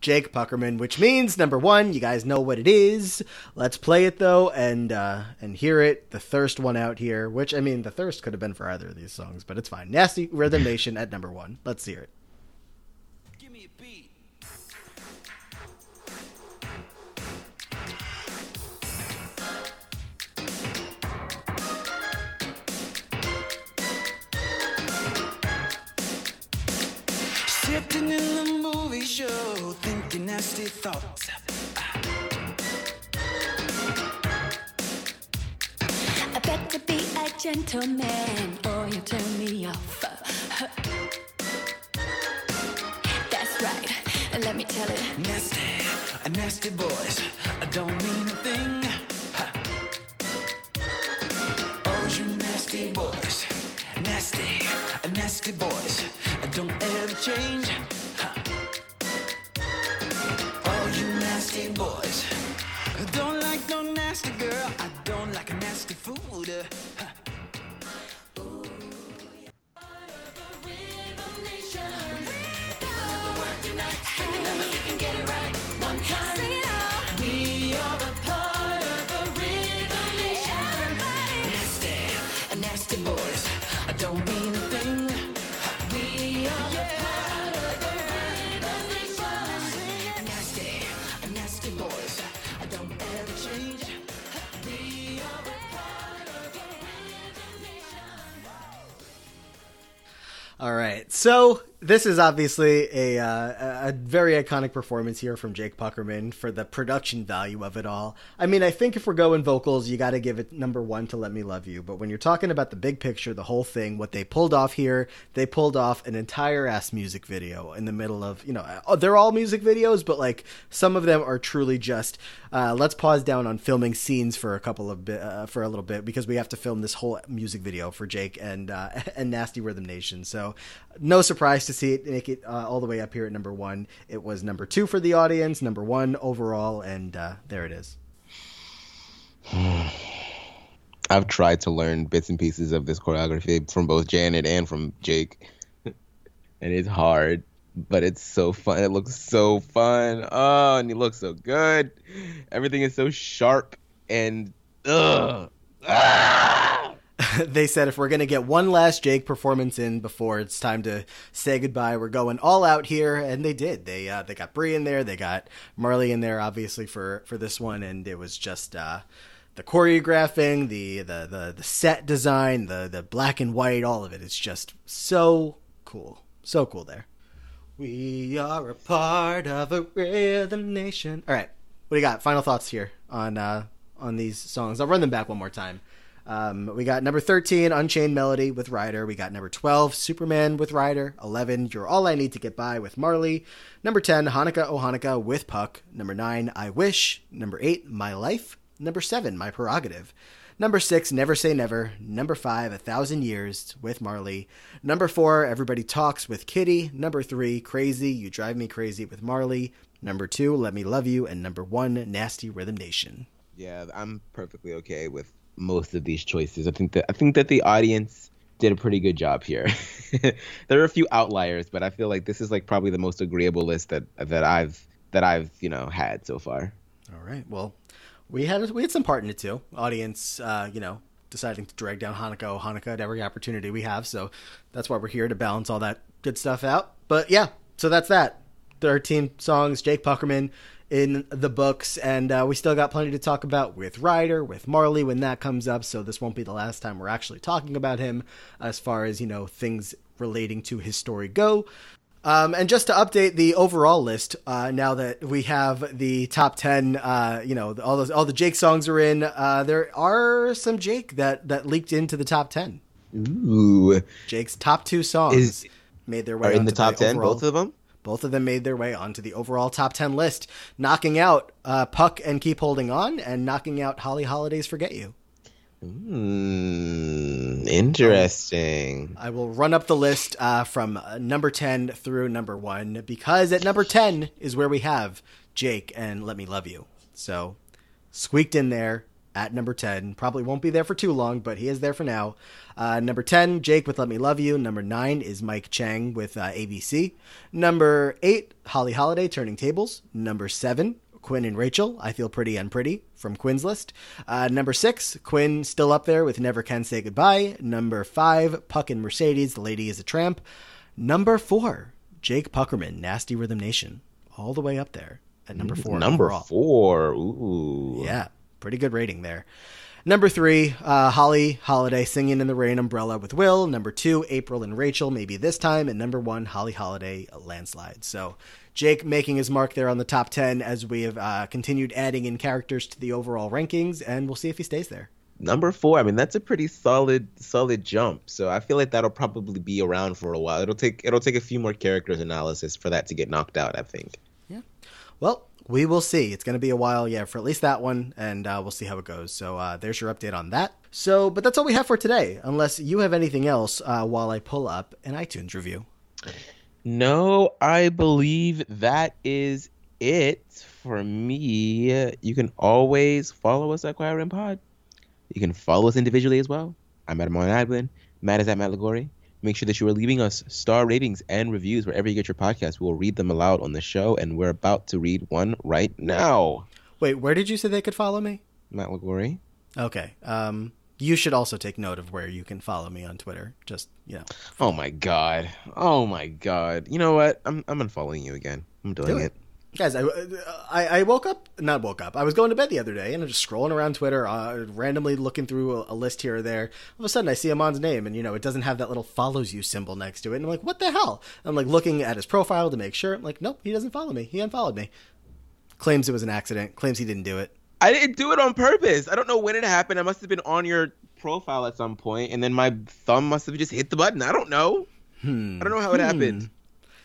Jake Puckerman, which means number one, you guys know what it is. Let's play it though, and uh, and hear it. The thirst one out here, which I mean, the thirst could have been for either of these songs, but it's fine. Nasty Rhythm Nation at number one. Let's hear it. In the movie show, thinking nasty thoughts. I better be a gentleman or you turn me off. That's right. Let me tell it. Nasty, a nasty boys. I don't mean a thing. Oh, you nasty boys. Nasty, a nasty boys. I don't ever change. Nasty boys. I don't like no nasty girl. I don't like a nasty food. Uh, So this is obviously a uh, a very iconic performance here from Jake Puckerman for the production value of it all. I mean, I think if we're going vocals, you got to give it number one to "Let Me Love You." But when you're talking about the big picture, the whole thing, what they pulled off here, they pulled off an entire ass music video in the middle of you know uh, they're all music videos, but like some of them are truly just. Uh, let's pause down on filming scenes for a couple of bit uh, for a little bit because we have to film this whole music video for Jake and uh, and Nasty Rhythm Nation. So no surprise to see it make it uh, all the way up here at number one. It was number two for the audience, number one overall, and uh, there it is. I've tried to learn bits and pieces of this choreography from both Janet and from Jake, and it's hard, but it's so fun. It looks so fun. Oh, and he looks so good. Everything is so sharp and ugh. Ah! they said if we're going to get one last Jake performance in before it's time to say goodbye, we're going all out here, and they did. They uh, they got Bree in there, they got Marley in there, obviously for for this one, and it was just uh, the choreographing, the, the the the set design, the the black and white, all of it. It's just so cool, so cool there. We are a part of a rhythm nation. All right, what do you got? Final thoughts here on uh, on these songs. I'll run them back one more time. Um, we got number 13, Unchained Melody with Ryder. We got number 12, Superman with Ryder. 11, You're All I Need to Get By with Marley. Number 10, Hanukkah Oh Hanukkah with Puck. Number 9, I Wish. Number 8, My Life. Number 7, My Prerogative. Number 6, Never Say Never. Number 5, A Thousand Years with Marley. Number 4, Everybody Talks with Kitty. Number 3, Crazy, You Drive Me Crazy with Marley. Number 2, Let Me Love You. And number 1, Nasty Rhythm Nation. Yeah, I'm perfectly okay with most of these choices. I think that I think that the audience did a pretty good job here. there are a few outliers, but I feel like this is like probably the most agreeable list that that I've that I've you know had so far. All right. Well, we had we had some part in it too. Audience, uh, you know, deciding to drag down Hanukkah, oh Hanukkah at every opportunity we have. So that's why we're here to balance all that good stuff out. But yeah, so that's that. Thirteen songs. Jake Puckerman in the books, and uh, we still got plenty to talk about with Ryder, with Marley when that comes up. So this won't be the last time we're actually talking about him, as far as you know things relating to his story go. Um, and just to update the overall list, uh, now that we have the top ten, uh, you know, all those all the Jake songs are in. Uh, there are some Jake that that leaked into the top ten. Ooh, Jake's top two songs Is- made their way are in the top ten, overall- both of them. Both of them made their way onto the overall top 10 list, knocking out uh, Puck and Keep Holding On and knocking out Holly Holiday's Forget You. Hmm, interesting. I will run up the list uh, from uh, number 10 through number 1 because at number 10 is where we have Jake and Let Me Love You. So, squeaked in there at number 10. Probably won't be there for too long, but he is there for now. Uh, number 10, Jake with Let Me Love You. Number 9 is Mike Chang with uh, ABC. Number 8, Holly Holiday, Turning Tables. Number 7, Quinn and Rachel, I Feel Pretty and Pretty from Quinn's list. Uh, number 6, Quinn still up there with Never Can Say Goodbye. Number 5, Puck and Mercedes, The Lady is a Tramp. Number 4, Jake Puckerman, Nasty Rhythm Nation. All the way up there at number 4. Number overall. four. Ooh. Yeah, pretty good rating there. Number three, uh, Holly Holiday singing in the rain umbrella with Will. Number two, April and Rachel, maybe this time. And number one, Holly Holiday, landslide. So Jake making his mark there on the top 10 as we have uh, continued adding in characters to the overall rankings, and we'll see if he stays there. Number four. I mean, that's a pretty solid, solid jump. So I feel like that'll probably be around for a while. It'll take, it'll take a few more characters analysis for that to get knocked out. I think. Yeah. Well, we will see. It's going to be a while, yeah, for at least that one, and uh, we'll see how it goes. So uh, there's your update on that. So, but that's all we have for today, unless you have anything else uh, while I pull up an iTunes review. No, I believe that is it for me. You can always follow us at Choir Room Pod. You can follow us individually as well. I'm at Amon Adwin. Matt is at Matt Lagori. Make sure that you are leaving us star ratings and reviews wherever you get your podcast. We will read them aloud on the show, and we're about to read one right now. Wait, where did you say they could follow me? Matt Lagori. Okay. Um, you should also take note of where you can follow me on Twitter. Just you know, Oh my god. Oh my god. You know what? I'm I'm unfollowing you again. I'm doing Do it. it. Guys, I, I I woke up, not woke up. I was going to bed the other day, and I'm just scrolling around Twitter, uh, randomly looking through a, a list here or there. All of a sudden, I see Amon's name, and you know, it doesn't have that little follows you symbol next to it. And I'm like, what the hell? I'm like looking at his profile to make sure. I'm like, nope, he doesn't follow me. He unfollowed me. Claims it was an accident. Claims he didn't do it. I didn't do it on purpose. I don't know when it happened. I must have been on your profile at some point, and then my thumb must have just hit the button. I don't know. I don't know how it happened.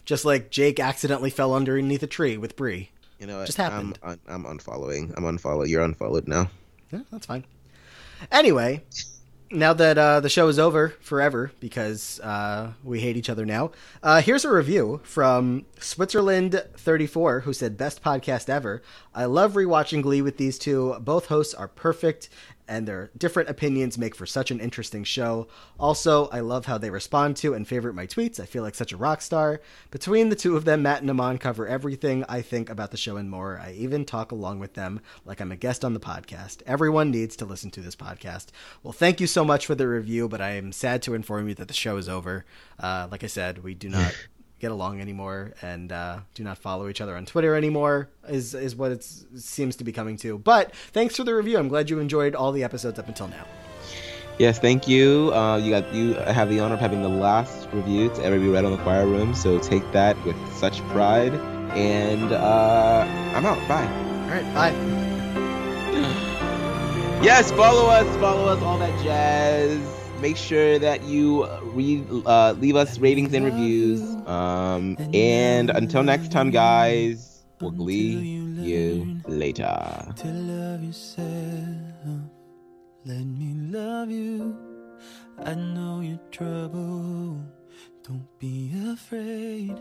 Just like Jake accidentally fell underneath a tree with Bree. You know? Just happened. I'm, I'm, I'm unfollowing. I'm unfollow. You're unfollowed now. Yeah, that's fine. Anyway, now that uh, the show is over forever because uh, we hate each other now, uh, here's a review from Switzerland34 who said, Best podcast ever. I love rewatching Glee with these two. Both hosts are perfect and their different opinions make for such an interesting show. Also, I love how they respond to and favorite my tweets. I feel like such a rock star. Between the two of them, Matt and Amon cover everything I think about the show and more. I even talk along with them like I'm a guest on the podcast. Everyone needs to listen to this podcast. Well, thank you so much for the review, but I am sad to inform you that the show is over. Uh, like I said, we do not get along anymore and uh, do not follow each other on Twitter anymore is is what it seems to be coming to. But thanks for the review. I'm glad you enjoyed all the episodes up until now. Yes, thank you. Uh, you got you have the honor of having the last review to ever be read on the Choir Room, so take that with such pride. And uh, I'm out. Bye. All right, bye. Yes, follow us, follow us, all that jazz. Make sure that you read, uh, leave us ratings and reviews. Um, and until next time, guys, we'll glee you later. to love yourself. Let me love you. I know you're trouble. Don't be afraid.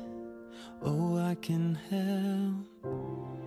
Oh, I can help